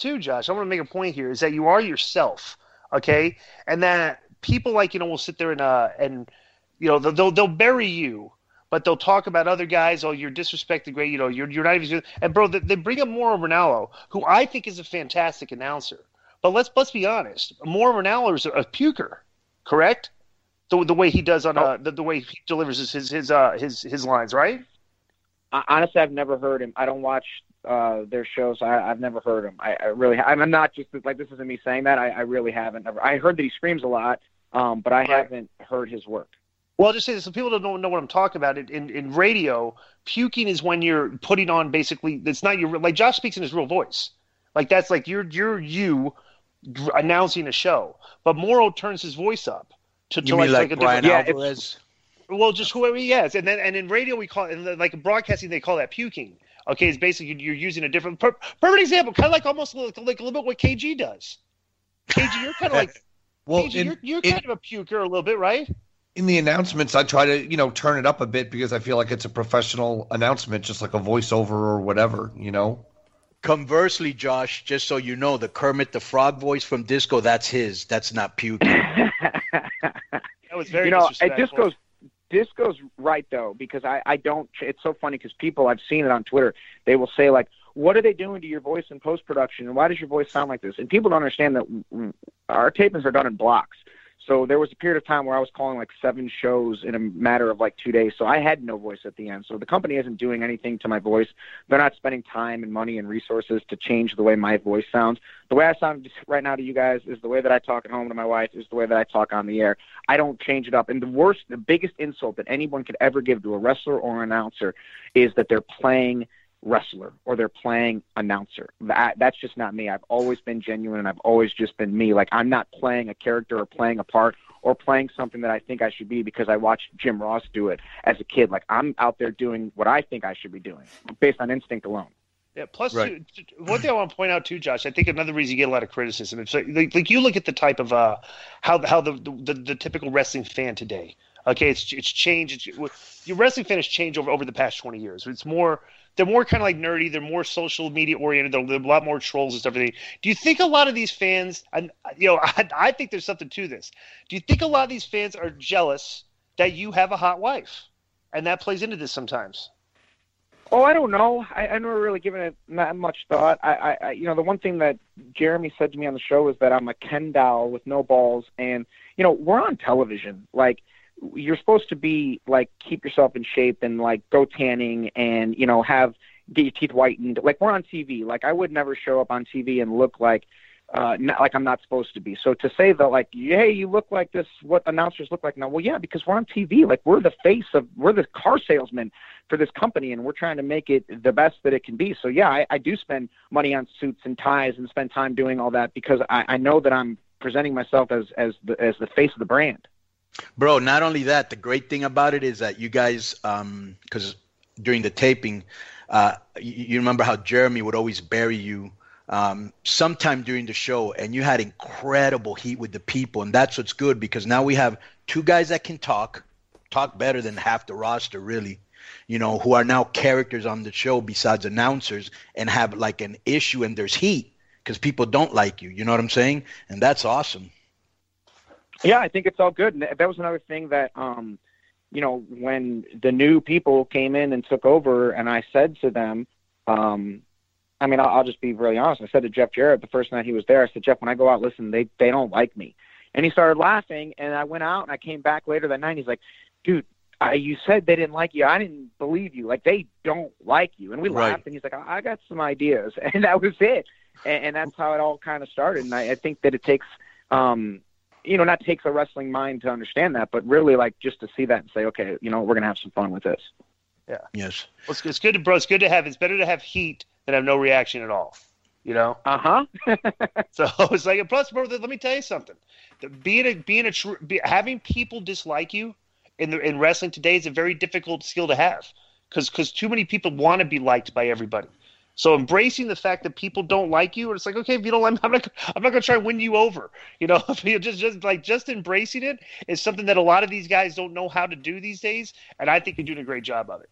S9: two, Josh, I want to make a point here is that you are yourself okay, and that people like you know will sit there and uh and you know they'll, they'll bury you. But they'll talk about other guys. Oh, you're disrespecting great. You know, you're you're not even. And bro, they, they bring up Mauro Ranallo, who I think is a fantastic announcer. But let's let's be honest. Mauro Ranallo is a, a puker, correct? The, the way he does on uh, the, the way he delivers his his his uh, his, his lines, right?
S30: Honestly, I've never heard him. I don't watch uh, their shows. So I, I've never heard him. I, I really, I'm not just like this isn't me saying that. I, I really haven't. Ever. I heard that he screams a lot, um, but I haven't heard his work.
S9: Well, I'll just say this so people don't know, know what I'm talking about. In, in in radio, puking is when you're putting on basically it's not your like Josh speaks in his real voice. Like that's like you're you're you announcing a show. But Mauro turns his voice up to, to
S7: You mean like
S9: a
S7: Brian
S9: yeah,
S7: Alvarez?
S9: it's- well, just whoever he is, and then and in radio we call it in like broadcasting they call that puking. Okay, it's basically you're using a different per, perfect example, kind of like almost like, like a little bit what KG does. KG, you're kind of like
S11: Well,
S9: KG,
S11: in-
S9: you're, you're
S11: in-
S9: kind of a puker a little bit, right?
S11: In the announcements, I try to, you know, turn it up a bit because I feel like it's a professional announcement, just like a voiceover or whatever, you know.
S7: Conversely, Josh, just so you know, the Kermit the Frog voice from Disco, that's his. That's not puking.
S9: That was very
S30: you know, it
S9: disrespectful.
S30: Disco's Disco's right though because I I don't. It's so funny because people I've seen it on Twitter. They will say like, "What are they doing to your voice in post production? And why does your voice sound like this?" And people don't understand that our tapings are done in blocks. So there was a period of time where I was calling like seven shows in a matter of like two days. So I had no voice at the end. So the company isn't doing anything to my voice. They're not spending time and money and resources to change the way my voice sounds. The way I sound right now to you guys is the way that I talk at home to my wife, is the way that I talk on the air. I don't change it up. And the worst, the biggest insult that anyone could ever give to a wrestler or an announcer is that they're playing wrestler or they're playing announcer. That that's just not me. I've always been genuine and I've always just been me. Like I'm not playing a character or playing a part or playing something that I think I should be because I watched Jim Ross do it as a kid. Like I'm out there doing what I think I should be doing based on instinct alone.
S9: Yeah. Plus,
S30: Right.
S9: too, one thing I want to point out too, Josh. I think another reason you get a lot of criticism. is like, like, like you look at the type of uh how how the the, the typical wrestling fan today. Okay, it's it's changed. It's, your wrestling fan has changed over over the past twenty years. It's more they're more kind of like nerdy. They're more social media oriented. They're, they're a lot more trolls and stuff. everything. Do you think a lot of these fans? And you know, I, I think there's something to this. Do you think a lot of these fans are jealous that you have a hot wife, and that plays into this sometimes?
S30: Oh, I don't know. I, I never really given it that much thought. I, I, I, you know, the one thing that Jeremy said to me on the show is that I'm a Ken doll with no balls, and you know, we're on television. Like, you're supposed to be like keep yourself in shape and like go tanning and you know have get your teeth whitened. Like we're on TV. Like I would never show up on TV and look like uh not, like I'm not supposed to be. So to say that like hey you look like this what announcers look like now well yeah because we're on TV like we're the face of we're the car salesman for this company and we're trying to make it the best that it can be. So yeah I, I do spend money on suits and ties and spend time doing all that because I, I know that I'm presenting myself as as the as the face of the brand.
S7: Bro, not only that, the great thing about it is that you guys, because during the taping, uh, you, you remember how Jeremy would always bury you um, sometime during the show, and you had incredible heat with the people, and that's what's good because now we have two guys that can talk, talk better than half the roster, really. You know, who are now characters on the show besides announcers, and have like an issue, and there's heat because people don't like you. You know what I'm saying? And that's awesome.
S30: Yeah, I think it's all good. And that was another thing that, um, you know, when the new people came in and took over, and I said to them, um, I mean, I'll, I'll just be really honest. I said to Jeff Jarrett the first night he was there, I said, Jeff, when I go out, listen, they they don't like me. And he started laughing, and I went out and I came back later that night. And he's like, dude, I, you said they didn't like you. I didn't believe you. Like they don't like you. And we
S7: Right.
S30: laughed, and he's like, I, I got some ideas, and that was it. And, and that's how it all kind of started. And I, I think that it takes, um, you know, not takes a wrestling mind to understand that, but really like just to see that and say, okay, you know, we're gonna have some fun with this.
S9: Yeah.
S7: Yes.
S9: Well, it's, it's good to bro. It's good to have. It's better to have heat than have no reaction at all. You know.
S30: Uh huh.
S9: so it's like, plus, bro. Let me tell you something. The, being a being a true be, having people dislike you in the in wrestling today is a very difficult skill to have because because too many people want to be liked by everybody. So embracing the fact that people don't like you, and it's like okay, if you don't like, me, I'm not I'm not gonna try and win you over. You know, just just like just embracing it is something that a lot of these guys don't know how to do these days, and I think you're doing a great job of it.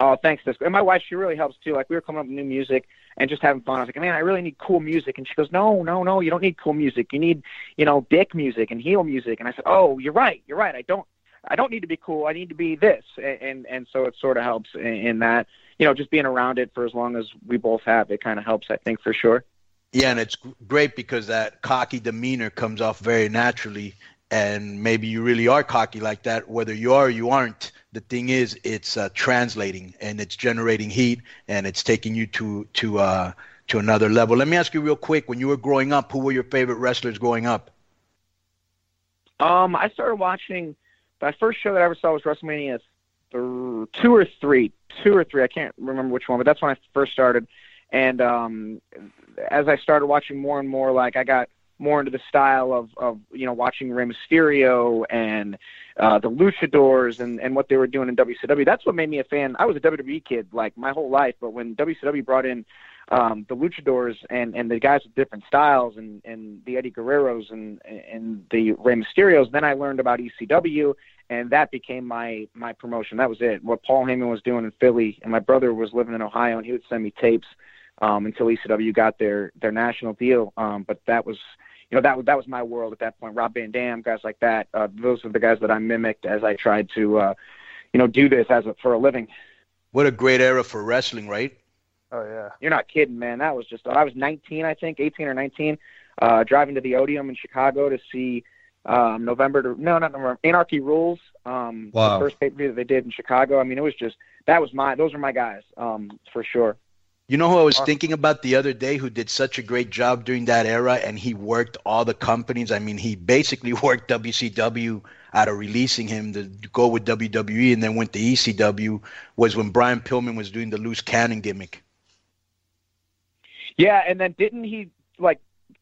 S30: Oh, thanks. And my wife, she really helps too. Like we were coming up with new music. and just having fun. I was like, man, I really need cool music. And she goes, no, no, no, you don't need cool music. You need, you know, dick music and heel music. And I said, oh, you're right, you're right. I don't, I don't need to be cool. I need to be this. And and, and so it sort of helps in, in that, you know, just being around it for as long as we both have, it kind of helps, I think, for sure.
S7: Yeah, and it's great because that cocky demeanor comes off very naturally, and maybe you really are cocky like that, whether you are or you aren't. The thing is, it's uh, translating and it's generating heat and it's taking you to to uh, to another level. Let me ask you real quick: When you were growing up, who were your favorite wrestlers growing up?
S30: Um, I started watching. My first show that I ever saw was WrestleMania two or three, two or three. I can't remember which one, but that's when I first started. And um, as I started watching more and more, like I got more into the style of, of you know watching Rey Mysterio and uh, the Luchadors and and what they were doing in WCW. That's what made me a fan. I was a WWE kid like my whole life, but when WCW brought in um, the Luchadors and and the guys with different styles and and the Eddie Guerreros and and the Rey Mysterios, then I learned about ECW and that became my my promotion. That was it. What Paul Heyman was doing in Philly, and my brother was living in Ohio, and he would send me tapes um, until ECW got their their national deal. Um, but that was you know that was that was my world at that point. Rob Van Dam, guys like that. Uh, those are the guys that I mimicked as I tried to uh, you know do this as a, for a living.
S7: What a great era for wrestling, right?
S9: Oh yeah.
S30: You're not kidding, man. That was just I was 19, I think, 18 or 19, uh, driving to the Odeum in Chicago to see um, November to no, not November. Anarchy Rules. Um,
S11: Wow.
S30: The first pay per view that they did in Chicago. I mean, it was just that was my those are my guys um, for sure.
S7: You know who I was thinking about the other day who did such a great job during that era and he worked all the companies. I mean, he basically worked WCW out of releasing him to go with WWE and then went to ECW was when Brian Pillman was doing the loose cannon gimmick.
S30: Yeah, and then didn't he like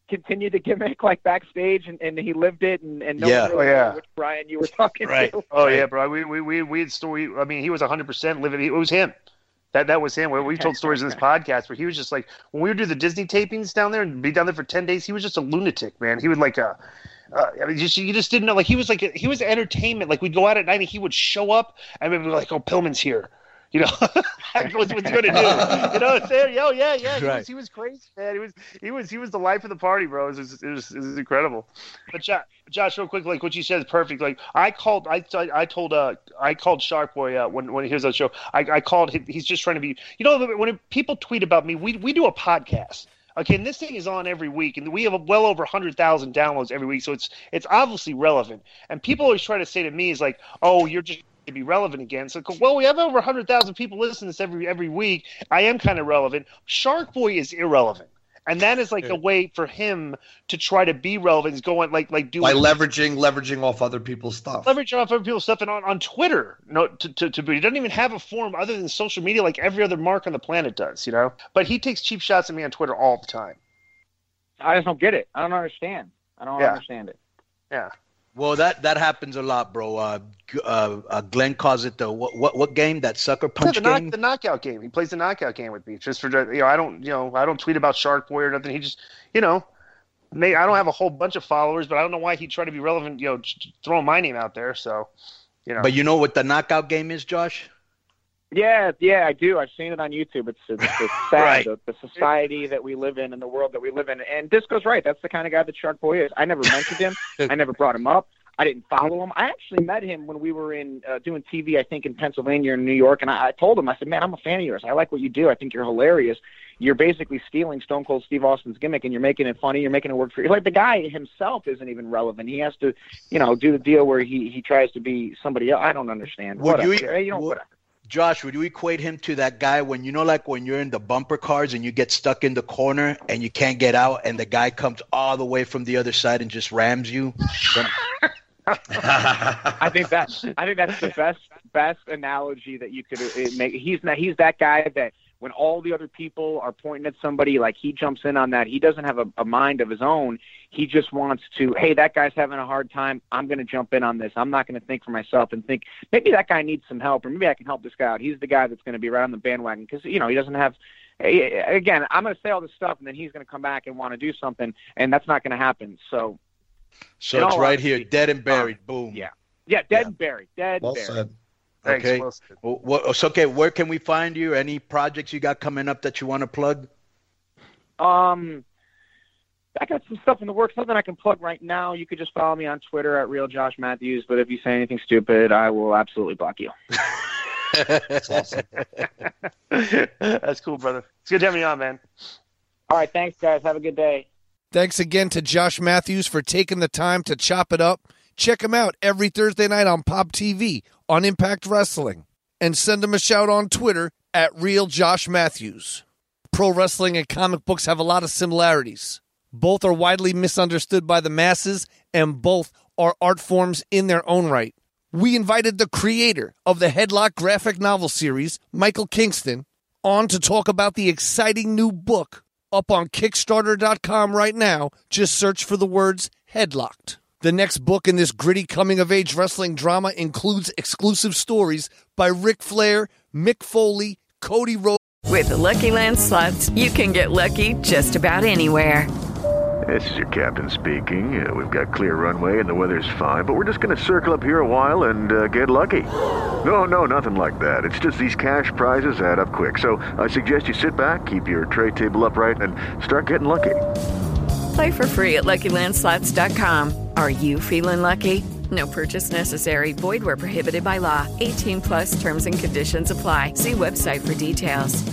S30: continue the gimmick like backstage and, and he lived it and, and no
S7: Yeah.
S30: one really
S9: Oh, yeah.
S30: which Brian you were talking to.
S9: Oh yeah, bro. We we we we had story. I mean, he was 100 percent living. It was him. That that was him. We- We've told stories in this podcast where he was just like when we would do the Disney tapings down there and be down there for 10 days. He was just a lunatic, man. He would like uh Uh, I mean, just you just didn't know. Like he was like he was entertainment. Like we'd go out at night and he would show up and we'd be like, "Oh, Pillman's here," you know. What's going to do. You know what I'm saying? Yo, yeah, yeah. He,
S7: Right.
S9: was, he was crazy, man. He was he was he was the life of the party, bro. It was, it was, it was incredible. But Josh, Josh, real quick, like what you said is perfect. Like I called, I I told uh I called Shark Boy uh, when when he was on the show. I I called. him He's just trying to be. You know, when people tweet about me, we we do a podcast. Okay, and this thing is on every week, and we have well over hundred thousand downloads every week, so it's it's obviously relevant. And people always try to say to me, "Is like, oh, you're just to be relevant again." So, well, we have over hundred thousand people listen to this every every week. I am kind of relevant. Shark Boy is irrelevant, and that is like a way for him to try to be relevant. Is going like like doing
S11: By leveraging leveraging off other people's stuff.
S9: leveraging off other people's stuff and on, on Twitter. No, to, to, to be, he doesn't even have a forum other than social media like every other mark on the planet does, you know. But he takes cheap shots at me on Twitter all the time.
S30: I just don't get it. I don't understand. I don't
S9: Yeah.
S30: understand it.
S9: Yeah.
S7: Well, that that happens a lot, bro. Uh, uh, uh, Glenn calls it the what what, what game? That sucker
S9: Yeah,
S7: punch
S9: the, knock,
S7: game.
S9: the knockout game. He plays the knockout game with me just for you know. I don't you know I don't tweet about Shark Boy or nothing. He just you know. May, I don't have a whole bunch of followers, but I don't know why he tried to be relevant. You know, throwing my name out there. So, you know.
S7: But you know what the knockout game is, Josh?
S30: Yeah, yeah, I do. I've seen it on YouTube. It's it's, it's sad
S7: Right.
S30: the, the society that we live in and the world that we live in. And Disco's right. That's the kind of guy that Shark Boy is. I never mentioned him. I never brought him up. I didn't follow him. I actually met him when we were in uh, doing TV, I think, in Pennsylvania and New York. And I, I told him, I said, "Man, I'm a fan of yours. I like what you do. I think you're hilarious. You're basically stealing Stone Cold Steve Austin's gimmick, and you're making it funny. You're making it work for you. Like the guy himself isn't even relevant. He has to, you know, do the deal where he he tries to be somebody else. I don't understand.
S7: Would
S30: Whatever.
S7: you,
S30: you know,
S7: would-
S30: whatever.
S7: Josh, would you equate him to that guy when you know, like when you're in the bumper cars and you get stuck in the corner and you can't get out, and the guy comes all the way from the other side and just rams you?
S30: I think that I think that's the best best analogy that you could uh, make. He's not, he's that guy that when all the other people are pointing at somebody, like he jumps in on that. He doesn't have a, a mind of his own. He just wants to. Hey, that guy's having a hard time. I'm going to jump in on this. I'm not going to think for myself and think maybe that guy needs some help, or maybe I can help this guy out. He's the guy that's going to be right on the bandwagon because you know he doesn't have. Again, I'm going to say all this stuff, and then he's going to come back and want to do something, and that's not going to happen. So
S7: So
S30: In
S7: it's
S30: all
S7: right here, dead and uh, buried. Boom.
S30: yeah, yeah, dead and buried, dead
S7: Well
S30: and buried.
S7: said.
S9: Thanks,
S7: okay.
S9: well said.
S7: Well, what- so, okay. Where can we find you? Any projects you got coming up that you want to plug?
S30: Um, I got some stuff in the works. Nothing I can plug right now. You could just follow me on Twitter at real Josh Matthews. But if you say anything stupid, I will absolutely block you.
S9: That's awesome. That's cool, brother. It's good to have you on, man.
S30: All right, thanks, guys. Have a good day.
S5: Thanks again to Josh Matthews for taking the time to chop it up. Check him out every Thursday night on Pop TV on Impact Wrestling. And send him a shout on Twitter at Real Josh Matthews. Pro wrestling and comic books have a lot of similarities. Both are widely misunderstood by the masses, and both are art forms in their own right. We invited the creator of the Headlock graphic novel series, Michael Kingston, on to talk about the exciting new book up on Kickstarter.com right now. Just search for the words Headlocked. The next book in this gritty coming of age wrestling drama includes exclusive stories by Ric Flair, Mick Foley, Cody Rhodes.
S12: With the Lucky Land slots, you can get lucky just about anywhere.
S16: This is your captain speaking. Uh, we've got clear runway and the weather's fine, but we're just going to circle up here a while and uh, get lucky. No, no, nothing like that. It's just these cash prizes add up quick. So I suggest you sit back, keep your tray table upright, and start getting lucky.
S12: Play for free at LuckyLandSlots.com. Are you feeling lucky? No purchase necessary. Void where prohibited by law. 18 plus terms and conditions apply. See website for details.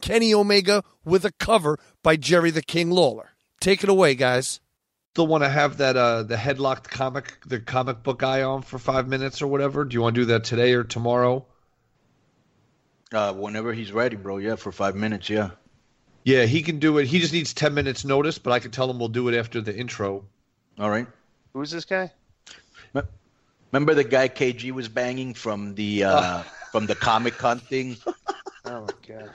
S5: Kenny Omega with a cover by Jerry the King Lawler. Take it away, guys.
S11: Still want to have that uh the headlocked comic the comic book guy on for five minutes or whatever? Do you want to do that today or tomorrow?
S7: Uh, whenever he's ready, bro. Yeah, for five minutes. Yeah.
S11: Yeah, he can do it. He just needs ten minutes notice, but I can tell him we'll do it after the intro.
S7: All right.
S9: Who's this guy?
S7: Remember the guy KG was banging from the uh, from the Comic Con thing?
S9: Oh my god.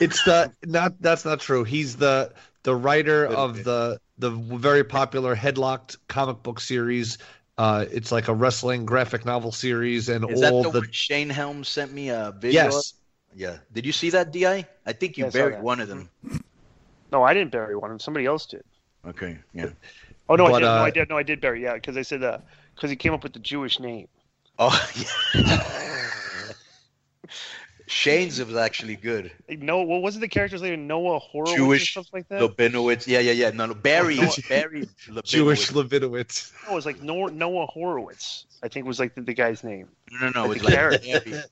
S11: It's the not that's not true. He's the the writer of the the very popular Headlocked comic book series. Uh, it's like a wrestling graphic novel series, and
S7: Is that
S11: all
S7: the,
S11: the
S7: one Shane Helms sent me a video?
S11: Yes.
S7: of? Yeah. Did you see that, Di? I think you
S9: Yeah,
S7: buried one of them.
S9: No, I didn't bury one. of them. Somebody else did.
S7: Okay. Yeah.
S9: Oh no, I
S11: But,
S9: did. no,
S11: uh,
S9: I did. No, I did bury. Yeah, because I said that because he came up with the Jewish name.
S7: Oh yeah. Shane's was actually good.
S9: No, what was it? The character's name? Noah Horowitz or
S7: Jewish
S9: something like that.
S7: Lubinowitz. Yeah, yeah, yeah. No, no. Barry.
S9: Noah-
S7: Barry. Lubinowitz.
S11: Jewish Levinowitz.
S9: No, it was like Noah, Noah Horowitz. I think was like the, the guy's name.
S7: No, no, no.
S9: Like
S7: It's
S9: the
S7: like. Barry.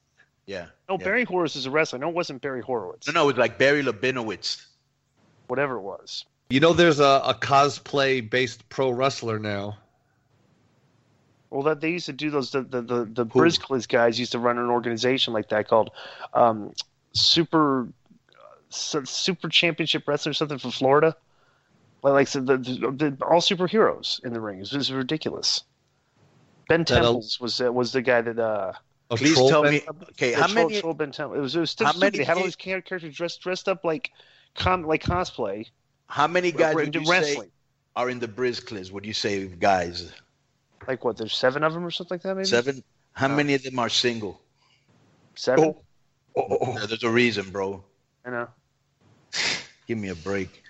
S7: Yeah.
S9: No,
S7: yeah.
S9: Barry Horowitz is a wrestler. No, it wasn't Barry Horowitz.
S7: No, no. It was like Barry Lubinowitz.
S9: Whatever it was.
S11: You know, there's a, a cosplay based pro wrestler now.
S9: Well, that they used to do those. The the the, the Brizklis guys used to run an organization like that called um, Super Su- Super Championship Wrestling or something from Florida. Like, like so the, the, the all superheroes in the ring. It was just ridiculous. Ben
S11: That, uh,
S9: Temples was uh, was the guy that. Uh,
S11: A
S7: Please
S11: troll
S7: tell
S11: band?
S7: me. Okay, how
S9: Troll-
S7: many?
S9: Troll Ben Temple. It was it was
S7: how many
S9: They had all these char- characters dressed dressed up like con like cosplay.
S7: How many guys
S9: We're
S7: would
S9: into
S7: you say
S9: wrestling.
S7: are in the Brizklis? Would you say guys?
S9: Like what? There's seven of them or something like that. Maybe
S7: Seven. How many of them are single?
S9: Seven.
S7: Yeah, there's a reason, bro.
S9: I know.
S7: Give me a break.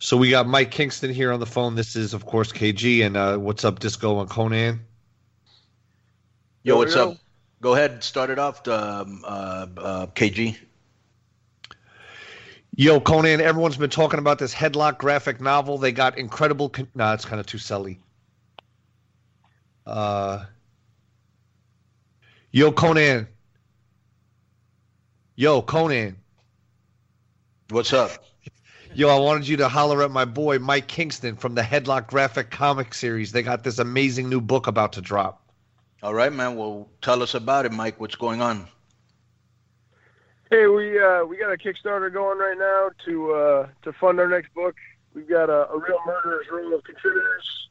S11: So we got Mike Kingston here on the phone. This is, of course, KG. And uh, what's up, Disco and Konnan?
S7: Yo,
S9: Yo,
S7: what's
S9: yo.
S7: up? Go ahead. Start it off, um, uh, uh, KG.
S11: Yo, Konnan, everyone's been talking about this headlock graphic novel. They got incredible. Con- nah, it's kind of too silly. Uh, yo, Konnan. Yo, Konnan.
S7: What's up?
S11: Yo, I wanted you to holler at my boy Mike Kingston from the Headlock graphic comic series. They got this amazing new book about to drop.
S7: All right, man. Well, tell us about it, Mike. What's going on?
S31: Hey, we uh, we got a Kickstarter going right now to uh, to fund our next book. We've got a, a real murderer's room of contributors.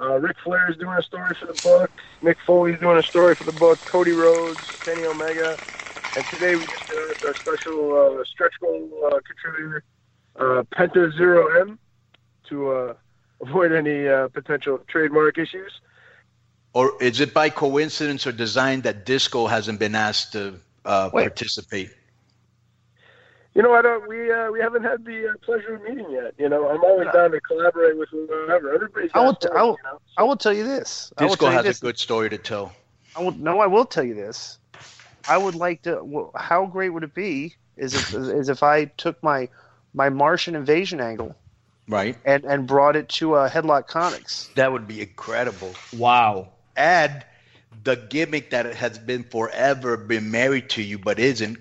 S31: Uh, Ric Flair is doing a story for the book. Mick Foley's doing a story for the book. Cody Rhodes, Kenny Omega, and today we just announced our special uh, stretch goal uh, contributor, uh, Penta Zero M, to uh, avoid any uh, potential trademark issues.
S7: Or is it by coincidence or design that Disco hasn't been asked to uh, participate?
S31: You know, I don't. We uh, we haven't had the uh, pleasure of meeting yet. You know, I'm always down to collaborate with whoever. Everybody's.
S9: I will.
S31: got
S9: T-
S31: stories,
S9: I will.
S31: you know?
S9: I will tell you this. I
S7: Disco has
S9: this.
S7: a good story to tell.
S9: I will, no, I will tell you this. I would like to. Well, how great would it be? Is if is if I took my my Martian invasion angle
S7: Right.
S9: and and brought it to uh, Headlock Comics.
S7: That would be incredible.
S11: Wow.
S7: And the gimmick that it has been forever been married to you but isn't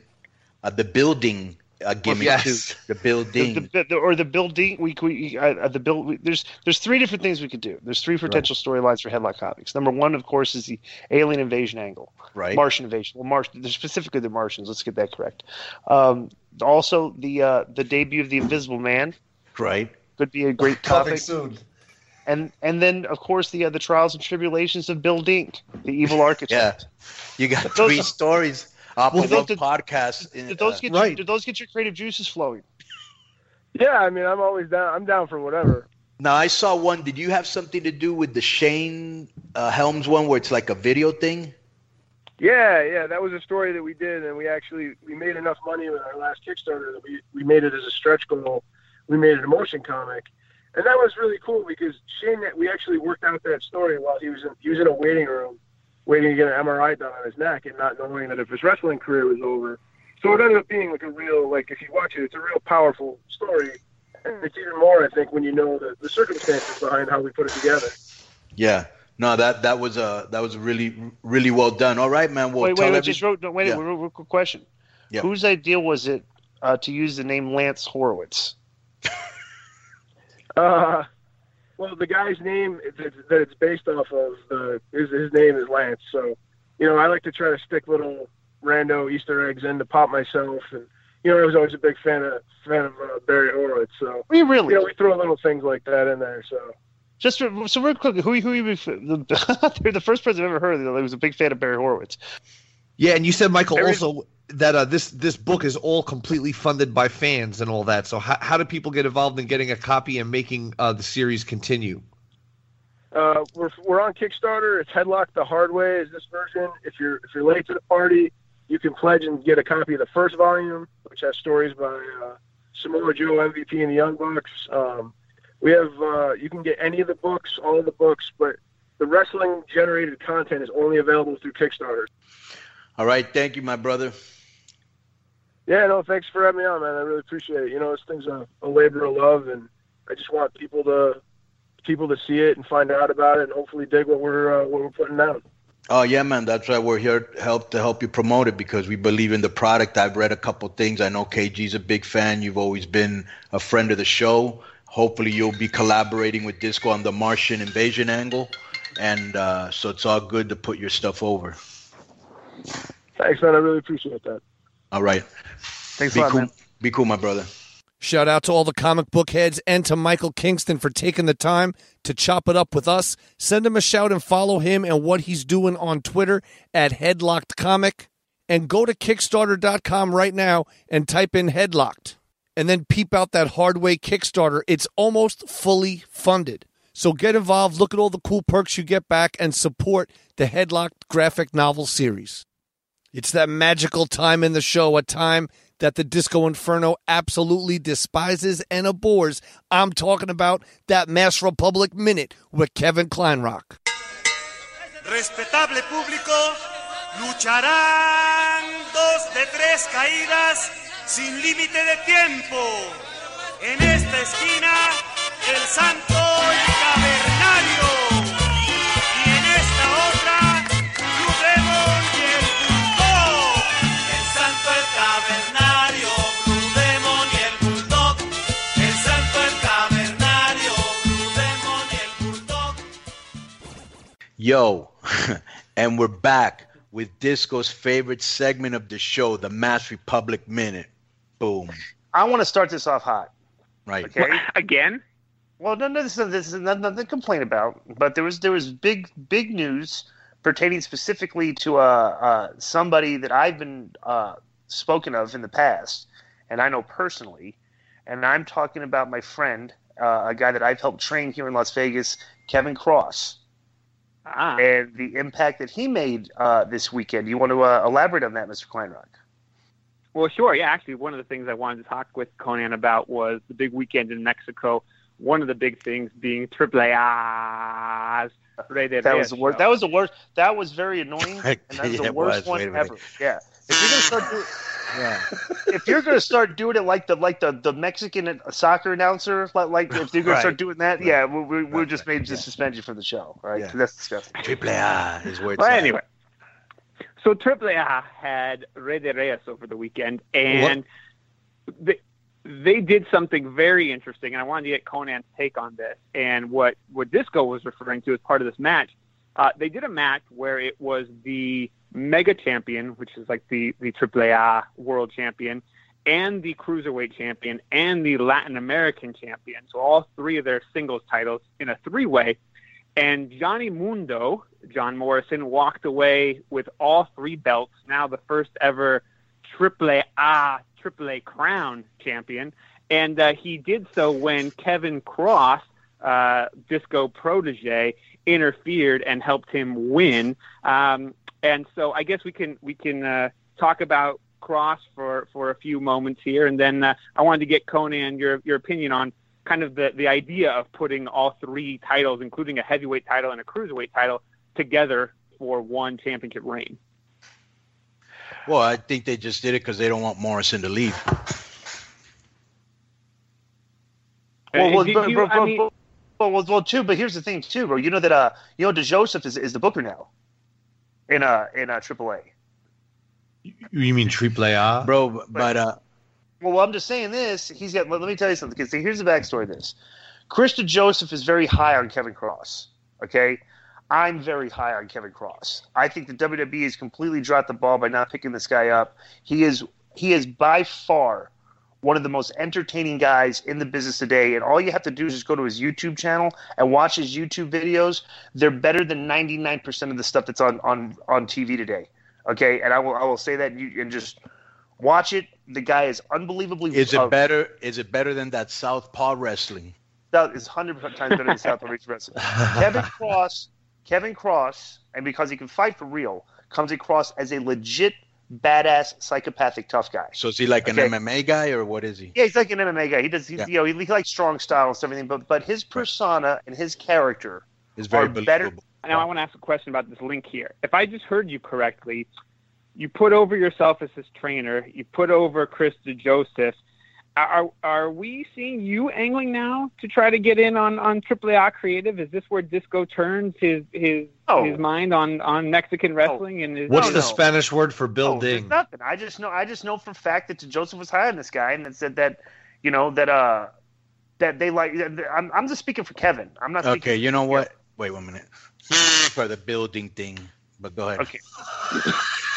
S7: uh, the building uh, gimmick
S9: yes.
S7: too. The building.
S9: The, the, the, or the building we, we uh, the build we, there's there's three different things we could do there's three potential storylines for headlock comics number one of course is the alien invasion angle
S7: Right.
S9: martian invasion well Martian, specifically the martians let's get that correct um, also the uh, the debut of the invisible man
S7: right.
S9: could be a great
S11: Coming
S9: topic
S11: soon.
S9: And and then of course the uh, the trials and tribulations of bill dink the evil architect
S7: Yeah. You got
S9: Those-
S7: three stories off
S9: Well,
S7: of
S9: those-
S7: one
S9: did-
S7: podcast. in-
S9: did those
S7: uh,
S9: get you, did those get your creative juices flowing
S31: Yeah, I mean, I'm always down. I'm down for whatever.
S7: Now I saw one. Did you have something to do with the Shane uh, Helms one, where it's like a video thing?
S31: Yeah, yeah, that was a story that we did, and we actually we made enough money with our last Kickstarter that we we made it as a stretch goal. We made it a motion comic, and that was really cool because Shane, we actually worked out that story while he was in he was in a waiting room, waiting to get an MRI done on his neck, and not knowing that if his wrestling career was over. So it ended up being like a real like if you watch it, it's a real powerful story. And it's even more, I think, when you know the, the circumstances behind how we put it together.
S7: Yeah. No, that that was uh that was really really well done. All right, man. Well,
S9: wait, wait, wait,
S7: every-
S9: just wrote, no, wait,
S7: Yeah.
S9: wait, wait, quick question.
S7: Yeah.
S9: Whose idea was it uh, to use the name Lance Horowitz?
S31: Uh, well, the guy's name that that it's based off of the his, his name is Lance. So, you know, I like to try to stick little rando Easter eggs in to pop myself, and you know, I was always a big fan of fan of uh, Barry Horowitz. So,
S9: we really,
S31: you know, we throw little things like that in there. So,
S9: Just for, so real quick, who who you the, the first person I've ever heard of that was a big fan of Barry Horowitz.
S11: Yeah, and you said Michael
S9: There
S11: also that uh, this this book is all completely funded by fans and all that. So how how do people get involved in getting a copy and making uh, the series continue?
S31: uh, we're we're on Kickstarter. It's Headlock the Hard Way is this version. If you're if you're late to the party, you can pledge and get a copy of the first volume, which has stories by uh, Samoa Joe, MVP, and the Young Bucks. Um, we have uh, you can get any of the books, all of the books, but the wrestling generated content is only available through Kickstarter.
S7: All right. Thank you, my brother.
S31: Yeah, no, thanks for having me on, man. I really appreciate it. You know, this thing's a, a labor of love, and I just want people to people to see it and find out about it, and hopefully dig what we're uh, what we're putting down.
S7: Oh yeah, man. That's why we're here to help to help you promote it because we believe in the product. I've read a couple things. I know KG's a big fan. You've always been a friend of the show. Hopefully, you'll be collaborating with Disco on the Martian invasion angle, and uh, so it's all good to put your stuff over.
S31: Thanks, man. I really appreciate that.
S7: All right.
S9: Thanks
S7: be
S9: a lot,
S7: cool.
S9: man.
S7: Be cool, my brother.
S5: Shout out to all the comic book heads and to Michael Kingston for taking the time to chop it up with us. Send him a shout and follow him and what he's doing on Twitter at Headlocked Comic. And go to Kickstarter.com right now and type in Headlocked. And then peep out that Hardway Kickstarter. It's almost fully funded. So get involved, look at all the cool perks you get back, and support the Headlocked graphic novel series. It's that magical time in the show, a time that the Disco Inferno absolutely despises and abhors. I'm talking about that Masked Republic Minute with Kevin Kleinrock.
S32: Respetable público, lucharán dos de tres caídas sin límite de tiempo. En esta esquina, el santo y cavernario. Y en esta otra, Blue Demon y el Bulldog. El santo, el cavernario, Blue Demon y el Bulldog. El santo, el cavernario, Blue Demon y el Bulldog.
S7: Yo, and we're back with Disco's favorite segment of the show, the Masked Republic Minute. Boom.
S9: I want to start this off hot.
S7: Right.
S9: Okay.
S30: Again?
S9: Well, no, no, this is, this is nothing, to complain about. But there was there was big big news pertaining specifically to uh, uh, somebody that I've been uh, spoken of in the past, and I know personally, and I'm talking about my friend, uh, a guy that I've helped train here in Las Vegas, Kevin Cross,
S30: Ah.
S9: and the impact that he made uh, this weekend. You want to uh, elaborate on that, Mr. Kleinrock?
S30: Well, sure. Yeah, actually, one of the things I wanted to talk with Konnan about was the big weekend in Mexico. One of the big things being Triple A's Rey de
S9: That was
S30: Reyes
S9: the worst. That was the worst. That was very annoying, and that's
S7: Yeah,
S9: the worst
S7: was.
S9: one
S7: Wait a minute.
S9: ever. Yeah. If you're gonna start doing,
S7: Yeah.
S9: if you're going to start doing it like the like the, the Mexican soccer announcer, like, like if you're going
S7: Right.
S9: to start doing that, yeah, we, we, we'll just maybe just suspend you from the show, right? 'Cause That's disgusting.
S7: Triple A is where it's
S33: Well,
S7: at.
S33: anyway, so AAA had Rey de Reyes over the weekend, and they, they did something very interesting, and I wanted to get Konnan's take on this. And what, what Disco was referring to as part of this match, uh, they did a match where it was the Mega Champion, which is like the, the AAA World Champion, and the Cruiserweight Champion, and the Latin American Champion. So all three of their singles titles in a three-way. And Johnny Mundo, John Morrison, walked away with all three belts. Now the first ever Triple A Triple A Crown champion, and uh, he did so when Kevin Cross, uh, Disco protege, interfered and helped him win. Um, and so I guess we can we can uh, talk about Cross for for a few moments here, and then uh, I wanted to get Konnan your your opinion on kind of the, the idea of putting all three titles, including a heavyweight title and a cruiserweight title, together for one championship reign.
S7: Well, I think they just did it because they don't want Morrison to leave.
S9: Well, well,
S33: did
S9: but,
S33: you-
S9: but-
S33: I mean-
S9: well, well, well, too. But here's the thing, too, bro. You know that uh, you know, De Joseph is is the booker now in uh in uh AAA.
S11: You mean Triple A?
S7: Bro, but uh,
S9: Well, I'm just saying this. He's got. Let, let me tell you something. Because here's the backstory. Of this, Krista Joseph is very high on Kevin Cross. Okay, I'm very high on Kevin Cross. I think the WWE has completely dropped the ball by not picking this guy up. He is he is by far one of the most entertaining guys in the business today. And all you have to do is just go to his YouTube channel and watch his YouTube videos. They're better than 99% of the stuff that's on on on TV today. Okay, and I will I will say that and you and just watch it. The guy is unbelievably.
S7: is it
S9: uh,
S7: better? Is it better than that Southpaw wrestling?
S9: That is hundred times better than South Park Wrestling. Kevin Cross, Kevin Cross, and because he can fight for real, comes across as a legit badass psychopathic tough guy.
S7: So is he like
S9: Okay.
S7: an MMA guy or what is he?
S9: Yeah, he's like an MMA guy. He does, he,
S7: Yeah.
S9: you know, he, he likes strong style and stuff, everything. But but his persona and his character
S7: Is very
S9: are better.
S33: Now I want to ask a question about this link here. If I just heard you correctly, you put over yourself as his trainer. You put over Krista Joseph. Are are we seeing you angling now to try to get in on on AAA Creative? Is this where Disco turns his his
S9: Oh.
S33: his mind on on Mexican wrestling and is
S11: What's
S9: No,
S11: the
S9: no.
S11: Spanish word for
S9: Oh, there's
S11: building?
S9: nothing. I just know. I just know for a fact that Joseph was high on this guy, and it said that, you know, that uh, that they like. I'm I'm just speaking for Kevin. I'm not. Speaking
S7: Okay, you know what? Wait one minute. For the building thing, but go ahead.
S9: Okay.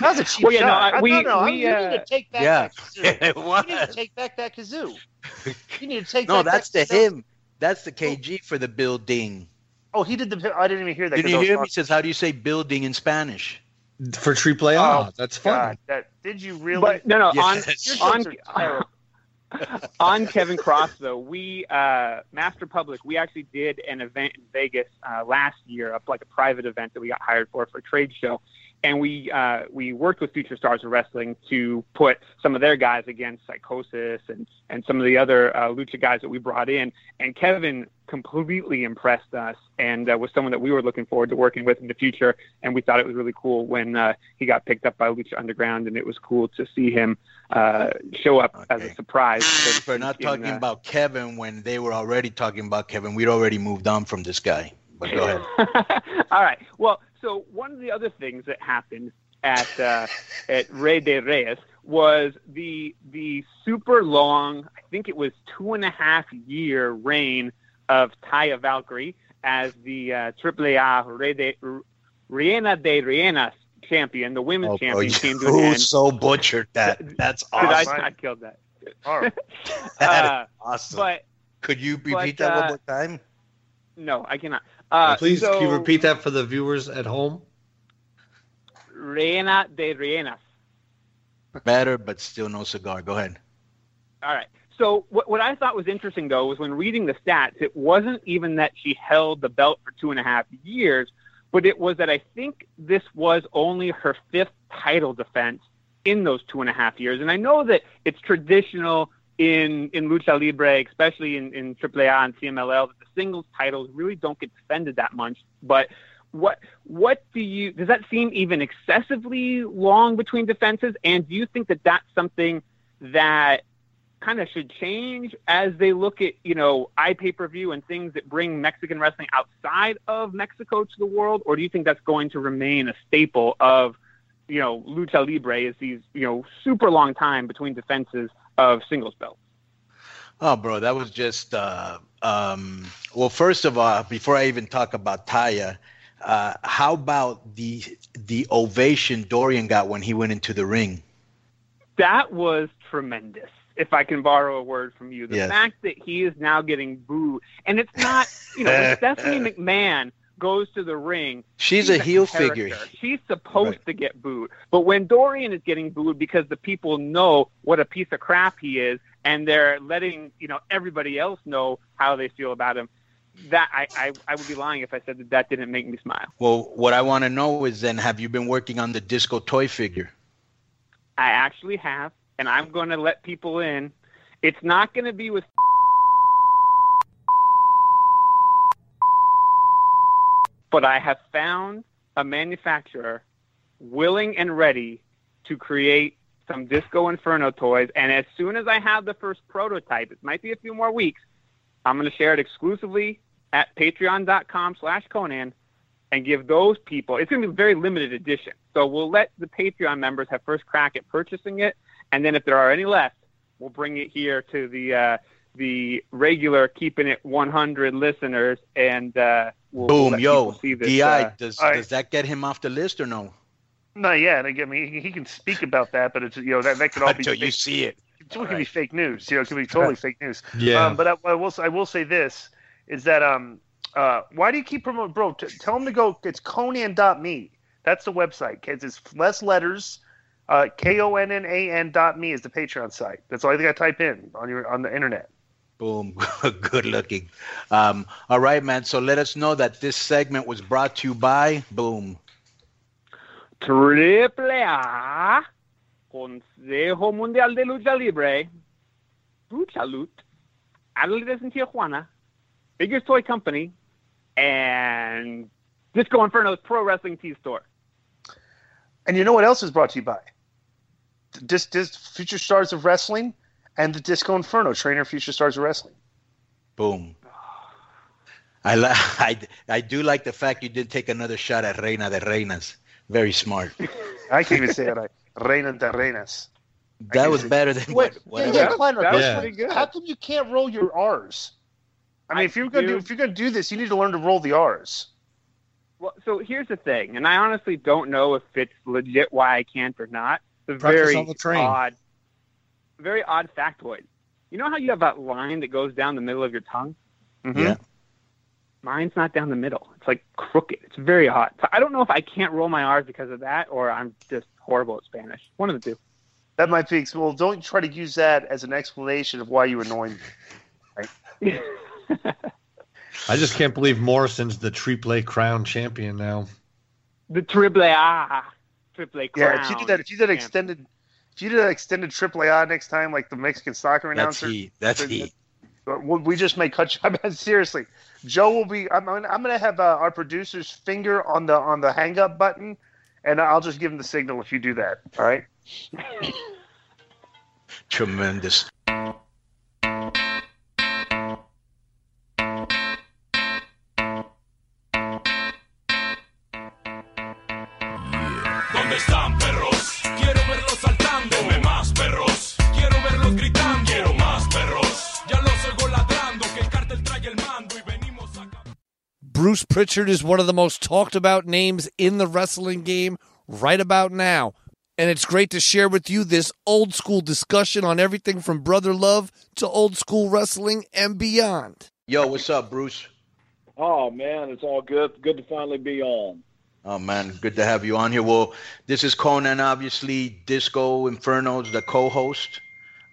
S9: That was a cheap
S33: Well, yeah, no,
S9: shot.
S33: I-
S9: I-
S33: we-
S9: no, no,
S33: we,
S9: you need
S33: uh,
S9: to take back
S7: Yeah.
S9: that kazoo.
S7: It.
S9: You need to take back that kazoo. You need to take
S7: No,
S9: back
S7: that's the
S9: that kazoo.
S7: him. That's the KG for the building.
S9: Oh, he did the. I didn't even hear that.
S7: Didn't
S9: 'cause I
S7: you hear me? He says, "How do you say building in Spanish?"
S11: For tree A,
S9: Oh,
S11: that's fun.
S9: God, that did you really?
S33: But no, no,
S7: Yes.
S33: On on on Kevin Cross though, we uh, Masked Republic, we actually did an event in Vegas uh, last year, up like a private event that we got hired for for a trade show, and we uh, we worked with Future Stars of Wrestling to put some of their guys against Psicosis and and some of the other uh, lucha guys that we brought in, and Kevin completely impressed us and uh, was someone that we were looking forward to working with in the future, and we thought it was really cool when uh, he got picked up by Lucha Underground, and it was cool to see him uh, show up as a surprise. so
S7: We're not
S33: speak,
S7: talking
S33: uh,
S7: about Kevin when they were already talking about Kevin. We'd already moved on from this guy. But go ahead.
S33: All right. Well, so one of the other things that happened at uh, at Rey de Reyes was the the super long, I think it was two and a half year reign of Taya Valkyrie as the uh, AAA Rey de, Reina de Reinas champion, the women's
S7: Oh,
S33: champion,
S7: you
S33: came to an end.
S7: so butchered that. That's
S33: Did I,
S7: awesome.
S33: I killed that.
S9: All right.
S7: That is
S33: Uh,
S7: awesome.
S33: But
S7: Could you
S33: but,
S7: repeat that
S33: uh,
S7: one more time?
S33: no, I cannot. Uh,
S11: Please,
S33: so,
S11: can you repeat that for the viewers at home?
S33: Reina de Reinas.
S7: Better, but still no cigar. Go ahead.
S33: All right. So what, what I thought was interesting though was when reading the stats, it wasn't even that she held the belt for two and a half years, but it was that I think this was only her fifth title defense in those two and a half years. And I know that it's traditional in in lucha libre, especially in in AAA and CMLL, that the singles titles really don't get defended that much. But what what do you does that seem even excessively long between defenses? And do you think that that's something that kind of should change as they look at you know i pay per view and things that bring Mexican wrestling outside of Mexico to the world, or do you think that's going to remain a staple of you know lucha libre? Is these you know super long time between defenses of singles belts?
S7: Oh, bro, that was just. Uh, um, well, first of all, before I even talk about Taya, uh, how about the the ovation Dorian got when he went into the ring?
S33: That was tremendous. If I can borrow a word from you, the
S7: Yes.
S33: fact that he is now getting booed, and it's not, you know, when Stephanie McMahon goes to the ring,
S7: She's a heel
S33: character.
S7: figure.
S33: She's supposed to get booed, but when Dorian is getting booed because the people know what a piece of crap he is, and they're letting you know everybody else know how they feel about him, that I, I, I would be lying if I said that that didn't make me smile.
S7: Well, what I want to know is then, have you been working on the disco toy figure?
S33: I actually have, and I'm going to let people in. It's not going to be with. But I have found a manufacturer willing and ready to create some Disco Inferno toys. And as soon as I have the first prototype, it might be a few more weeks, I'm going to share it exclusively at patreon.com slash Konnan and give those people, it's going to be a very limited edition. So we'll let the Patreon members have first crack at purchasing it. And then if there are any left, we'll bring it here to the, uh, the regular keeping it 100 listeners and, uh, we'll, we'll
S7: Boom, yo,
S33: see this.
S7: Di,
S33: uh,
S7: does
S9: right.
S7: does that get him off the list or no?
S9: Not yet. I mean, he, he can speak about that, but it's you know that that could all be
S7: Until you see it.
S9: It could be fake news. You know, it could be totally fake news.
S11: Yeah.
S9: Um, but I, I will I will say this is that um uh why do you keep promoting bro? T- tell him to go. It's Konnan.me. That's the website. Kids, it's less letters. Uh, K O N N A N dot me is the Patreon site. That's all you got to type in on your on the internet.
S7: Boom, good looking. Um, all right, man. So let us know that this segment was brought to you by Boom.
S33: Triple A, Consejo Mundial de Lucha Libre, Lucha Loot, Adelitas in Tijuana, Biggest Toy Company, and Disco Inferno's Pro Wrestling Tea Store.
S9: And you know what else is brought to you by? Dis, Dis, Future Stars of Wrestling and the Disco Inferno, trainer Future Stars of Wrestling.
S7: Boom. I, li- I, I do like the fact you did take another shot at Reina de Reinas. Very smart.
S9: I can't even say it right. Reina de Reinas.
S7: That was better than
S9: Wait,
S7: what,
S9: yeah, yeah, Kleiner,
S33: that was
S9: how-
S33: pretty good.
S9: How come you can't roll your R's? I mean,
S33: I
S9: if you're gonna do,
S33: do.
S9: if you're gonna do this, you need to learn to roll the R's.
S33: Well, so here's the thing, and I honestly don't know if it's legit why I can't or not. It's a
S11: Practice
S33: very
S11: on the train.
S33: odd, very odd factoid. You know how you have that line that goes down the middle of your tongue? Mm-hmm.
S7: Yeah.
S33: Mine's not down the middle. It's like crooked. It's very hot. So I don't know if I can't roll my R's because of that, or I'm just horrible at Spanish. One of the two.
S9: That might be well. Don't try to use that as an explanation of why you annoy me.
S11: I just can't believe Morrison's the triple crown champion now.
S33: The triple A, ah, triple A crown.
S9: Yeah, if you do that, if you did an extended, if you did that extended triple A next time, like the Mexican soccer announcer,
S7: That's
S9: announcer,
S7: he. That's he.
S9: We just may cut you. I mean, seriously, Joe will be. I'm. I'm going to have uh, our producer's finger on the on the hang up button, and I'll just give him the signal if you do that. All right.
S7: Tremendous.
S5: Pritchard is one of the most talked about names in the wrestling game right about now. And it's great to share with you this old school discussion on everything from brother love to old school wrestling and beyond.
S7: Yo, what's up, Bruce?
S8: Oh man, it's all good. Good to finally be on.
S7: Oh man, good to have you on here. Well, this is Konnan, obviously. Disco Inferno's the co-host,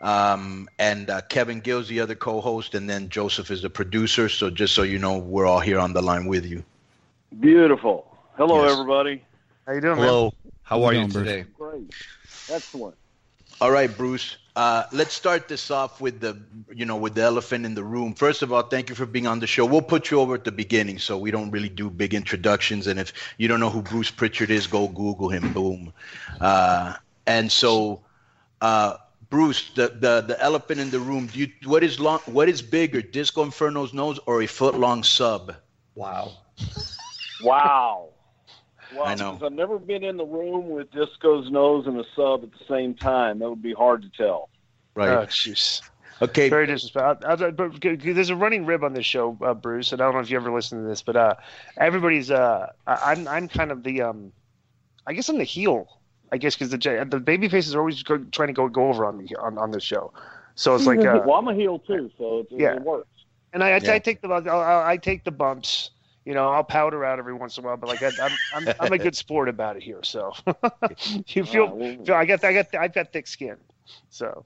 S7: um, and uh, Kevin Gill's the other co-host, and then Joseph is the producer. So just so you know, we're all here on the line with you.
S8: Beautiful. Hello,
S7: Yes.
S8: everybody.
S9: How you doing,
S11: Hello. How are you
S19: doing, Bruce?
S11: today?
S8: Great. Excellent.
S7: All right, Bruce. Uh, let's start this off with the, you know, with the elephant in the room. First of all, thank you for being on the show. We'll put you over at the beginning, so we don't really do big introductions. And if you don't know who Bruce Pritchard is, go Google him. Boom. Uh, and so, uh, Bruce, the, the the elephant in the room. Do you what is long? What is bigger, Disco Inferno's nose or a foot long sub?
S11: Wow.
S8: Wow. Wow,
S7: I know.
S8: I've never been in the room with Disco's nose and a sub at the same time. That would be hard to tell.
S7: Right.
S9: Oh, jeez.
S7: Okay.
S9: Very disrespectful. I- I- but g- g- there's a running rib on this show, uh, Bruce, and I don't know if you ever listened to this, but uh, everybody's. Uh, I- I'm I'm kind of the. Um, I guess I'm the heel. I guess because the the baby faces are always go, trying to go go over on me on, on this show. So it's like. Uh,
S8: well, I'm a heel too, so it,
S9: Yeah.
S8: it works.
S9: And I, I,
S8: Yeah.
S9: I take the I, I take the bumps. You know, I'll powder out every once in a while, but like I, I'm, I'm I'm a good sport about it here. So you feel, feel I got I got I've got thick skin. So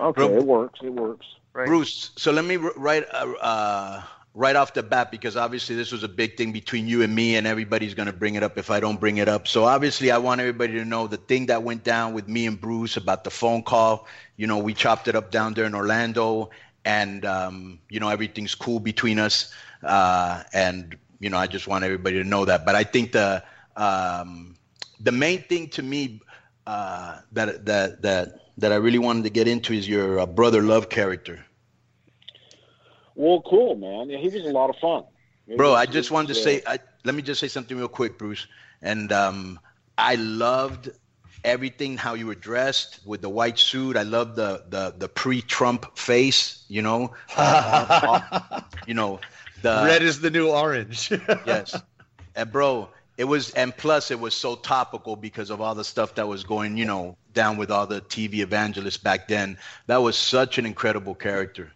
S8: Okay, it works. It works. Right?
S7: Bruce, so let me write. right uh, uh, right off the bat because obviously this was a big thing between you and me, and everybody's going to bring it up if I don't bring it up. So obviously, I want everybody to know the thing that went down with me and Bruce about the phone call. You know, we chopped it up down there in Orlando, and um, you know everything's cool between us. Uh, and you know, I just want everybody to know that. But I think the um, the main thing to me uh, that that that that I really wanted to get into is your uh, brother love character.
S8: Well, cool, man. Yeah, he was a lot of fun. It
S7: Bro,
S8: was-
S7: I just wanted to
S8: was,
S7: say,
S8: uh,
S7: I, let me just say something real quick, Bruce. And um, I loved everything how you were dressed with the white suit. I loved the the the pre-Trump face. You know, Uh, you know, the
S11: Red is the new orange.
S7: yes, and bro, it was, and plus it was so topical because of all the stuff that was going, you know, down with all the TV evangelists back then. That was such an incredible character.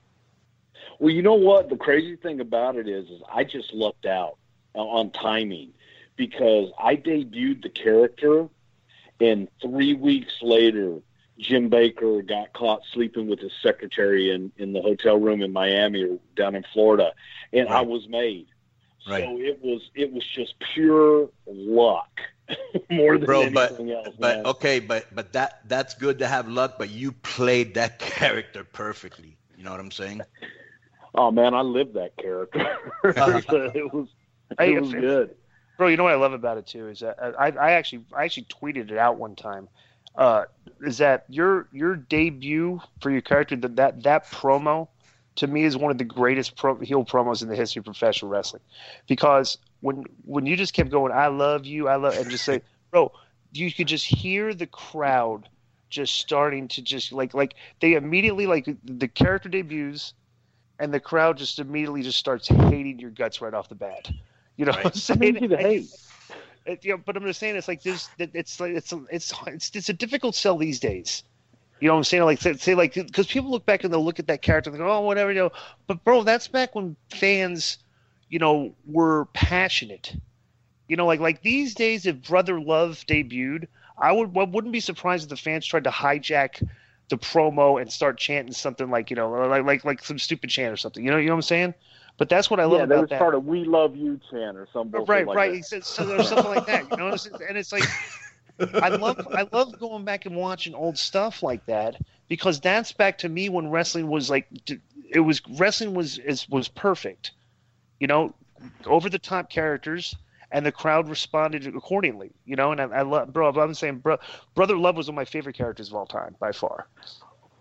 S8: Well, you know what? The crazy thing about it is, is I just lucked out on- timing because I debuted the character, and three weeks later, Jim Bakker got caught sleeping with his secretary in in the hotel room in Miami or down in Florida, and I was made.
S7: Right.
S8: So it was it was just pure luck more than
S7: Bro, but
S8: anything else.
S7: but
S8: man.
S7: okay, but but that that's good to have luck, but you played that character perfectly. You know what I'm saying?
S8: Oh man, I lived that character. it was
S9: Hey,
S8: it was good.
S9: Bro, you know what I love about it too is that I, I actually I actually tweeted it out one time. Uh, is that your your debut for your character that that that promo to me is one of the greatest pro, heel promos in the history of professional wrestling because when when you just kept going I love you I love and just say bro you could just hear the crowd just starting to just like like they immediately like the character debuts and the crowd just immediately just starts hating your guts right off the bat. You know what I'm saying?
S8: Easy to hate.
S9: It, you know, but I'm just saying it's like this. it- it's like it's it's it's it's a difficult sell these days. You know what I'm saying? Like say, say like because people look back and they'll look at that character and they go, oh whatever, you know. But bro, that's back when fans, you know, were passionate. You know, like like these days, if Brother Love debuted, I would I wouldn't be surprised if the fans tried to hijack the promo and start chanting something like you know like like like some stupid chant or something. You know, you know what I'm saying? But that's what I love
S8: yeah, they
S9: about
S8: would
S9: that.
S8: start a "We Love You" chant or something.
S9: right,
S8: like
S9: right.
S8: that.
S9: He said so there's something like that. You know, and it's like I love I love going back and watching old stuff like that because that's back to me when wrestling was like it was wrestling was is, was perfect. You know, over the top characters and the crowd responded accordingly. You know, and I, I love bro. I'm saying bro, Brother Love was one of my favorite characters of all time by far.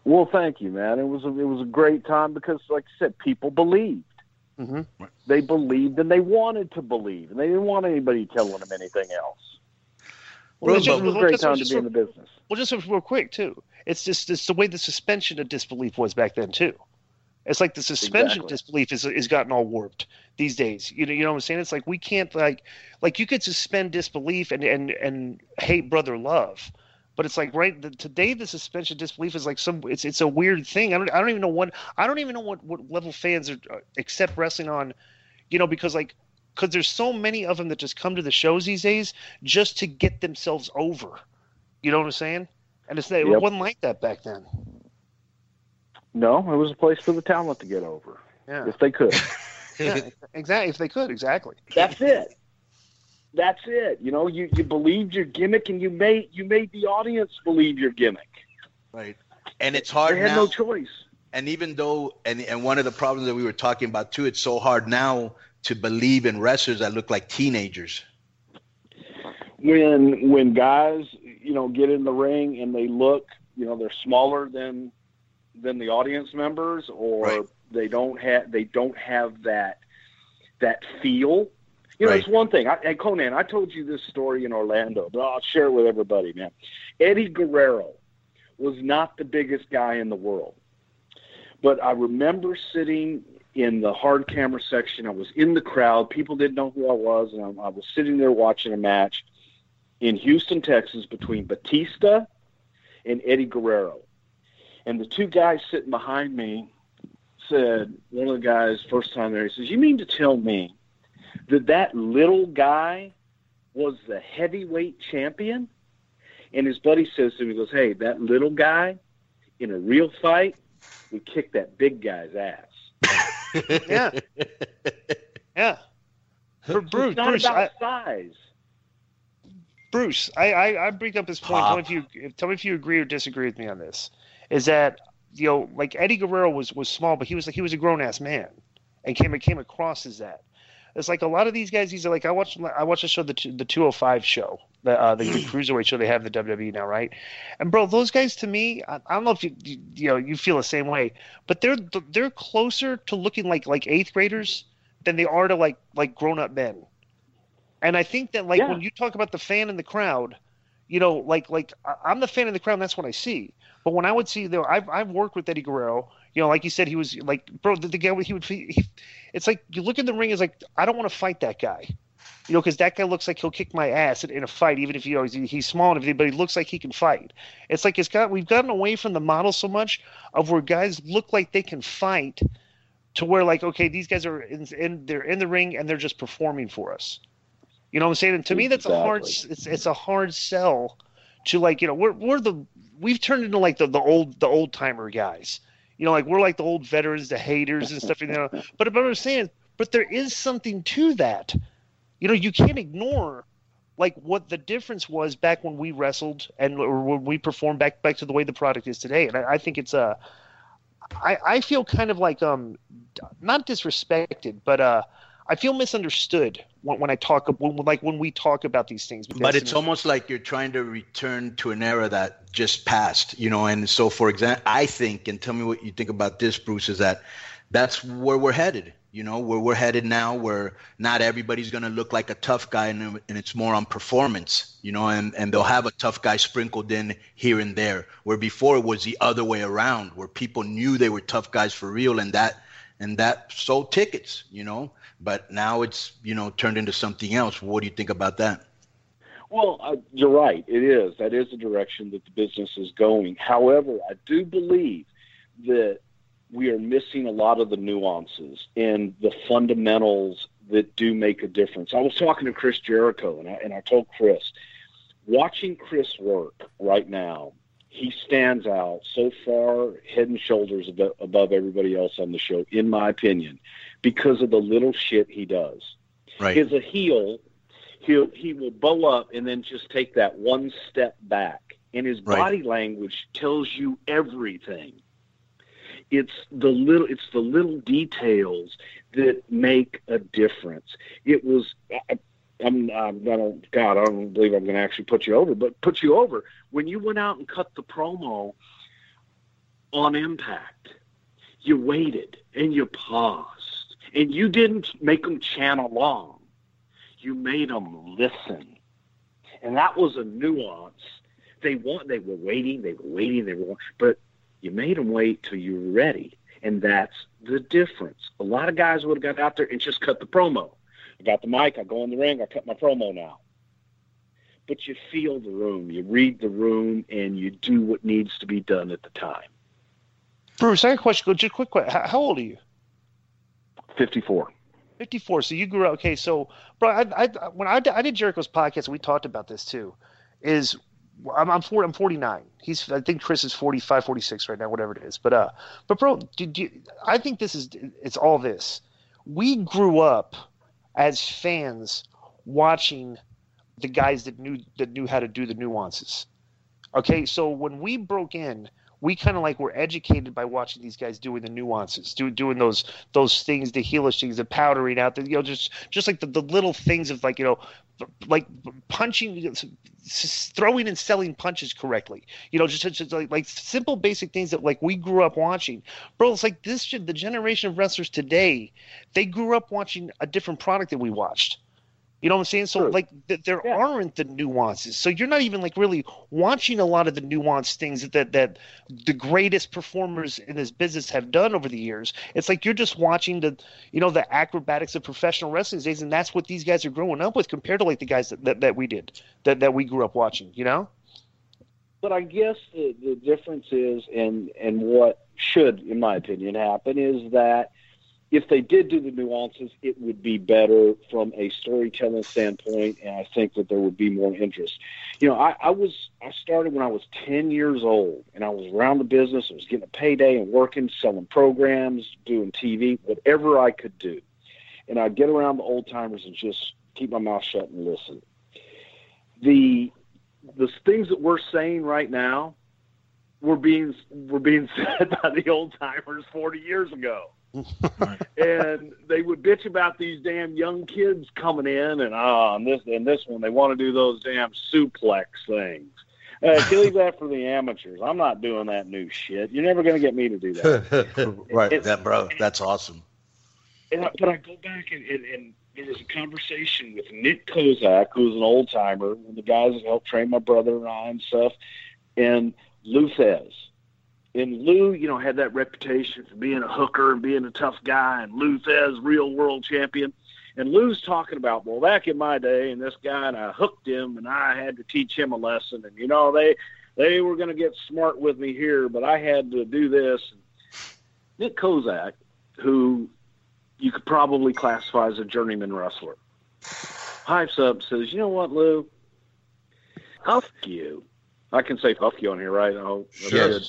S8: Well, thank you, man. It was a, it was a great time because, like I said, people believed.
S9: Mm-hmm.
S8: They believed and they wanted to believe, and they didn't want anybody telling them anything else.
S9: Well,
S8: it was
S9: just-
S8: a great
S9: just-
S8: time to
S9: just
S8: be in the business.
S9: Well, just real quick too. It's just it's the way the suspension of disbelief was back then too. It's like the suspension of
S8: Exactly.
S9: disbelief is is gotten all warped these days. You know, you know what I'm saying? It's like we can't like like you could suspend disbelief and and and hate brother love, but it's like right the, today the suspension of disbelief is like some it's it's a weird thing. I don't I don't even know what I don't even know what what level fans are uh, accept wrestling on, you know, because like because there's so many of them that just come to the shows these days just to get themselves over. You know what I'm saying? And it's it
S8: Yep.
S9: wasn't like that back then.
S8: No, it was a place for the talent to get over
S9: Yeah.
S8: if they could.
S9: yeah, exactly. If they could, exactly.
S8: That's it. That's it. You know, you, you believed your gimmick, and you made you made the audience believe your gimmick.
S7: Right. And it's hard
S8: They had
S7: now.
S8: no choice.
S7: And even though, and and one of the problems that we were talking about too, it's so hard now to believe in wrestlers that look like teenagers.
S8: when when guys you know get in the ring and they look you know they're smaller than than the audience members or they don't have they don't have that that feel. You know
S7: Right.
S8: it's one thing. I, and Konnan i told you this story in orlando but i'll share it with everybody man. Eddie guerrero was not the biggest guy in the world but i remember sitting in the hard camera section. I was in the crowd. People didn't know who i was and I, I was sitting there watching a match in Houston, Texas, between Batista and Eddie Guerrero. And the two guys sitting behind me said, one of the guys, first time there, he says, You mean to tell me that that little guy was the heavyweight champion? And his buddy says to him, He goes, Hey, that little guy in a real fight would kick that big guy's ass.
S9: yeah. Yeah. Bru- Bruce,
S8: it's not
S9: Bruce,
S8: about
S9: I,
S8: size.
S9: Bruce, I, I, I bring up this point. Tell me, if you, tell me if you agree or disagree with me on this. Is that you know, like Eddie Guerrero was was small, but he was like he was a grown ass man, and came came across as that. It's like a lot of these guys. These are like I watched I watched the show the the two hundred five show the uh, the, the cruiserweight show they have the WWE now, right? And bro, those guys to me, I, I don't know if you, you you know you feel the same way, but they're they're closer to looking like like eighth graders than they are to like like grown up men. And I think that like
S8: Yeah.
S9: when you talk about the fan in the crowd, you know, like like I'm the fan in the crowd. And that's what I see. But when I would see, though, I've I've worked with Eddie Guerrero. You know, like you said, he was like, bro, the, the guy he would. He, it's like you look in the ring, it's like I don't want to fight that guy. You know, because that guy looks like he'll kick my ass in, in a fight, even if you know he's, he's small and everything, but he looks like he can fight. It's like it's got we've gotten away from the model so much of where guys look like they can fight, to where like okay, these guys are in, in they're in the ring and they're just performing for us. You know what I'm saying? And to me, that's a hard it's it's a hard sell to like you know we're we're the we've turned into like the the old the old timer guys. You know, like we're like the old veterans, the haters and stuff. You know, but but I'm saying, but there is something to that. You know, you can't ignore like what the difference was back when we wrestled and or when we performed back back to the way the product is today. And I, I think it's uh, I I feel kind of like um, not disrespected, but uh, I feel misunderstood when, when I talk when, like when we talk about these things.
S7: But it's almost like you're trying to return to an era that just passed, you know. And so, for example, I think, and tell me what you think about this, Bruce, is that that's where we're headed. You know, where we're headed now, where not everybody's going to look like a tough guy, and, and it's more on performance. You know, and and they'll have a tough guy sprinkled in here and there. Where before it was the other way around, where people knew they were tough guys for real, and that and that sold tickets. You know, but now it's you know turned into something else. What do you think about that?
S8: Well, uh, you're right. It is. That is the direction that the business is going. However, I do believe that we are missing a lot of the nuances and the fundamentals that do make a difference. I was talking to Chris Jericho, and I, and I told Chris, watching Chris work right now, he stands out so far head and shoulders above, above everybody else on the show, in my opinion, because of the little shit he does.
S7: Right.
S8: As a heel, he'll he will bow up and then just take that one step back, and his
S7: Right.
S8: body language tells you everything. It's the little it's the little details that make a difference. It was I, I'm, I'm I don't God I don't believe I'm going to actually put you over, but put you over when you went out and cut the promo on Impact. You waited and you paused, and you didn't make them chant along. You made them listen, and that was a nuance. They want they were waiting, they were waiting, they were, but you made them wait till you were ready, and that's the difference. A lot of guys would have got out there and just cut the promo. I got the mic, I go in the ring, I cut my promo now. But you feel the room, you read the room, and you do what needs to be done at the time.
S9: Bruce, I have a question. Just a quick question. How, how old are you?
S8: 54.
S9: 54. So you grew up. Okay, so bro, I, I when I, I did Jericho's podcast, we talked about this too. Is I'm I'm, 40, I'm 49. He's I think Chris is 45, 46 right now, whatever it is. But uh, but bro, did you? I think this is it's all this. We grew up as fans watching the guys that knew that knew how to do the nuances. Okay, so when we broke in, we kind of like were educated by watching these guys doing the nuances, do, doing those those things, the heelish things, the powdering out, the you know, just just like the, the little things of like you know, like punching, throwing and selling punches correctly. You know, just, just like like simple basic things that like we grew up watching, bro. It's like this should the generation of wrestlers today, they grew up watching a different product that we watched. You know what I'm saying? So like th- there aren't the nuances. So you're not even like really watching a lot of the nuanced things that, that that the greatest performers in this business have done over the years. It's like you're just watching the you know the acrobatics of professional wrestling days, and that's what these guys are growing up with compared to like the guys that, that, that we did that that we grew up watching. You know?
S8: But I guess the, the difference is, and and what should, in my opinion, happen is that if they did do the nuances, it would be better from a storytelling standpoint, and I think that there would be more interest. You know, I, I was I started when I was ten years old, and I was around the business. I was getting a payday and working, selling programs, doing TV, whatever I could do, and I'd get around the old timers and just keep my mouth shut and listen. The the things that we're saying right now were being were being said by the old timers 40 years ago. and they would bitch about these damn young kids coming in and ah and this and this one they want to do those damn suplex things. Uh, leave that for the amateurs. I'm not doing that new shit. You're never going to get me to do that.
S7: right, that bro, that's awesome.
S8: And I, but I go back and, and, and there was a conversation with Nick Kozak, who's an old timer, one of the guys that helped train my brother and I and stuff, and Lou Thesz. And Lou, you know, had that reputation for being a hooker and being a tough guy, and Lou Thesz, real world champion. And Lou's talking about, well, back in my day, and this guy, and I hooked him, and I had to teach him a lesson. And, you know, they they were going to get smart with me here, but I had to do this. Nick Kozak, who you could probably classify as a journeyman wrestler, pipes up and says, you know what, Lou? Fuck you. I can say fuck you on here, right? Oh, good.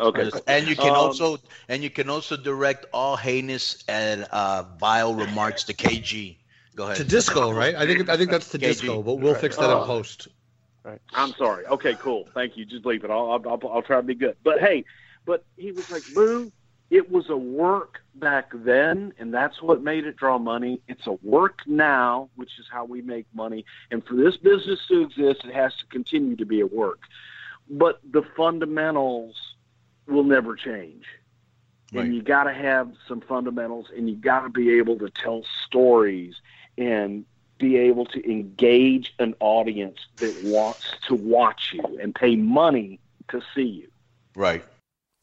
S8: Okay.
S7: And you can
S8: Um,
S7: also and you can also direct all heinous and uh, vile remarks to KG. Go ahead.
S11: To disco, right? I think I think that's to
S7: KG.
S11: disco, but we'll fix that in
S8: Oh.
S11: post.
S8: I'm sorry. Okay, cool. Thank you. Just leave it. I'll, I'll, I'll, I'll try to be good. But hey, but he was like, "Boo, it was a work back then, and that's what made it draw money. It's a work now, which is how we make money. And for this business to exist, it has to continue to be a work. But the fundamentals will never change. And you got to have some fundamentals, and you got to be able to tell stories and be able to engage an audience that wants to watch you and pay money to see you.
S7: Right.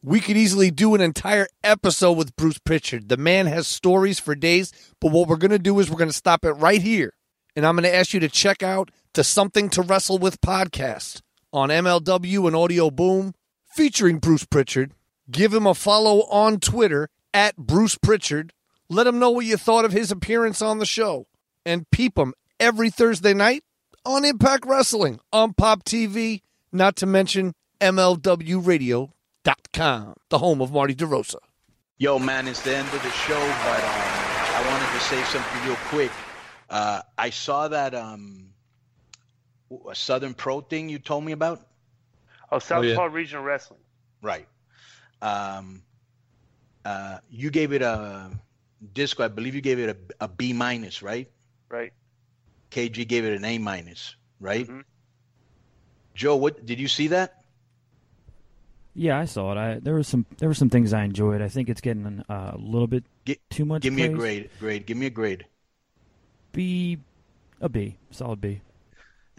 S5: We could easily do an entire episode with Bruce Pritchard. The man has stories for days, but what we're going to do is we're going to stop it right here. And I'm going to ask you to check out the Something to Wrestle with podcast on MLW and Audio Boom featuring Bruce Pritchard. Give him a follow on Twitter at Bruce Pritchard. Let him know what you thought of his appearance on the show. And peep him every Thursday night on Impact Wrestling on Pop TV, not to mention MLWRadio.com, the home of Marty DeRosa.
S7: Yo, man, it's the end of the show, but um, I wanted to say something real quick. Uh, I saw that um, a Southern Pro thing you told me about.
S9: Oh, Southpaw
S7: yeah.
S9: Regional Wrestling.
S7: Right. Um, uh, you gave it a disco. I believe you gave it a, a B minus, right?
S9: Right.
S7: KG gave it an A minus, right?
S9: Mm-hmm.
S7: Joe, what did you see that?
S19: Yeah, I saw it. I there was some there were some things I enjoyed. I think it's getting uh, a little bit too much.
S7: Give me a grade. Grade. Give me a grade.
S19: B, a B, solid B.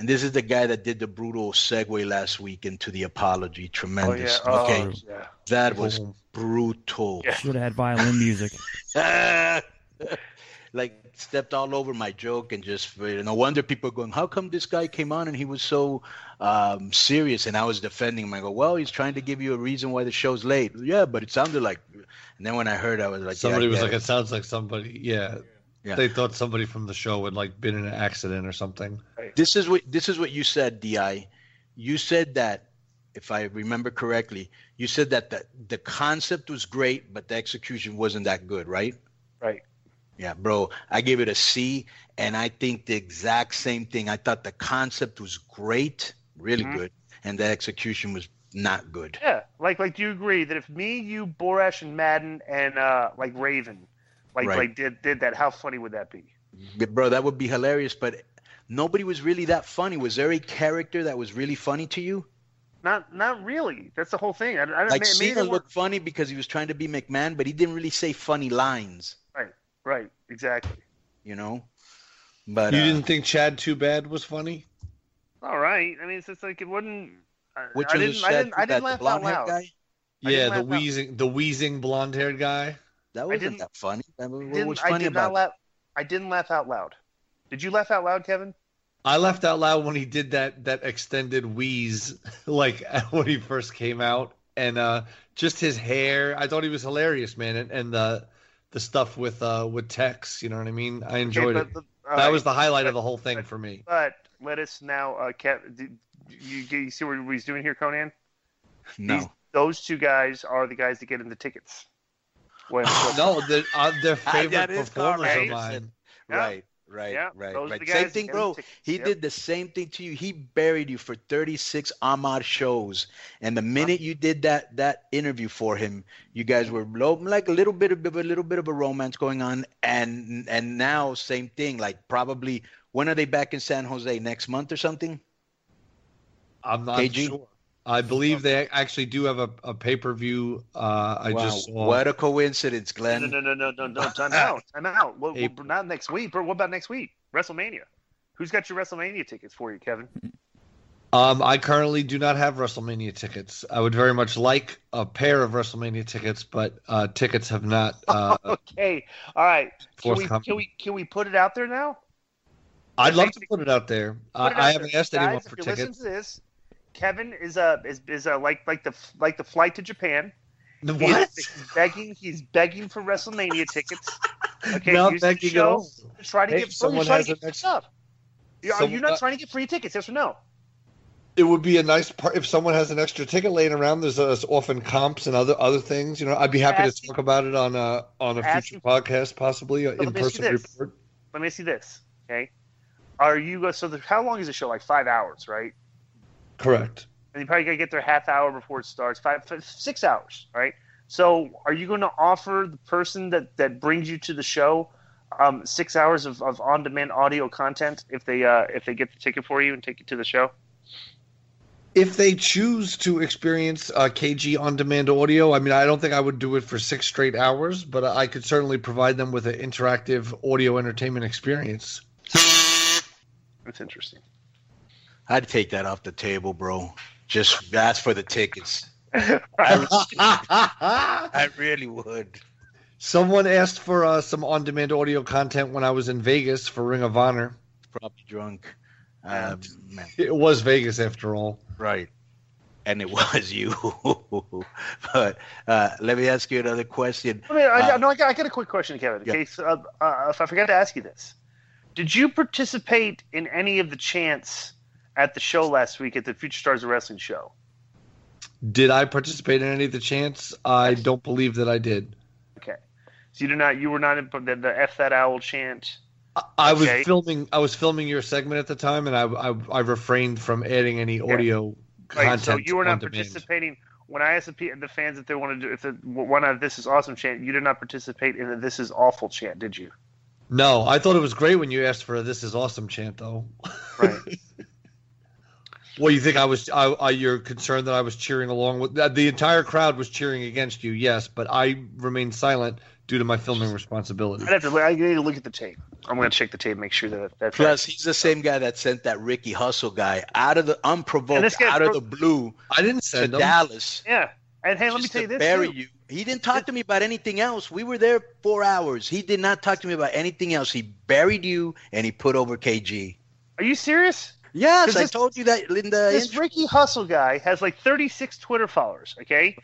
S7: And this is the guy that did the brutal segue last week into the apology. Tremendous.
S9: Oh,
S7: okay.
S9: yeah.
S7: That was brutal.
S19: Should have had violin music.
S7: like stepped all over my joke and just no wonder people are going how come this guy came on and he was so um, serious and i was defending him i go well he's trying to give you a reason why the show's late yeah but it sounded like and then when i heard i was like
S11: Somebody
S7: yeah,
S11: was
S7: yeah.
S11: like, it sounds like somebody. Yeah.
S7: Yeah.
S11: They thought somebody from the show had like been in an accident or something.
S7: this is what this is what you said di you said that if i remember correctly you said that the, the concept was great but the execution wasn't that good right
S9: Right.
S7: Yeah, bro. I gave it a C, and I think the exact same thing. I thought the concept was great, really
S9: Mhm.
S7: good, and the execution was not good.
S9: Yeah, like like do you agree that if me, you, Borash, and Madden, and uh like Raven, like
S7: Right.
S9: like did did that, how funny would that be?
S7: But, Bro, that would be hilarious. But nobody was really that funny. Was there a character that was really funny to you?
S9: Not not really. That's the whole thing. I, I,
S7: Like
S9: maybe
S7: Cena
S9: they weren't-
S7: looked funny because he was trying to be McMahon, but he didn't really say funny lines.
S9: Right, right, exactly.
S7: You know. But
S11: you
S7: uh,
S11: didn't think Chad Too Bad was funny?
S9: All right. I mean, it's just like it wouldn't. I,
S11: Which
S9: I
S11: was
S9: didn't.
S11: the
S9: I didn't. I
S11: Too Bad,
S9: didn't
S11: the
S9: laugh out
S11: blonde-haired
S9: loud.
S7: guy?
S11: Yeah, the
S9: laugh out-
S11: wheezing, the wheezing blonde-haired guy.
S7: That
S9: wasn't
S7: wasn't that funny. That was,
S9: Didn't,
S7: was
S9: I did
S7: about
S9: not laugh. I didn't laugh out loud. Did you laugh out loud, Kevin?
S11: I laughed out loud when he did that that extended wheeze, like when he first came out, and uh, just his hair. I thought he was hilarious, man, and, and the the stuff with uh with Tex. You know what I mean? I enjoyed
S9: but
S11: it.
S9: the-
S11: that
S9: all
S11: was the
S9: right,
S11: highlight of the whole thing for me.
S9: But let us now, uh, Kev. Did, you, you see what he's doing here, Konnan?
S7: No.
S9: These, those two guys are the guys that get in the tickets. When
S11: no, they're, uh, they're favorite
S7: That is
S11: performers of
S7: correct.
S11: mine.
S7: Right, right,
S9: Yeah,
S7: right,
S9: those
S7: right.
S9: the
S7: Same
S9: guys
S7: thing, bro.
S9: get.
S7: He
S9: Yep.
S7: did the same thing to you. He buried you for 36 Ahmad shows, and the minute you did that that interview for him, you guys were low, like a little bit of a little bit of a romance going on, and and now same thing. Like probably when are they back in San Jose next month or something?
S11: I'm not
S7: KG?
S11: sure. I believe they actually do have a, a pay per view. Uh, I
S7: wow,
S11: just saw.
S7: what a coincidence, Glenn.
S9: No, no, no, no, no, no. Time out. Time out. Well, well, not next week, but what about next week? WrestleMania. Who's got your WrestleMania tickets for you, Kevin?
S11: Um, I currently do not have WrestleMania tickets. I would very much like a pair of WrestleMania tickets, but uh, tickets have not. Uh,
S9: Okay. All right. Can we, can we can we put it out there now?
S11: I'd love to put it out there.
S9: Put
S11: I,
S9: it out
S11: I haven't
S9: there.
S11: asked anyone for
S9: if you
S11: tickets.
S9: Listen to this. Kevin is a is, is a like like the like the flight to Japan.
S11: The what?
S9: He's begging. He's begging for WrestleMania tickets. Okay,
S11: Not
S9: use
S11: begging
S9: show Try to
S11: Hey,
S9: get.
S11: if
S9: bro, you're
S11: someone
S9: trying
S11: has
S9: to get
S11: ex-
S9: stuff. Are you not trying to get free tickets? Yes or no?
S11: It would be a nice part if someone has an extra ticket laying around. There's, uh, there's often comps and other other things. You know, I'd be happy to talk about it on a on a
S9: Asking-
S11: future podcast, possibly
S9: uh, in ask you
S11: person report.
S9: Let me see this. Okay, are you uh, so? The, how long is the show? Like five hours, right?
S11: Correct.
S9: and you probably gotta get there half hour before it starts, five, five six hours, right? So, are you going to offer the person that that brings you to the show um, six hours of, of on demand audio content if they uh, if they get the ticket for you and take you to the show?
S11: If they choose to experience uh, KG on demand audio, I mean, I don't think I would do it for six straight hours, but I could certainly provide them with an interactive audio entertainment experience.
S9: That's interesting.
S7: I'd take that off the table, bro. Just ask for the tickets. I, I really would.
S11: Someone asked for uh, some on demand audio content when I was in Vegas for Ring of Honor.
S7: Probably drunk. Um.
S11: It was Vegas after all.
S7: Right. And it was you. but uh, let me ask you another question.
S9: I mean, I,
S7: Uh,
S9: no, I got, I got a quick question, Kevin.
S7: Yeah.
S9: Okay, uh, uh, if I forgot to ask you this, did you participate in any of the chants at the show last week at the Future Stars of Wrestling show?
S11: Did I participate in any of the chants? I don't believe that I did.
S9: Okay, so you did not. You were not in the, the "F that owl" chant.
S11: I was
S9: Okay.
S11: filming. I was filming your segment at the time, and I I, I refrained from adding any audio
S9: Right,
S11: content.
S9: so you were not participating. When I asked the, the fans if they wanted to do if the one of "This is awesome" chant, you did not participate in the "This is awful" chant, did you?
S11: No, I thought it was great when you asked for a "This is awesome" chant, though.
S9: Right.
S11: Well, you think I was? I, I, you're concerned that I was cheering along with that? The entire crowd was cheering against you, yes, but I remained silent due to my filming responsibility.
S9: I'd have to. I need to look at the tape. I'm going to check the tape, make sure that that's
S7: Plus, he's the same guy that sent that Ricky Hustle guy out of the unprovoked,
S9: guy
S7: out of
S9: pro-
S7: the blue.
S11: I didn't
S7: to
S11: send him.
S7: Dallas.
S9: Yeah, and hey, let me tell you this
S7: bury
S9: too.
S7: you. He didn't talk to me about anything else. We were there four hours. He did not talk to me about anything else. He buried you and he put over KG.
S9: Are you serious?
S7: Yes,
S9: 'Cause
S7: I
S9: this-
S7: told you that in the
S9: this
S7: intro.
S9: Ricky Hustle guy has like 36 Twitter followers, okay?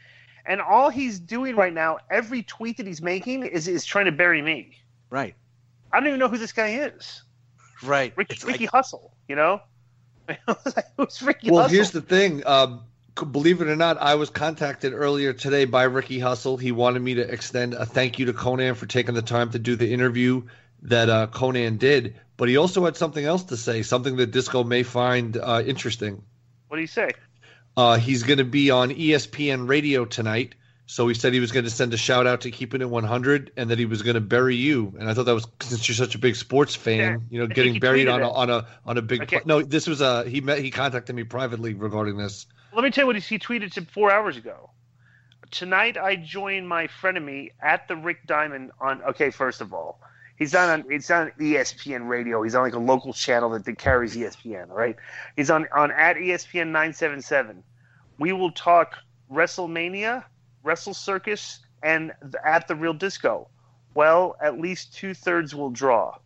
S9: And all he's doing right now, every tweet that he's making is is trying to bury me.
S7: Right,
S9: I don't even know who this guy is.
S7: right.
S9: Ricky,
S7: It's
S9: Ricky
S7: like-
S9: Hustle, you know? Who's Ricky
S11: Well,
S9: Hustle?
S11: here's the thing. Um, believe it or not, I was contacted earlier today by Ricky Hustle. He wanted me to extend a thank you to Konnan for taking the time to do the interview that uh, Konnan did. But he also had something else to say, something that Disco may find uh, interesting.
S9: What do you say?
S11: Uh, he's going to be on ESPN Radio tonight. So he said he was going to send a shout out to keeping it 100, and that he was going to bury you. And I thought that was since you're such a big sports fan, you know, getting buried on a, on a on a big.
S9: Okay.
S11: No, this was a he met he contacted me privately regarding this.
S9: Let me tell you what he, he tweeted to four hours ago. Tonight I join my frenemy at the Rick Diamond on. Okay, first of all, he's not on. It's on ESPN Radio. He's on like a local channel that, that carries ESPN. Right. He's on on at ESPN nine seven seven. We will talk WrestleMania, Wrestle Circus, and at the Real Disco. Well, at least two thirds will draw.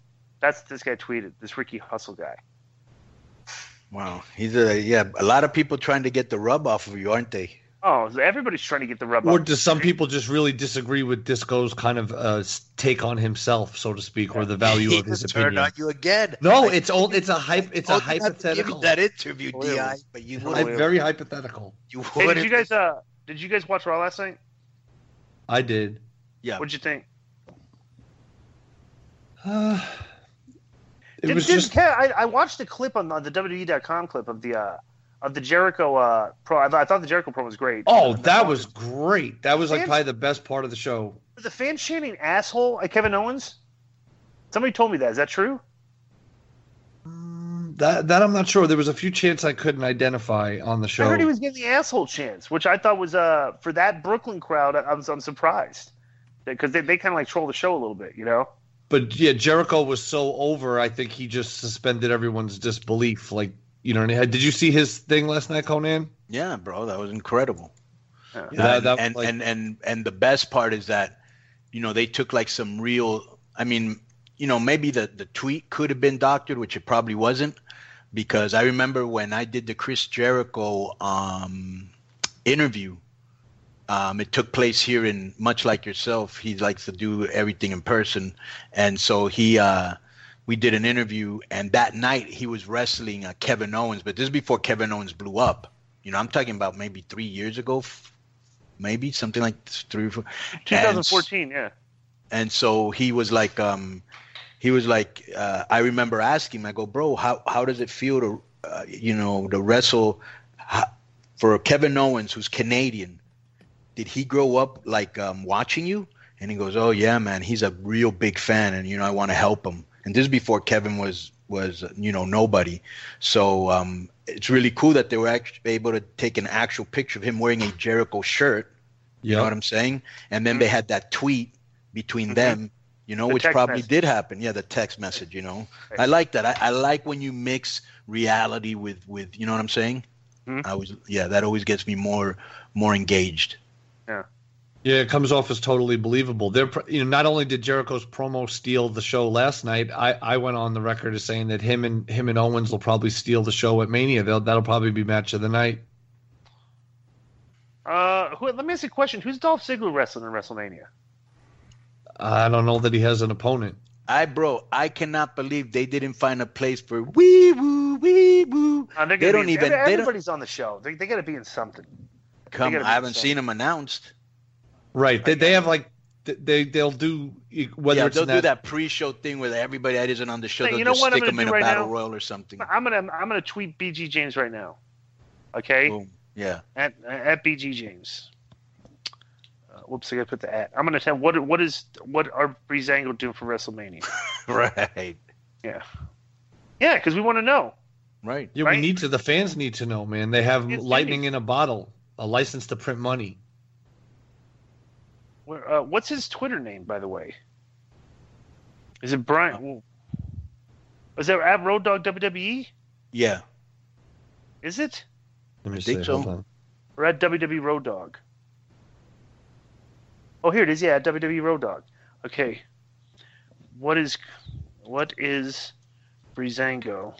S9: That's this guy tweeted. This Ricky Hustle guy.
S7: Wow, he's a yeah. A lot of people trying to get the rub off of you, aren't they?
S9: Oh, everybody's trying to get the rub
S11: Or
S9: off.
S11: do some people just really disagree with Disco's kind of uh, take on himself, so to speak, or the value of his
S7: Turn
S11: opinion?
S7: on you again.
S11: No, it's old. It's a hype. It's a
S7: told you not to give
S11: hypothetical.
S7: me that interview, Di, but you
S11: I'm
S7: would
S11: very hypothetical.
S7: You
S9: Hey, did you guys uh did you guys watch Raw last night?
S11: I did.
S7: Yeah.
S9: What'd you think?
S11: Uh, it
S9: Did-
S11: was
S9: did-
S11: just
S9: Kev, I, I watched the clip on, on the WWE.com clip of the uh of the Jericho uh pro. I, thought- I thought the Jericho pro was great.
S11: Oh, that was great. That was like
S9: Fans-
S11: probably the best part of the show.
S9: Was the fan chanting asshole at Kevin Owens? Somebody told me that. Is that true?
S11: That that I'm not sure. There was a few chants I couldn't identify on the show.
S9: I heard he was getting the asshole chants, which I thought was uh for that Brooklyn crowd. I, I'm, I'm surprised because they, they kind of like troll the show a little bit, you know.
S11: But yeah, Jericho was so over. I think he just suspended everyone's disbelief. Like you know, and he had- did you see his thing last night, Konnan?
S7: Yeah, bro, that was incredible.
S11: Yeah,
S7: and,
S11: that- that
S7: and,
S11: like-
S7: and and and the best part is that, you know, they took like some real. I mean, you know, maybe the the tweet could have been doctored, which it probably wasn't, because I remember when I did the Chris Jericho um, interview. Um, it took place here in much like yourself. He likes to do everything in person, and so he uh, we did an interview, and that night he was wrestling uh, Kevin Owens, but this is before Kevin Owens blew up. You know, I'm talking about maybe three years ago, maybe something like three or four. And,
S9: 2014, yeah.
S7: and so he was like, um, he was like, uh, I remember asking him, I go, bro, how how does it feel to, uh, you know, to wrestle for Kevin Owens, who's Canadian? Did he grow up like um, watching you? And he goes, oh yeah, man, he's a real big fan, and you know, I want to help him. And this is before Kevin was was you know nobody. So um, it's really cool that they were actually able to take an actual picture of him wearing a Jericho shirt. You know what I'm saying? And then they mm-hmm. had that tweet between mm-hmm. them, you know,
S9: The
S7: which probably
S9: message.
S7: did happen. Yeah, the text message. You know, I like that. I, I like when you mix reality with with you know what I'm saying. Mm-hmm. I was yeah, that always gets me more more engaged.
S9: Yeah.
S11: Yeah, it comes off as totally believable. They're, you know, not only did Jericho's promo steal the show last night, I, I went on the record as saying that him and him and Owens will probably steal the show at Mania. They'll, that'll probably be match of the night.
S9: Uh, who, let me ask you a question. Who's Dolph Ziggler wrestling in WrestleMania?
S11: I don't know that he has an opponent.
S7: I bro, I cannot believe they didn't find a place for wee woo wee woo.
S9: Uh, they're
S7: They
S9: gonna
S7: don't
S9: be,
S7: even. They don't
S9: Everybody's on the show. They, they got to be in something.
S7: come. I haven't
S9: so-
S7: seen them announced.
S11: Right. They, they have like they they'll do whether
S7: yeah,
S11: it's
S7: they'll
S11: in
S7: do
S11: that,
S7: that pre-show thing where everybody that isn't on the show,
S9: Hey,
S7: they'll
S9: you know
S7: just
S9: what I'm
S7: stick
S9: gonna
S7: them in
S9: do
S7: a
S9: right
S7: battle
S9: now?
S7: royal or something.
S9: I'm gonna I'm gonna tweet BG James right now. Okay.
S7: Yeah.
S9: At at BG James. Uh, whoops, I gotta put the at. I'm gonna tell what what is what are Breezango doing for WrestleMania?
S7: right.
S9: Yeah. Yeah, because we want to know.
S7: Right.
S11: Yeah, we need to. The fans need to know, man. They have
S9: It's
S11: lightning
S9: Jimmy.
S11: in a bottle, a license to print money.
S9: Where, uh, what's his Twitter name, by the way? Is it Brian? Is that at Road Dog WWE?
S7: Yeah.
S9: Is it?
S11: Let me
S7: I think
S11: see.
S7: so.
S11: Hold on.
S9: Or at WWE Road Dog? Oh, here it is. Yeah, at WWE Road Dog. Okay. What is what is Breezango?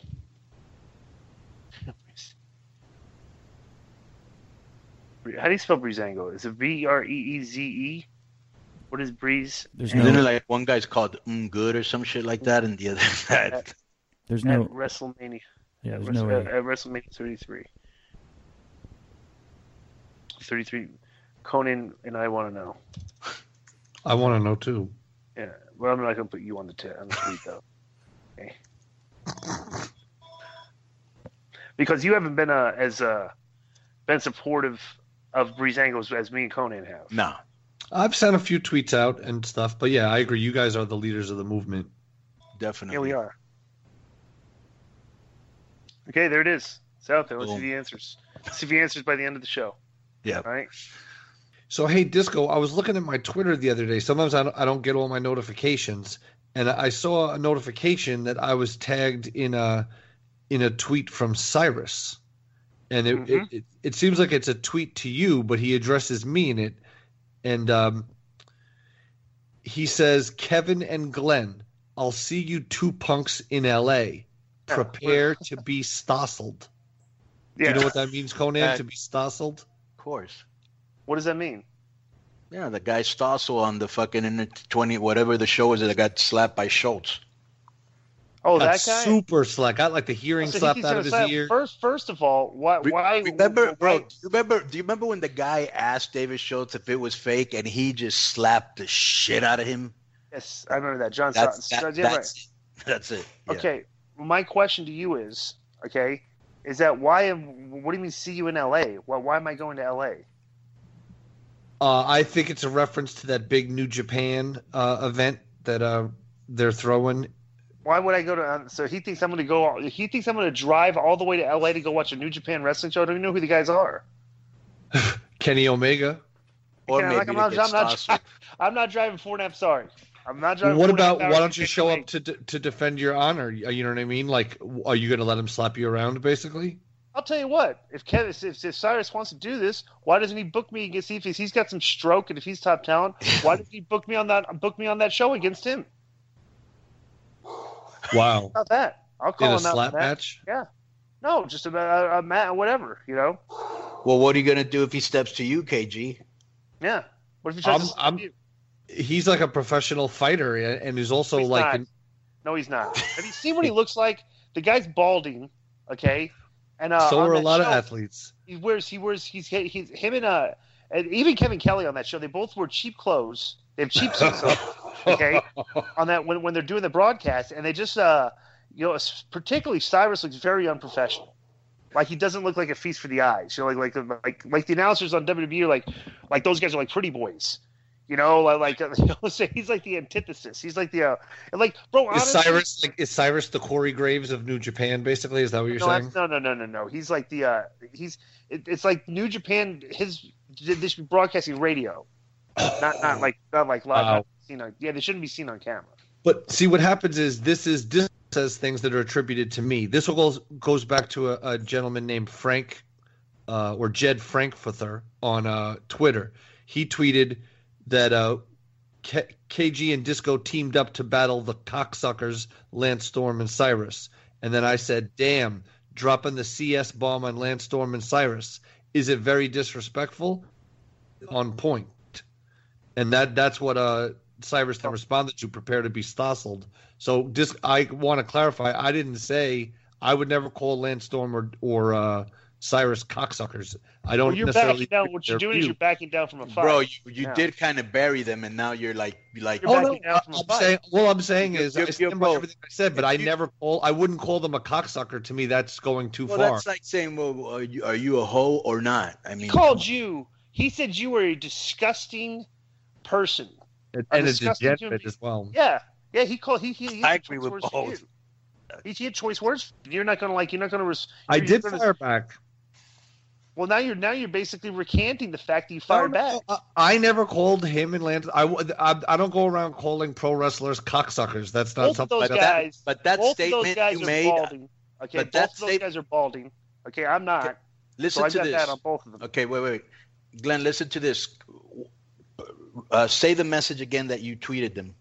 S9: How do you spell Breezango? Is it B R E E Z E? What is Breeze?
S19: There's
S7: Isn't
S19: no-
S7: it like one guy's called Mm Good or some shit like that, and the other that
S19: There's
S9: at
S19: no.
S9: WrestleMania.
S19: Yeah, there's
S9: At
S19: no way.
S9: at WrestleMania 33. 33. Konnan and I want to know.
S11: I want to know too.
S9: Yeah, well, I'm not gonna put you on the t- on the tweet though. Okay. Because you haven't been uh, as uh, been supportive of Breezango as, as me and Konnan have.
S7: No.
S11: I've sent a few tweets out and stuff, but yeah, I agree. You guys are the leaders of the movement.
S7: Definitely.
S9: Yeah, we are. Okay, there it is. It's out there. Let's see the answers. Let's see the answers by the end of the show.
S7: Yeah.
S9: All right.
S11: So hey, Disco, I was looking at my Twitter the other day. Sometimes I don't, I don't get all my notifications, and I saw a notification that I was tagged in a in a tweet from Cyrus, and it it, mm-hmm. it, it seems like it's a tweet to you, but he addresses me in it, and um, he says, "Kevin and Glenn, I'll see you two punks in L.A. Prepare to be stossled." Do you know what that means, Konnan?
S7: Uh,
S11: to be stossled?
S7: Of course.
S9: What does that mean?
S7: Yeah, the guy Stossel on the fucking in the twenty whatever the show is that got slapped by Schultz.
S9: Oh,
S11: Got
S9: that guy.
S11: super slack. Got like the hearing
S9: So
S11: slapped out of his
S9: slap-
S11: ear.
S9: First, first of all, why? Why?
S7: Remember, bro? Do you remember? Do you remember when the guy asked David Schultz if it was fake, and he just slapped the shit out of him?
S9: Yes, I remember that. John
S7: That's
S9: Stockton.
S7: that,
S9: Yeah,
S7: that's it. That's it. Yeah.
S9: Okay, my question to you is, okay, is that why? am- What do you mean? See you in L.A. Why? Why am I going to L.A.?
S11: Uh, I think it's a reference to that big New Japan uh, event that uh, they're throwing.
S9: Why would I go to? Um, so he thinks I'm going to go. He thinks I'm going to drive all the way to L.A. to go watch a New Japan wrestling show. I don't even know who the guys are.
S11: Kenny Omega.
S7: Or
S9: Yeah,
S7: maybe
S9: like, I'm, not,
S7: get
S9: I'm, not, I'm not driving four and a half. Sorry, I'm not driving.
S11: what
S9: four and a half
S11: about
S9: hours
S11: why don't you show up to to defend your honor? You know what I mean? Like, are you going to let him slap you around, basically?
S9: I'll tell you what. If Kevin, if, if Cyrus wants to do this, why doesn't he book me against? If he's, he's got some stroke and if he's top talent, why doesn't he book me on that? Book me on that show against him.
S11: Wow.
S9: About that, I'll call
S11: In a
S9: him out
S11: slap
S9: for
S11: match?
S9: Yeah. No, just a, a, a mat, whatever. You know.
S7: Well, what are you gonna do if he steps to you, KG?
S9: Yeah. What if he tries
S11: I'm,
S9: to
S11: I'm,
S9: you?
S11: he's like a professional fighter, and and he's also
S9: He's
S11: like, an-
S9: No, he's not. Have you seen what he looks like? The guy's balding. Okay. And uh,
S11: so
S9: on
S11: are a
S9: that
S11: lot of athletes.
S9: He wears. He wears. He's. He's him and uh, and even Kevin Kelly on that show. They both wear cheap clothes. They have cheap suits. okay. On that when when they're doing the broadcast, and they just uh, you know, particularly Cyrus looks very unprofessional. Like he doesn't look like a feast for the eyes. You know, like like like like the announcers on WWE are like like those guys are like pretty boys. You know, like like you know, say he's like the antithesis. He's like the uh, and like bro.
S11: Is Cyrus like is Cyrus the Corey Graves of New Japan? Basically, is that what you're
S9: no,
S11: saying?
S9: no, no, no, no, no. He's like the uh, he's it, it's like New Japan. His this broadcasting radio, not not like not like live.
S11: Wow.
S9: Seen on, yeah, they shouldn't be seen on camera.
S11: But see, what happens is this is this says things that are attributed to me. This goes goes back to a, a gentleman named Frank uh, or Jed Frankfurter on uh, Twitter. He tweeted that uh, K- KG and Disco teamed up to battle the cocksuckers Lance Storm and Cyrus, and then I said, "Damn, dropping the CS bomb on Lance Storm and Cyrus is it very disrespectful?" On point, and that that's what uh Cyrus then responded to prepare to be stossled. So just I want to clarify, I didn't say I would never call Lance Storm or or uh, Cyrus cocksuckers. I don't
S9: Well, you're
S11: necessarily
S9: backing down. What you're
S11: their
S9: doing is you're backing down from a fight.
S7: Bro, you, you
S9: Yeah.
S7: did kind of bury them, and now you're like you're like.
S9: You're
S11: Oh no,
S9: down from a
S11: I'm
S9: fight.
S11: saying all I'm saying is I
S7: You're-
S11: stand
S7: you're
S11: by everything I said, but I never call I wouldn't call them a cocksucker. To me, that's going too
S7: Well,
S11: far.
S7: that's like saying, well, are you, are you a hoe or not? I mean,
S9: He called you. He said you were a disgusting person.
S11: And,
S9: a
S11: and a
S9: disgusting human
S11: degenerate as well.
S9: Yeah, yeah. He called. He he. he
S7: I agree with both.
S9: you. He, he had choice words. You're not gonna like. You're not gonna. Res-
S11: I
S9: you're
S11: did
S9: gonna-
S11: fire back.
S9: Well, now you're now you're basically recanting the fact that you fired
S11: no,
S9: back.
S11: I- I never called him and Lance. I I don't go around calling pro wrestlers cocksuckers. That's not
S9: Both of
S11: something.
S9: those
S11: I-
S9: guys.
S7: but that
S9: both
S7: statement
S9: those guys
S7: you
S9: are
S7: made-
S9: balding. Okay,
S7: but
S9: both
S7: that
S9: of those
S7: state-
S9: guys are balding. Okay, I'm not.
S7: Listen
S9: so I
S7: to
S9: got
S7: this.
S9: that on both of them.
S7: Okay, wait, wait, wait. Glenn, listen to this. Uh, say the message again that you tweeted them.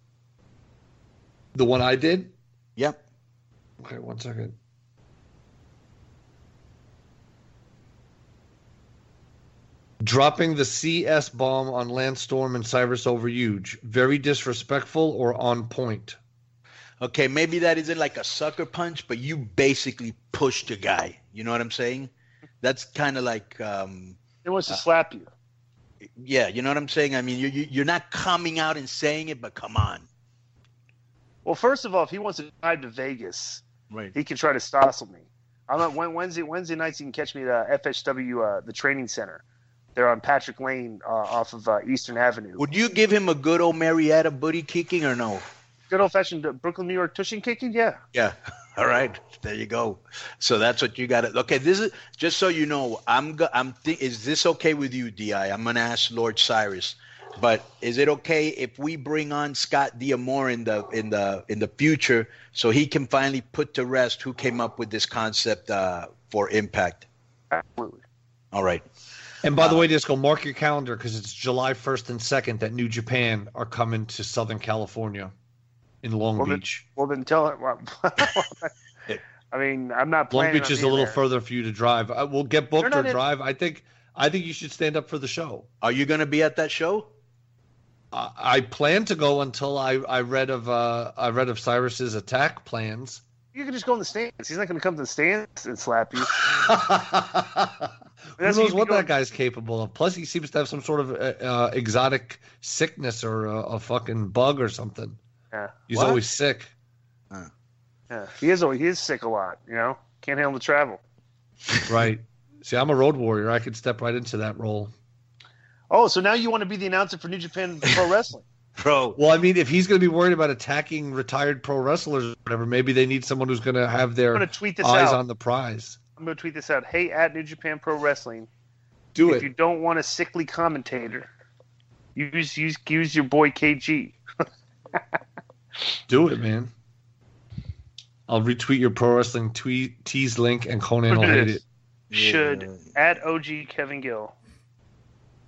S11: The one I did.
S7: Yep.
S11: Okay, one second. Dropping the CS bomb on Lance Storm and Cyrus over huge. Very disrespectful or on point.
S7: Okay, maybe that isn't like a sucker punch, but you basically pushed a guy. You know what I'm saying? That's kind of like, um,
S9: He wants to slap you.
S7: Yeah, you know what I'm saying? I mean, you, you, you're not coming out and saying it, but come on.
S9: Well, first of all, if he wants to drive to Vegas,
S7: Right.
S9: he can try to stossel me. I'm at Wednesday Wednesday nights. You can catch me at uh, FHW, uh, the training center. They're on Patrick Lane uh, off of uh, Eastern Avenue.
S7: Would you give him a good old Marietta booty kicking or no?
S9: Good old fashioned Brooklyn, New York tushing kicking. Yeah.
S7: Yeah. All right. There you go. So that's what you got It Okay. This is just so you know. I'm. Go, I'm. Th- is this okay with you, Di? I'm gonna ask Lord Cyrus. But is it okay if we bring on Scott D'Amore in the in the in the future so he can finally put to rest who came up with this concept uh, for Impact?
S9: Absolutely.
S7: All right.
S11: And by the way, Disco, mark your calendar because it's July 1st and 2nd that New Japan are coming to Southern California in Long
S9: Well, then-
S11: Beach.
S9: Well, then tell it. Well, I mean, I'm not
S11: Long. Beach is a little
S9: there.
S11: further for you to drive. Uh, we'll get booked
S9: They're
S11: or
S9: not in-
S11: drive. I think I think you should stand up for the show.
S7: Are you going to be at that show?
S11: I, I plan to go until I, I read of uh, I read of Cyrus's attack plans.
S9: You can just go in the stands. He's not going to come to the stands and slap you.
S11: Who knows what that guy's capable of? Plus, he seems to have some sort of uh, uh, exotic sickness or a, a fucking bug or something.
S9: Yeah.
S11: He's
S9: What?
S11: always sick.
S9: Yeah, he is. He is sick a lot. You know, can't handle the travel.
S11: right. See, I'm a road warrior. I could step right into that role.
S9: Oh, so now you want to be the announcer for New Japan Pro Wrestling?
S7: Bro.
S11: Well, I mean, if he's going to be worried about attacking retired pro wrestlers or whatever, maybe they need someone who's going to have their
S9: I'm gonna tweet this
S11: eyes
S9: out.
S11: on the prize.
S9: I'm going to tweet this out. Hey, at New Japan Pro Wrestling.
S11: Do
S9: if
S11: it.
S9: you don't want a sickly commentator, use use use your boy KG.
S11: Do it, man. I'll retweet your pro wrestling tweet tease link, and Konnan will hate it.
S9: Should add OG Kevin Gill.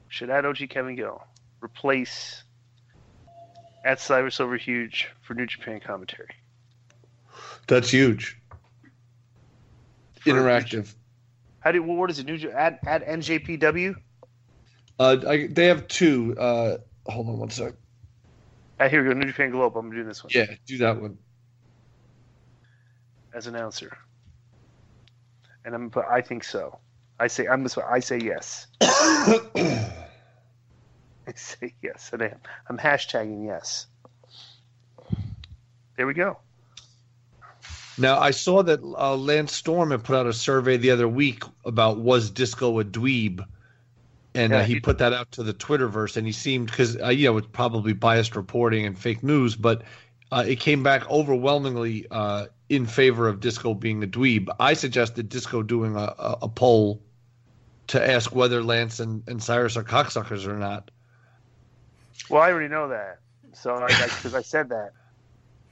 S9: Should add OG Kevin Gill. Replace at Cyrus Over Huge for New Japan commentary.
S11: That's huge. Interactive.
S9: How do what is it? New Ja- at at NJPW.
S11: Uh, I, they have two. Uh, hold on one sec.
S9: Ah, here we go. New Japan Globe. I'm doing this one
S11: Yeah, do that one.
S9: as announcer. And I'm. But I think so. I say I'm. This I say yes. I say yes. And I am. I'm hashtagging yes. There we go.
S11: Now I saw that uh, Lance Storm had put out a survey the other week about was disco a dweeb, and uh, he
S9: he-
S11: put that out to the Twitterverse, and he seemed because uh, you know it's probably biased reporting and fake news, but uh, it came back overwhelmingly uh, in favor of disco being a dweeb. I suggested disco doing a, a, a poll to ask whether Lance and, and Cyrus are cocksuckers or not.
S9: Well, I already know that. So I because I said that.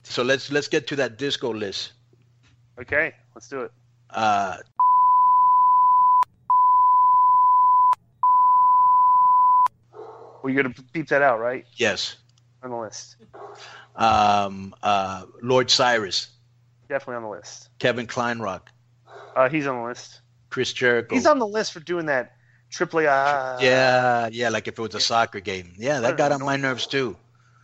S7: So let's let's get to that disco list.
S9: Okay, let's do it.
S7: Uh,
S9: Well, you're gonna beep that out, right?
S7: yes.
S9: On the list.
S7: Um, uh, Lord Cyrus,
S9: Definitely on the list.
S7: Kevin Kleinrock,
S9: Uh, he's on the list.
S7: Chris Jericho.
S9: He's on the list for doing that triple A.
S7: yeah, yeah, like if it was a soccer game. Yeah, that got on my nerves too.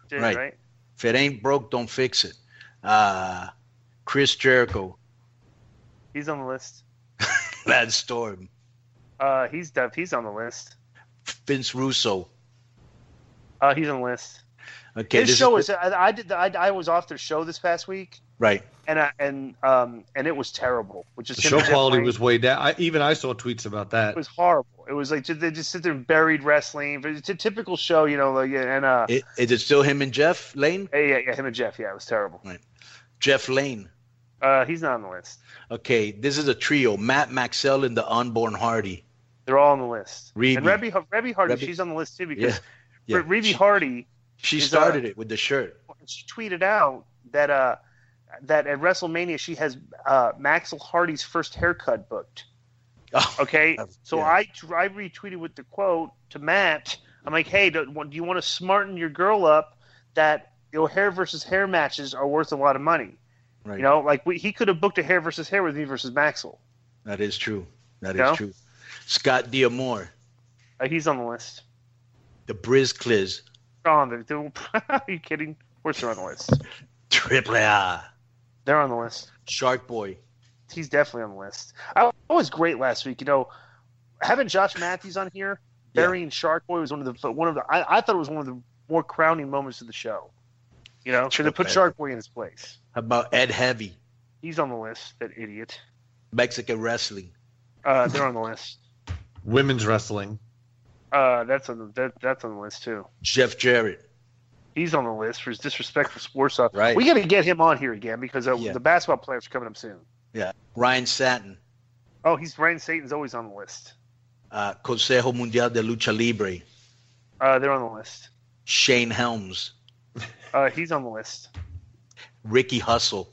S9: Did,
S7: right.
S9: right.
S7: If it ain't broke, don't fix it. Uh, Chris Jericho,
S9: He's on the list.
S7: Lance Storm,
S9: Uh, he's def- he's on the list.
S7: Vince Russo.
S9: Uh, he's on the list.
S7: Okay,
S9: His
S7: this
S9: show
S7: is
S9: is. I, I did. I, I was off their show this past week,
S7: right.
S9: and I, and um and it was terrible. Which is
S11: The
S9: him
S11: show quality was way down. I, even I saw tweets about that.
S9: It was horrible. It was like they just sit there and buried wrestling. It's a typical show, you know. Like and uh,
S7: I- Is it still him and Jeff Lane?
S9: yeah, yeah, yeah, him and Jeff. Yeah, it was terrible.
S7: Right. Jeff Lane.
S9: Uh, he's not on the list.
S7: Okay, this is a trio: Matt Maxel and the Unborn Hardy.
S9: They're all on the list.
S7: Reby.
S9: And Reby, Reby Hardy,
S7: Reby-
S9: she's on the list too because
S7: Yeah, yeah.
S9: Re- Reby
S7: She-
S9: Hardy.
S7: She
S9: is,
S7: started
S9: uh,
S7: it with the shirt.
S9: She tweeted out that uh that at WrestleMania she has uh Maxwell Hardy's first haircut booked.
S7: Oh,
S9: Okay, so
S7: yeah.
S9: I I retweeted with the quote to Matt. I'm like, hey, do, do you want to smarten your girl up? That you know, hair versus hair matches are worth a lot of money.
S7: Right.
S9: You know, like we, he could have booked a hair versus hair with me versus Maxwell.
S7: That is true. That is
S9: No?
S7: true. Scott D'Amore,
S9: Uh, he's on the list.
S7: The Briz Cliz,
S9: Oh, they're, they're, you kidding? Of course they're on the list.
S7: Triple A,
S9: They're on the list.
S7: Shark Boy.
S9: He's definitely on the list. I, I was great last week. You know, having Josh Matthews on here, burying Shark Boy was one of the one of the. I, I thought it was one of the more crowning moments of the show. You know, because they put Shark Boy in his place.
S7: How about Ed Heavy,
S9: He's on the list. That idiot.
S7: Mexican wrestling.
S9: Uh, they're on the list.
S11: Women's wrestling.
S9: Uh, that's on the that, that's on the list too.
S7: Jeff Jarrett.
S9: He's on the list for his disrespectful sports stuff.
S7: Right.
S9: We got to get him on here again because uh,
S7: Yeah.
S9: the basketball players are coming up soon.
S7: Yeah. Ryan Satin.
S9: Oh, he's Ryan Satan's always on the list.
S7: Uh, Consejo Mundial de Lucha Libre.
S9: Uh, they're on the list.
S7: Shane Helms.
S9: Uh, he's on the list.
S7: Ricky Hustle.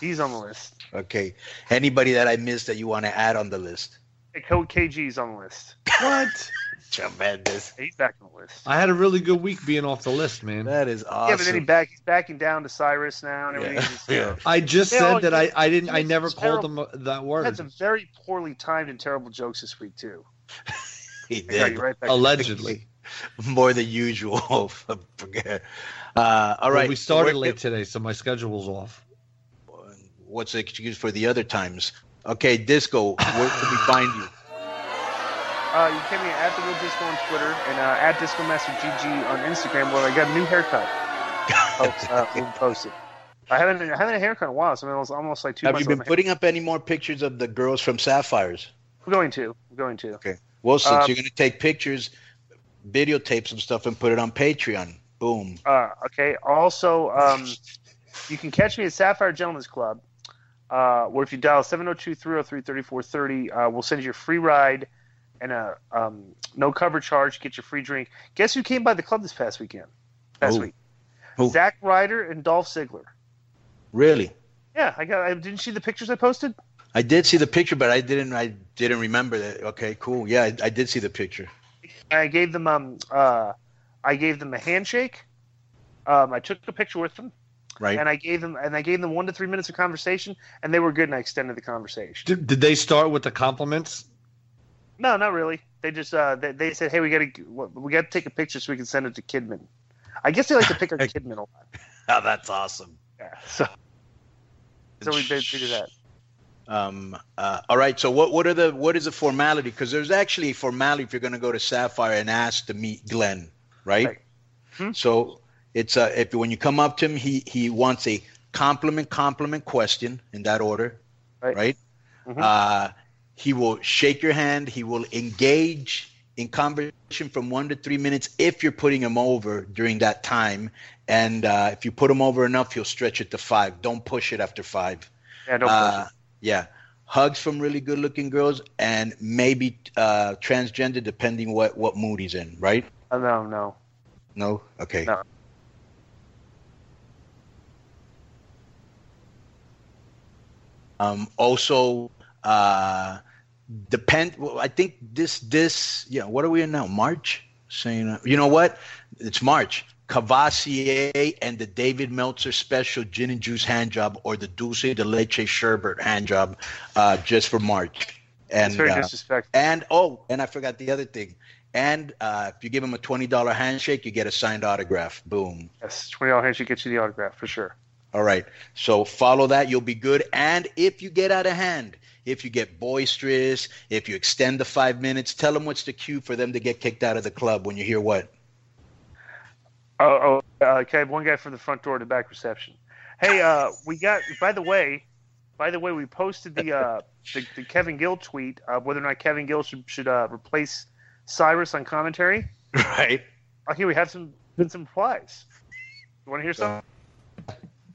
S9: He's on the list.
S7: Okay. Anybody that I missed that you want to add on the list?
S9: Hey, Code KG's on the list.
S11: What?
S7: Tremendous.
S9: He's back on the list.
S11: I had a really good week being off the list, man.
S7: That is awesome.
S9: Yeah, but then he back he's backing down to Cyrus now and everything.
S7: Yeah.
S9: Just, you know,
S11: I just
S9: They
S11: said
S9: all-
S11: that I, I didn't I never
S9: was
S11: called
S9: terrible.
S11: them that
S9: He
S11: word.
S9: had some very poorly timed and terrible jokes this week too.
S7: He
S9: I
S7: did.
S9: right back.
S11: Allegedly.
S7: More than usual. Forget. Uh, all
S11: Well, we started
S7: Where-
S11: late today, so my schedule's off.
S7: What's the excuse for the other times? Okay, Disco, where can we find you?
S9: Uh, you can me at the real disco on Twitter and uh, at Disco Master GG on Instagram where I got a new haircut. Folks, uh, we'll post it. I haven't I haven't had a haircut in a while, so I mean, it was almost like two
S7: Have you been putting up any more pictures of the girls from Sapphires?
S9: I'm going to. I'm going to.
S7: Okay. Well, since
S9: Um,
S7: you're going to take pictures, videotape some stuff, and put it on Patreon. Boom.
S9: Uh, okay. Also, um, you can catch me at Sapphire Gentlemen's Club, uh, where if you dial 702-303-3430, uh, we'll send you a free ride and a um, no cover charge. Get your free drink. Guess who came by the club this past weekend? Past
S7: Who?
S9: week.
S7: Who?
S9: Zack Ryder and Dolph Ziggler.
S7: Really?
S9: Yeah, I got. I didn't see the pictures I posted.
S7: I did see the picture, but I didn't. I didn't remember that. Okay, cool. Yeah, I, I did see the picture.
S9: I gave them um uh, I gave them a handshake. Um, I took a picture with them,
S7: Right.
S9: and I gave them and I gave them one to three minutes of conversation, and they were good, and I extended the conversation.
S11: Did, did they start with the compliments?
S9: No, not really. They just uh, they, they said, "Hey, we got to we got to take a picture so we can send it to Kidman." I guess they like to pick on Kidman a lot.
S7: Oh, that's awesome.
S9: Yeah, so so we did, did that.
S7: Um, uh, all right. So what what are the what is the formality? Because there's actually a formality if you're going to go to Sapphire and ask to meet Glenn, right?
S9: Hmm?
S7: So it's uh, if when you come up to him, he he wants a compliment compliment question in that order,
S9: right?
S11: Mm-hmm.
S7: Uh, he will shake your hand. He will engage in conversation from one to three minutes if you're putting him over during that time. And uh, if you put him over enough, he'll stretch it to five. Don't push it after five.
S9: Yeah, don't push
S7: Uh, yeah. Hugs from really good looking girls and maybe uh, transgender depending what, what mood he's in, right?
S9: Uh, no, no.
S7: No? Okay.
S9: No.
S7: Um, also, uh, depend. Well, I think this this yeah. What are we in now? March. Saying uh, you know what? It's March. Cavassier and the David Meltzer special gin and juice hand job or the Dulce de Leche sherbet hand job, uh, just for March. And
S9: very
S7: uh,
S9: disrespectful.
S7: and oh, and I forgot the other thing. And uh, if you give him a twenty dollar handshake, you get a signed autograph. Boom.
S9: Yes, twenty dollars handshake gets you the autograph for sure.
S7: All right. So follow that. You'll be good. And if you get out of hand, if you get boisterous, if you extend the five minutes, tell them what's the cue for them to get kicked out of the club when you hear what.
S9: Oh, oh uh, okay. One guy from the front door to back reception. Hey, uh, we got. By the way, by the way, we posted the uh, the, the Kevin Gill tweet of whether or not Kevin Gill should should uh, replace Cyrus on commentary.
S7: Right.
S9: Oh, here we have some been some replies. You want to hear some?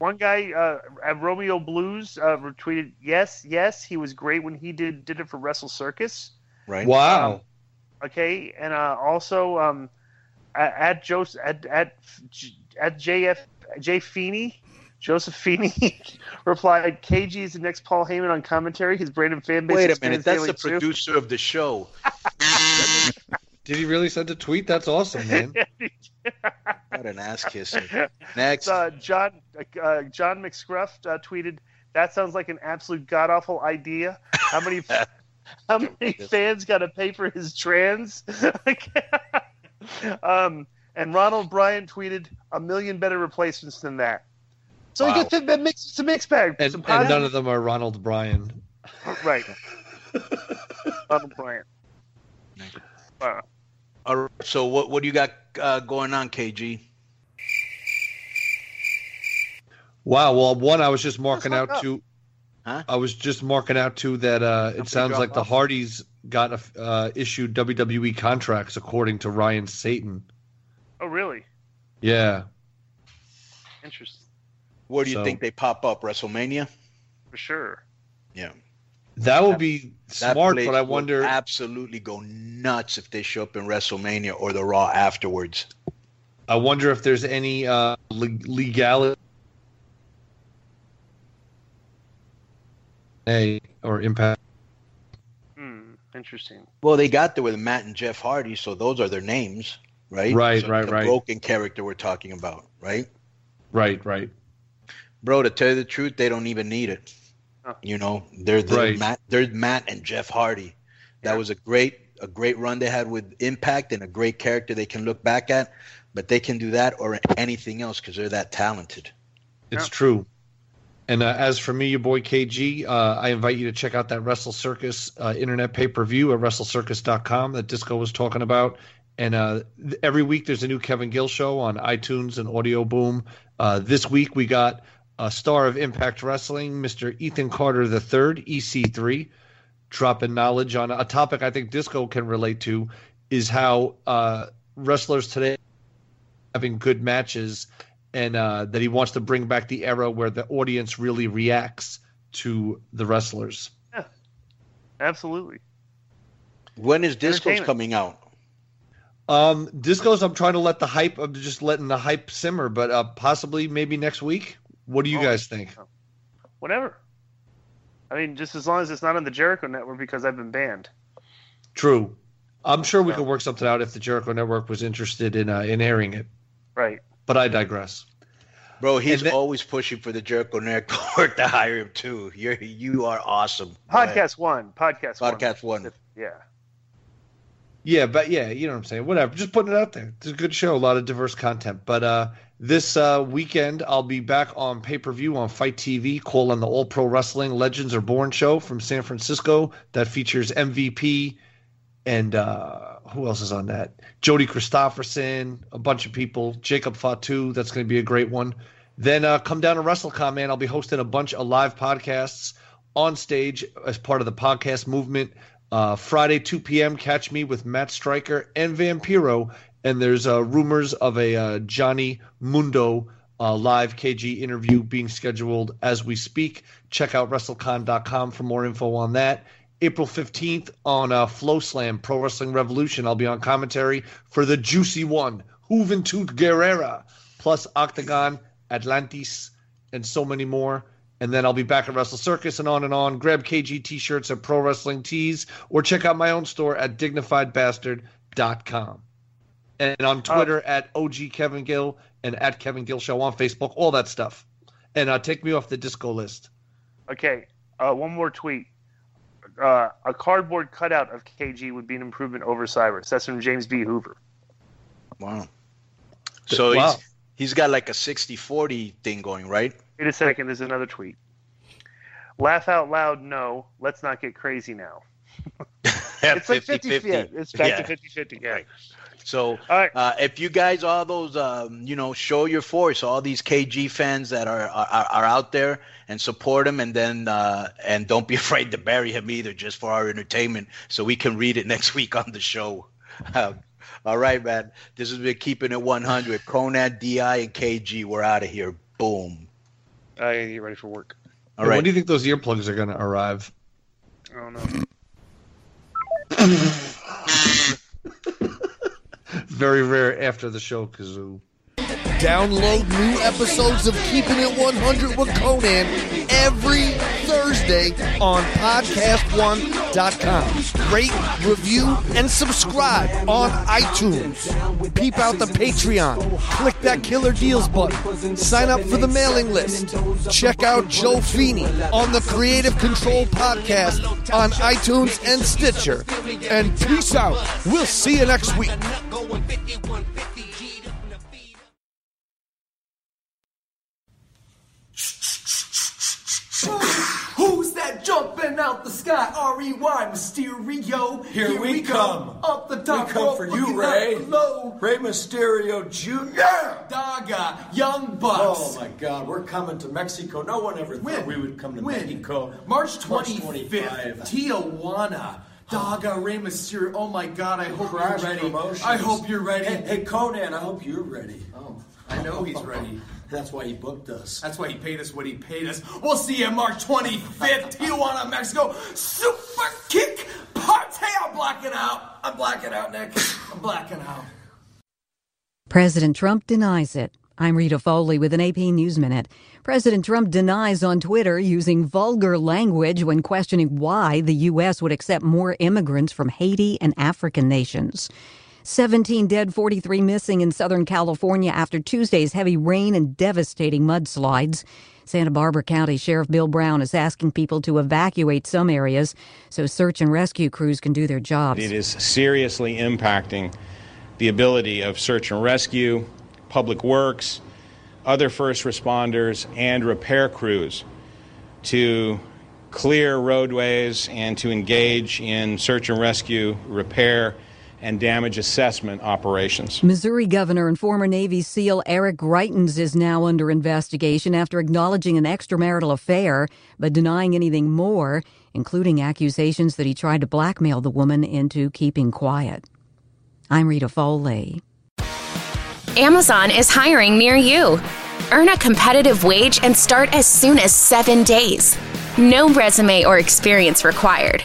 S9: One guy uh, at Romeo Blues uh, retweeted, "Yes, yes, he was great when he did did it for Wrestle Circus."
S7: Right.
S11: Wow.
S9: Okay, and uh, also um, at, at Joseph at at at JF J Feeney, Joseph Feeney replied, "KG is the next Paul Heyman on commentary. His Brandon fan base.
S7: Wait a minute. That's the
S9: too."
S7: producer of the show.
S11: Did he really send a tweet? That's awesome, man.
S7: What an ass kisser. Next.
S9: Uh, John uh, John McScruff uh, tweeted, "That sounds like an absolute god awful idea. How many how many fans got to pay for his trans?" um, and Ronald Bryan tweeted, "A million better replacements than that." So
S11: Wow.
S9: you get the mix, it's a mixed bag.
S11: And,
S9: Some
S11: and none of them are Ronald Bryan.
S9: right. Ronald Bryan. Uh,
S7: All right. So what what do you got uh, going on, KG?
S11: Wow. Well, one I was just marking out
S9: up.
S11: to. I was just marking out too that uh, it sounds
S9: drop
S11: like the
S9: off?
S11: Hardys got a, uh, issued WWE contracts according to Ryan Satan.
S9: Oh, really?
S11: Yeah.
S9: Interesting.
S7: Where do you
S11: So-
S7: think they pop up? WrestleMania?
S9: For sure.
S7: Yeah.
S11: That would be
S7: That
S11: smart, but I wonder.
S7: absolutely go nuts if they show up in WrestleMania or the Raw afterwards.
S11: I wonder if there's any uh, le- legality Hey, or impact.
S9: Hmm. Interesting.
S7: Well, they got there with Matt and Jeff Hardy, so those are their names, right?
S11: Right,
S7: So
S11: right,
S7: the
S11: right.
S7: Broken character we're talking about, right?
S11: Right, right.
S7: Bro, to tell you the truth, they don't even need it. You know, they're they're
S11: Right.
S7: Matt, they're Matt and Jeff Hardy. That was a great a great run they had with Impact and a great character they can look back at. But they can do that or anything else because they're that talented.
S11: It's true. And uh, as for me, your boy KG, uh, I invite you to check out that Wrestle Circus uh, internet pay per view at WrestleCircus.com that Disco was talking about. And uh, th- every week there's a new Kevin Gill show on iTunes and Audio Boom. Uh, this week we got a star of Impact Wrestling, Mr. Ethan Carter III, EC3, dropping knowledge on a topic I think Disco can relate to is how uh, wrestlers today having good matches and uh, that he wants to bring back the era where the audience really reacts to the wrestlers.
S9: Yeah, Absolutely.
S7: When is Disco's coming out?
S11: Um, Discos, I'm trying to let the hype. I'm just letting the hype simmer, but uh, possibly maybe next week. What do you guys think?
S9: Whatever. I mean, just as long as it's not on the Jericho Network because I've been banned.
S11: True. I'm sure we could work something out if the Jericho Network was interested in uh, in airing it.
S9: Right.
S11: But I digress.
S7: Bro, he's always pushing for the Jericho Network to hire him too. You're you are awesome. Go ahead.
S9: Podcast one. Podcast one.
S7: Podcast one.
S9: Yeah.
S11: Yeah, but yeah, you know what I'm saying. Whatever. Just putting it out there. It's a good show, a lot of diverse content. But uh this uh weekend I'll be back on pay-per-view on FITE TV, calling the All Pro Wrestling Legends Are Born show from San Francisco that features MVP and uh who else is on that? Jody Christopherson, a bunch of people, Jacob Fatu, that's going to be a great one. Then uh come down to WrestleCon, man. I'll be hosting a bunch of live podcasts on stage as part of the podcast movement. Uh, Friday, 2 p.m., catch me with Matt Striker and Vampiro. And there's uh, rumors of a uh, Johnny Mundo uh, live KG interview being scheduled as we speak. Check out WrestleCon.com for more info on that. April 15th on uh, Flow Slam Pro Wrestling Revolution, I'll be on commentary for the juicy one, Juventud Guerrera, plus Octagon, Atlantis, and so many more. And then I'll be back at Wrestle Circus and on and on. Grab KG t shirts at Pro Wrestling Tees or check out my own store at dignifiedbastard.com. And on Twitter at OG Kevin Gill and at Kevin Gill Show on Facebook, all that stuff. And uh, take me off the disco list.
S9: Okay. Uh, one more tweet. Uh, a cardboard cutout of KG would be an improvement over Cyrus. That's from James B. Hoover.
S7: Wow. So
S9: Wow.
S7: he's he's got like a 60-40 thing going, right?
S9: Wait a second. There's another tweet. Laugh out loud. No. Let's not get crazy now. it's like 50
S7: 50-50.
S9: It's back
S7: Yeah.
S9: to 50 50. Yeah.
S7: So uh, if you guys, all those, um, you know, show your force, all these KG fans that are are, are out there and support him, and then uh, and don't be afraid to bury him either, just for our entertainment, so we can read it next week on the show. Um, all right, man. This has been keeping it 100. Konnan, Di, and KG. We're out of here. Boom.
S9: I gotta get ready for work.
S7: All
S11: Hey,
S7: right.
S11: When do you think those earplugs are going to arrive?
S9: I don't know.
S11: Very rare after the show, Kazoo.
S5: Download new episodes of Keeping It 100 with Konnan every Thursday on podcast1.com. Rate, review, and subscribe on iTunes. Peep out the Patreon. Click that Killer Deals button. Sign up for the mailing list. Check out Joe Feeney on the Creative Control Podcast on iTunes and Stitcher. And peace out. We'll see you next week.
S32: That jumping out the sky?
S14: R-E-Y, Mysterio.
S34: Here we come.
S14: Up the top
S34: We come
S14: rope,
S34: for you,
S14: Rey. Low.
S34: Rey Mysterio Jr.
S14: Daga, Young Bucks.
S34: Oh my God, we're coming to Mexico. No one ever thought we would come to
S14: When?
S34: Mexico.
S14: March
S34: March
S14: 25th, Tijuana. Daga, Rey Mysterio. Oh my God, I hope
S34: Crash
S14: you're ready.
S34: Promotions.
S14: I hope you're ready.
S34: Hey, hey, Konnan, I hope you're ready.
S14: Oh, I know he's ready.
S34: That's why he booked us.
S14: That's why he paid us what he paid us. We'll see you March 25th, Tijuana, Mexico. Super kick party. I'm blacking out. I'm blacking out, Nick. I'm blacking out.
S35: President Trump denies it. I'm Rita Foley with an AP News Minute. President Trump denies on Twitter using vulgar language when questioning why the U.S. would accept more immigrants from Haiti and African nations. 17 dead, 43 missing in Southern California after Tuesday's heavy rain and devastating mudslides. Santa Barbara County Sheriff Bill Brown is asking people to evacuate some areas so search and rescue crews can do their jobs.
S36: It is seriously impacting the ability of search and rescue, public works, other first responders, and repair crews to clear roadways and to engage in search and rescue, repair, and damage assessment operations.
S35: Missouri Governor and former Navy SEAL Eric Greitens is now under investigation after acknowledging an extramarital affair but denying anything more, including accusations that he tried to blackmail the woman into keeping quiet. I'm Rita Foley.
S37: Amazon is hiring near you. Earn a competitive wage and start as soon as seven days. No resume or experience required.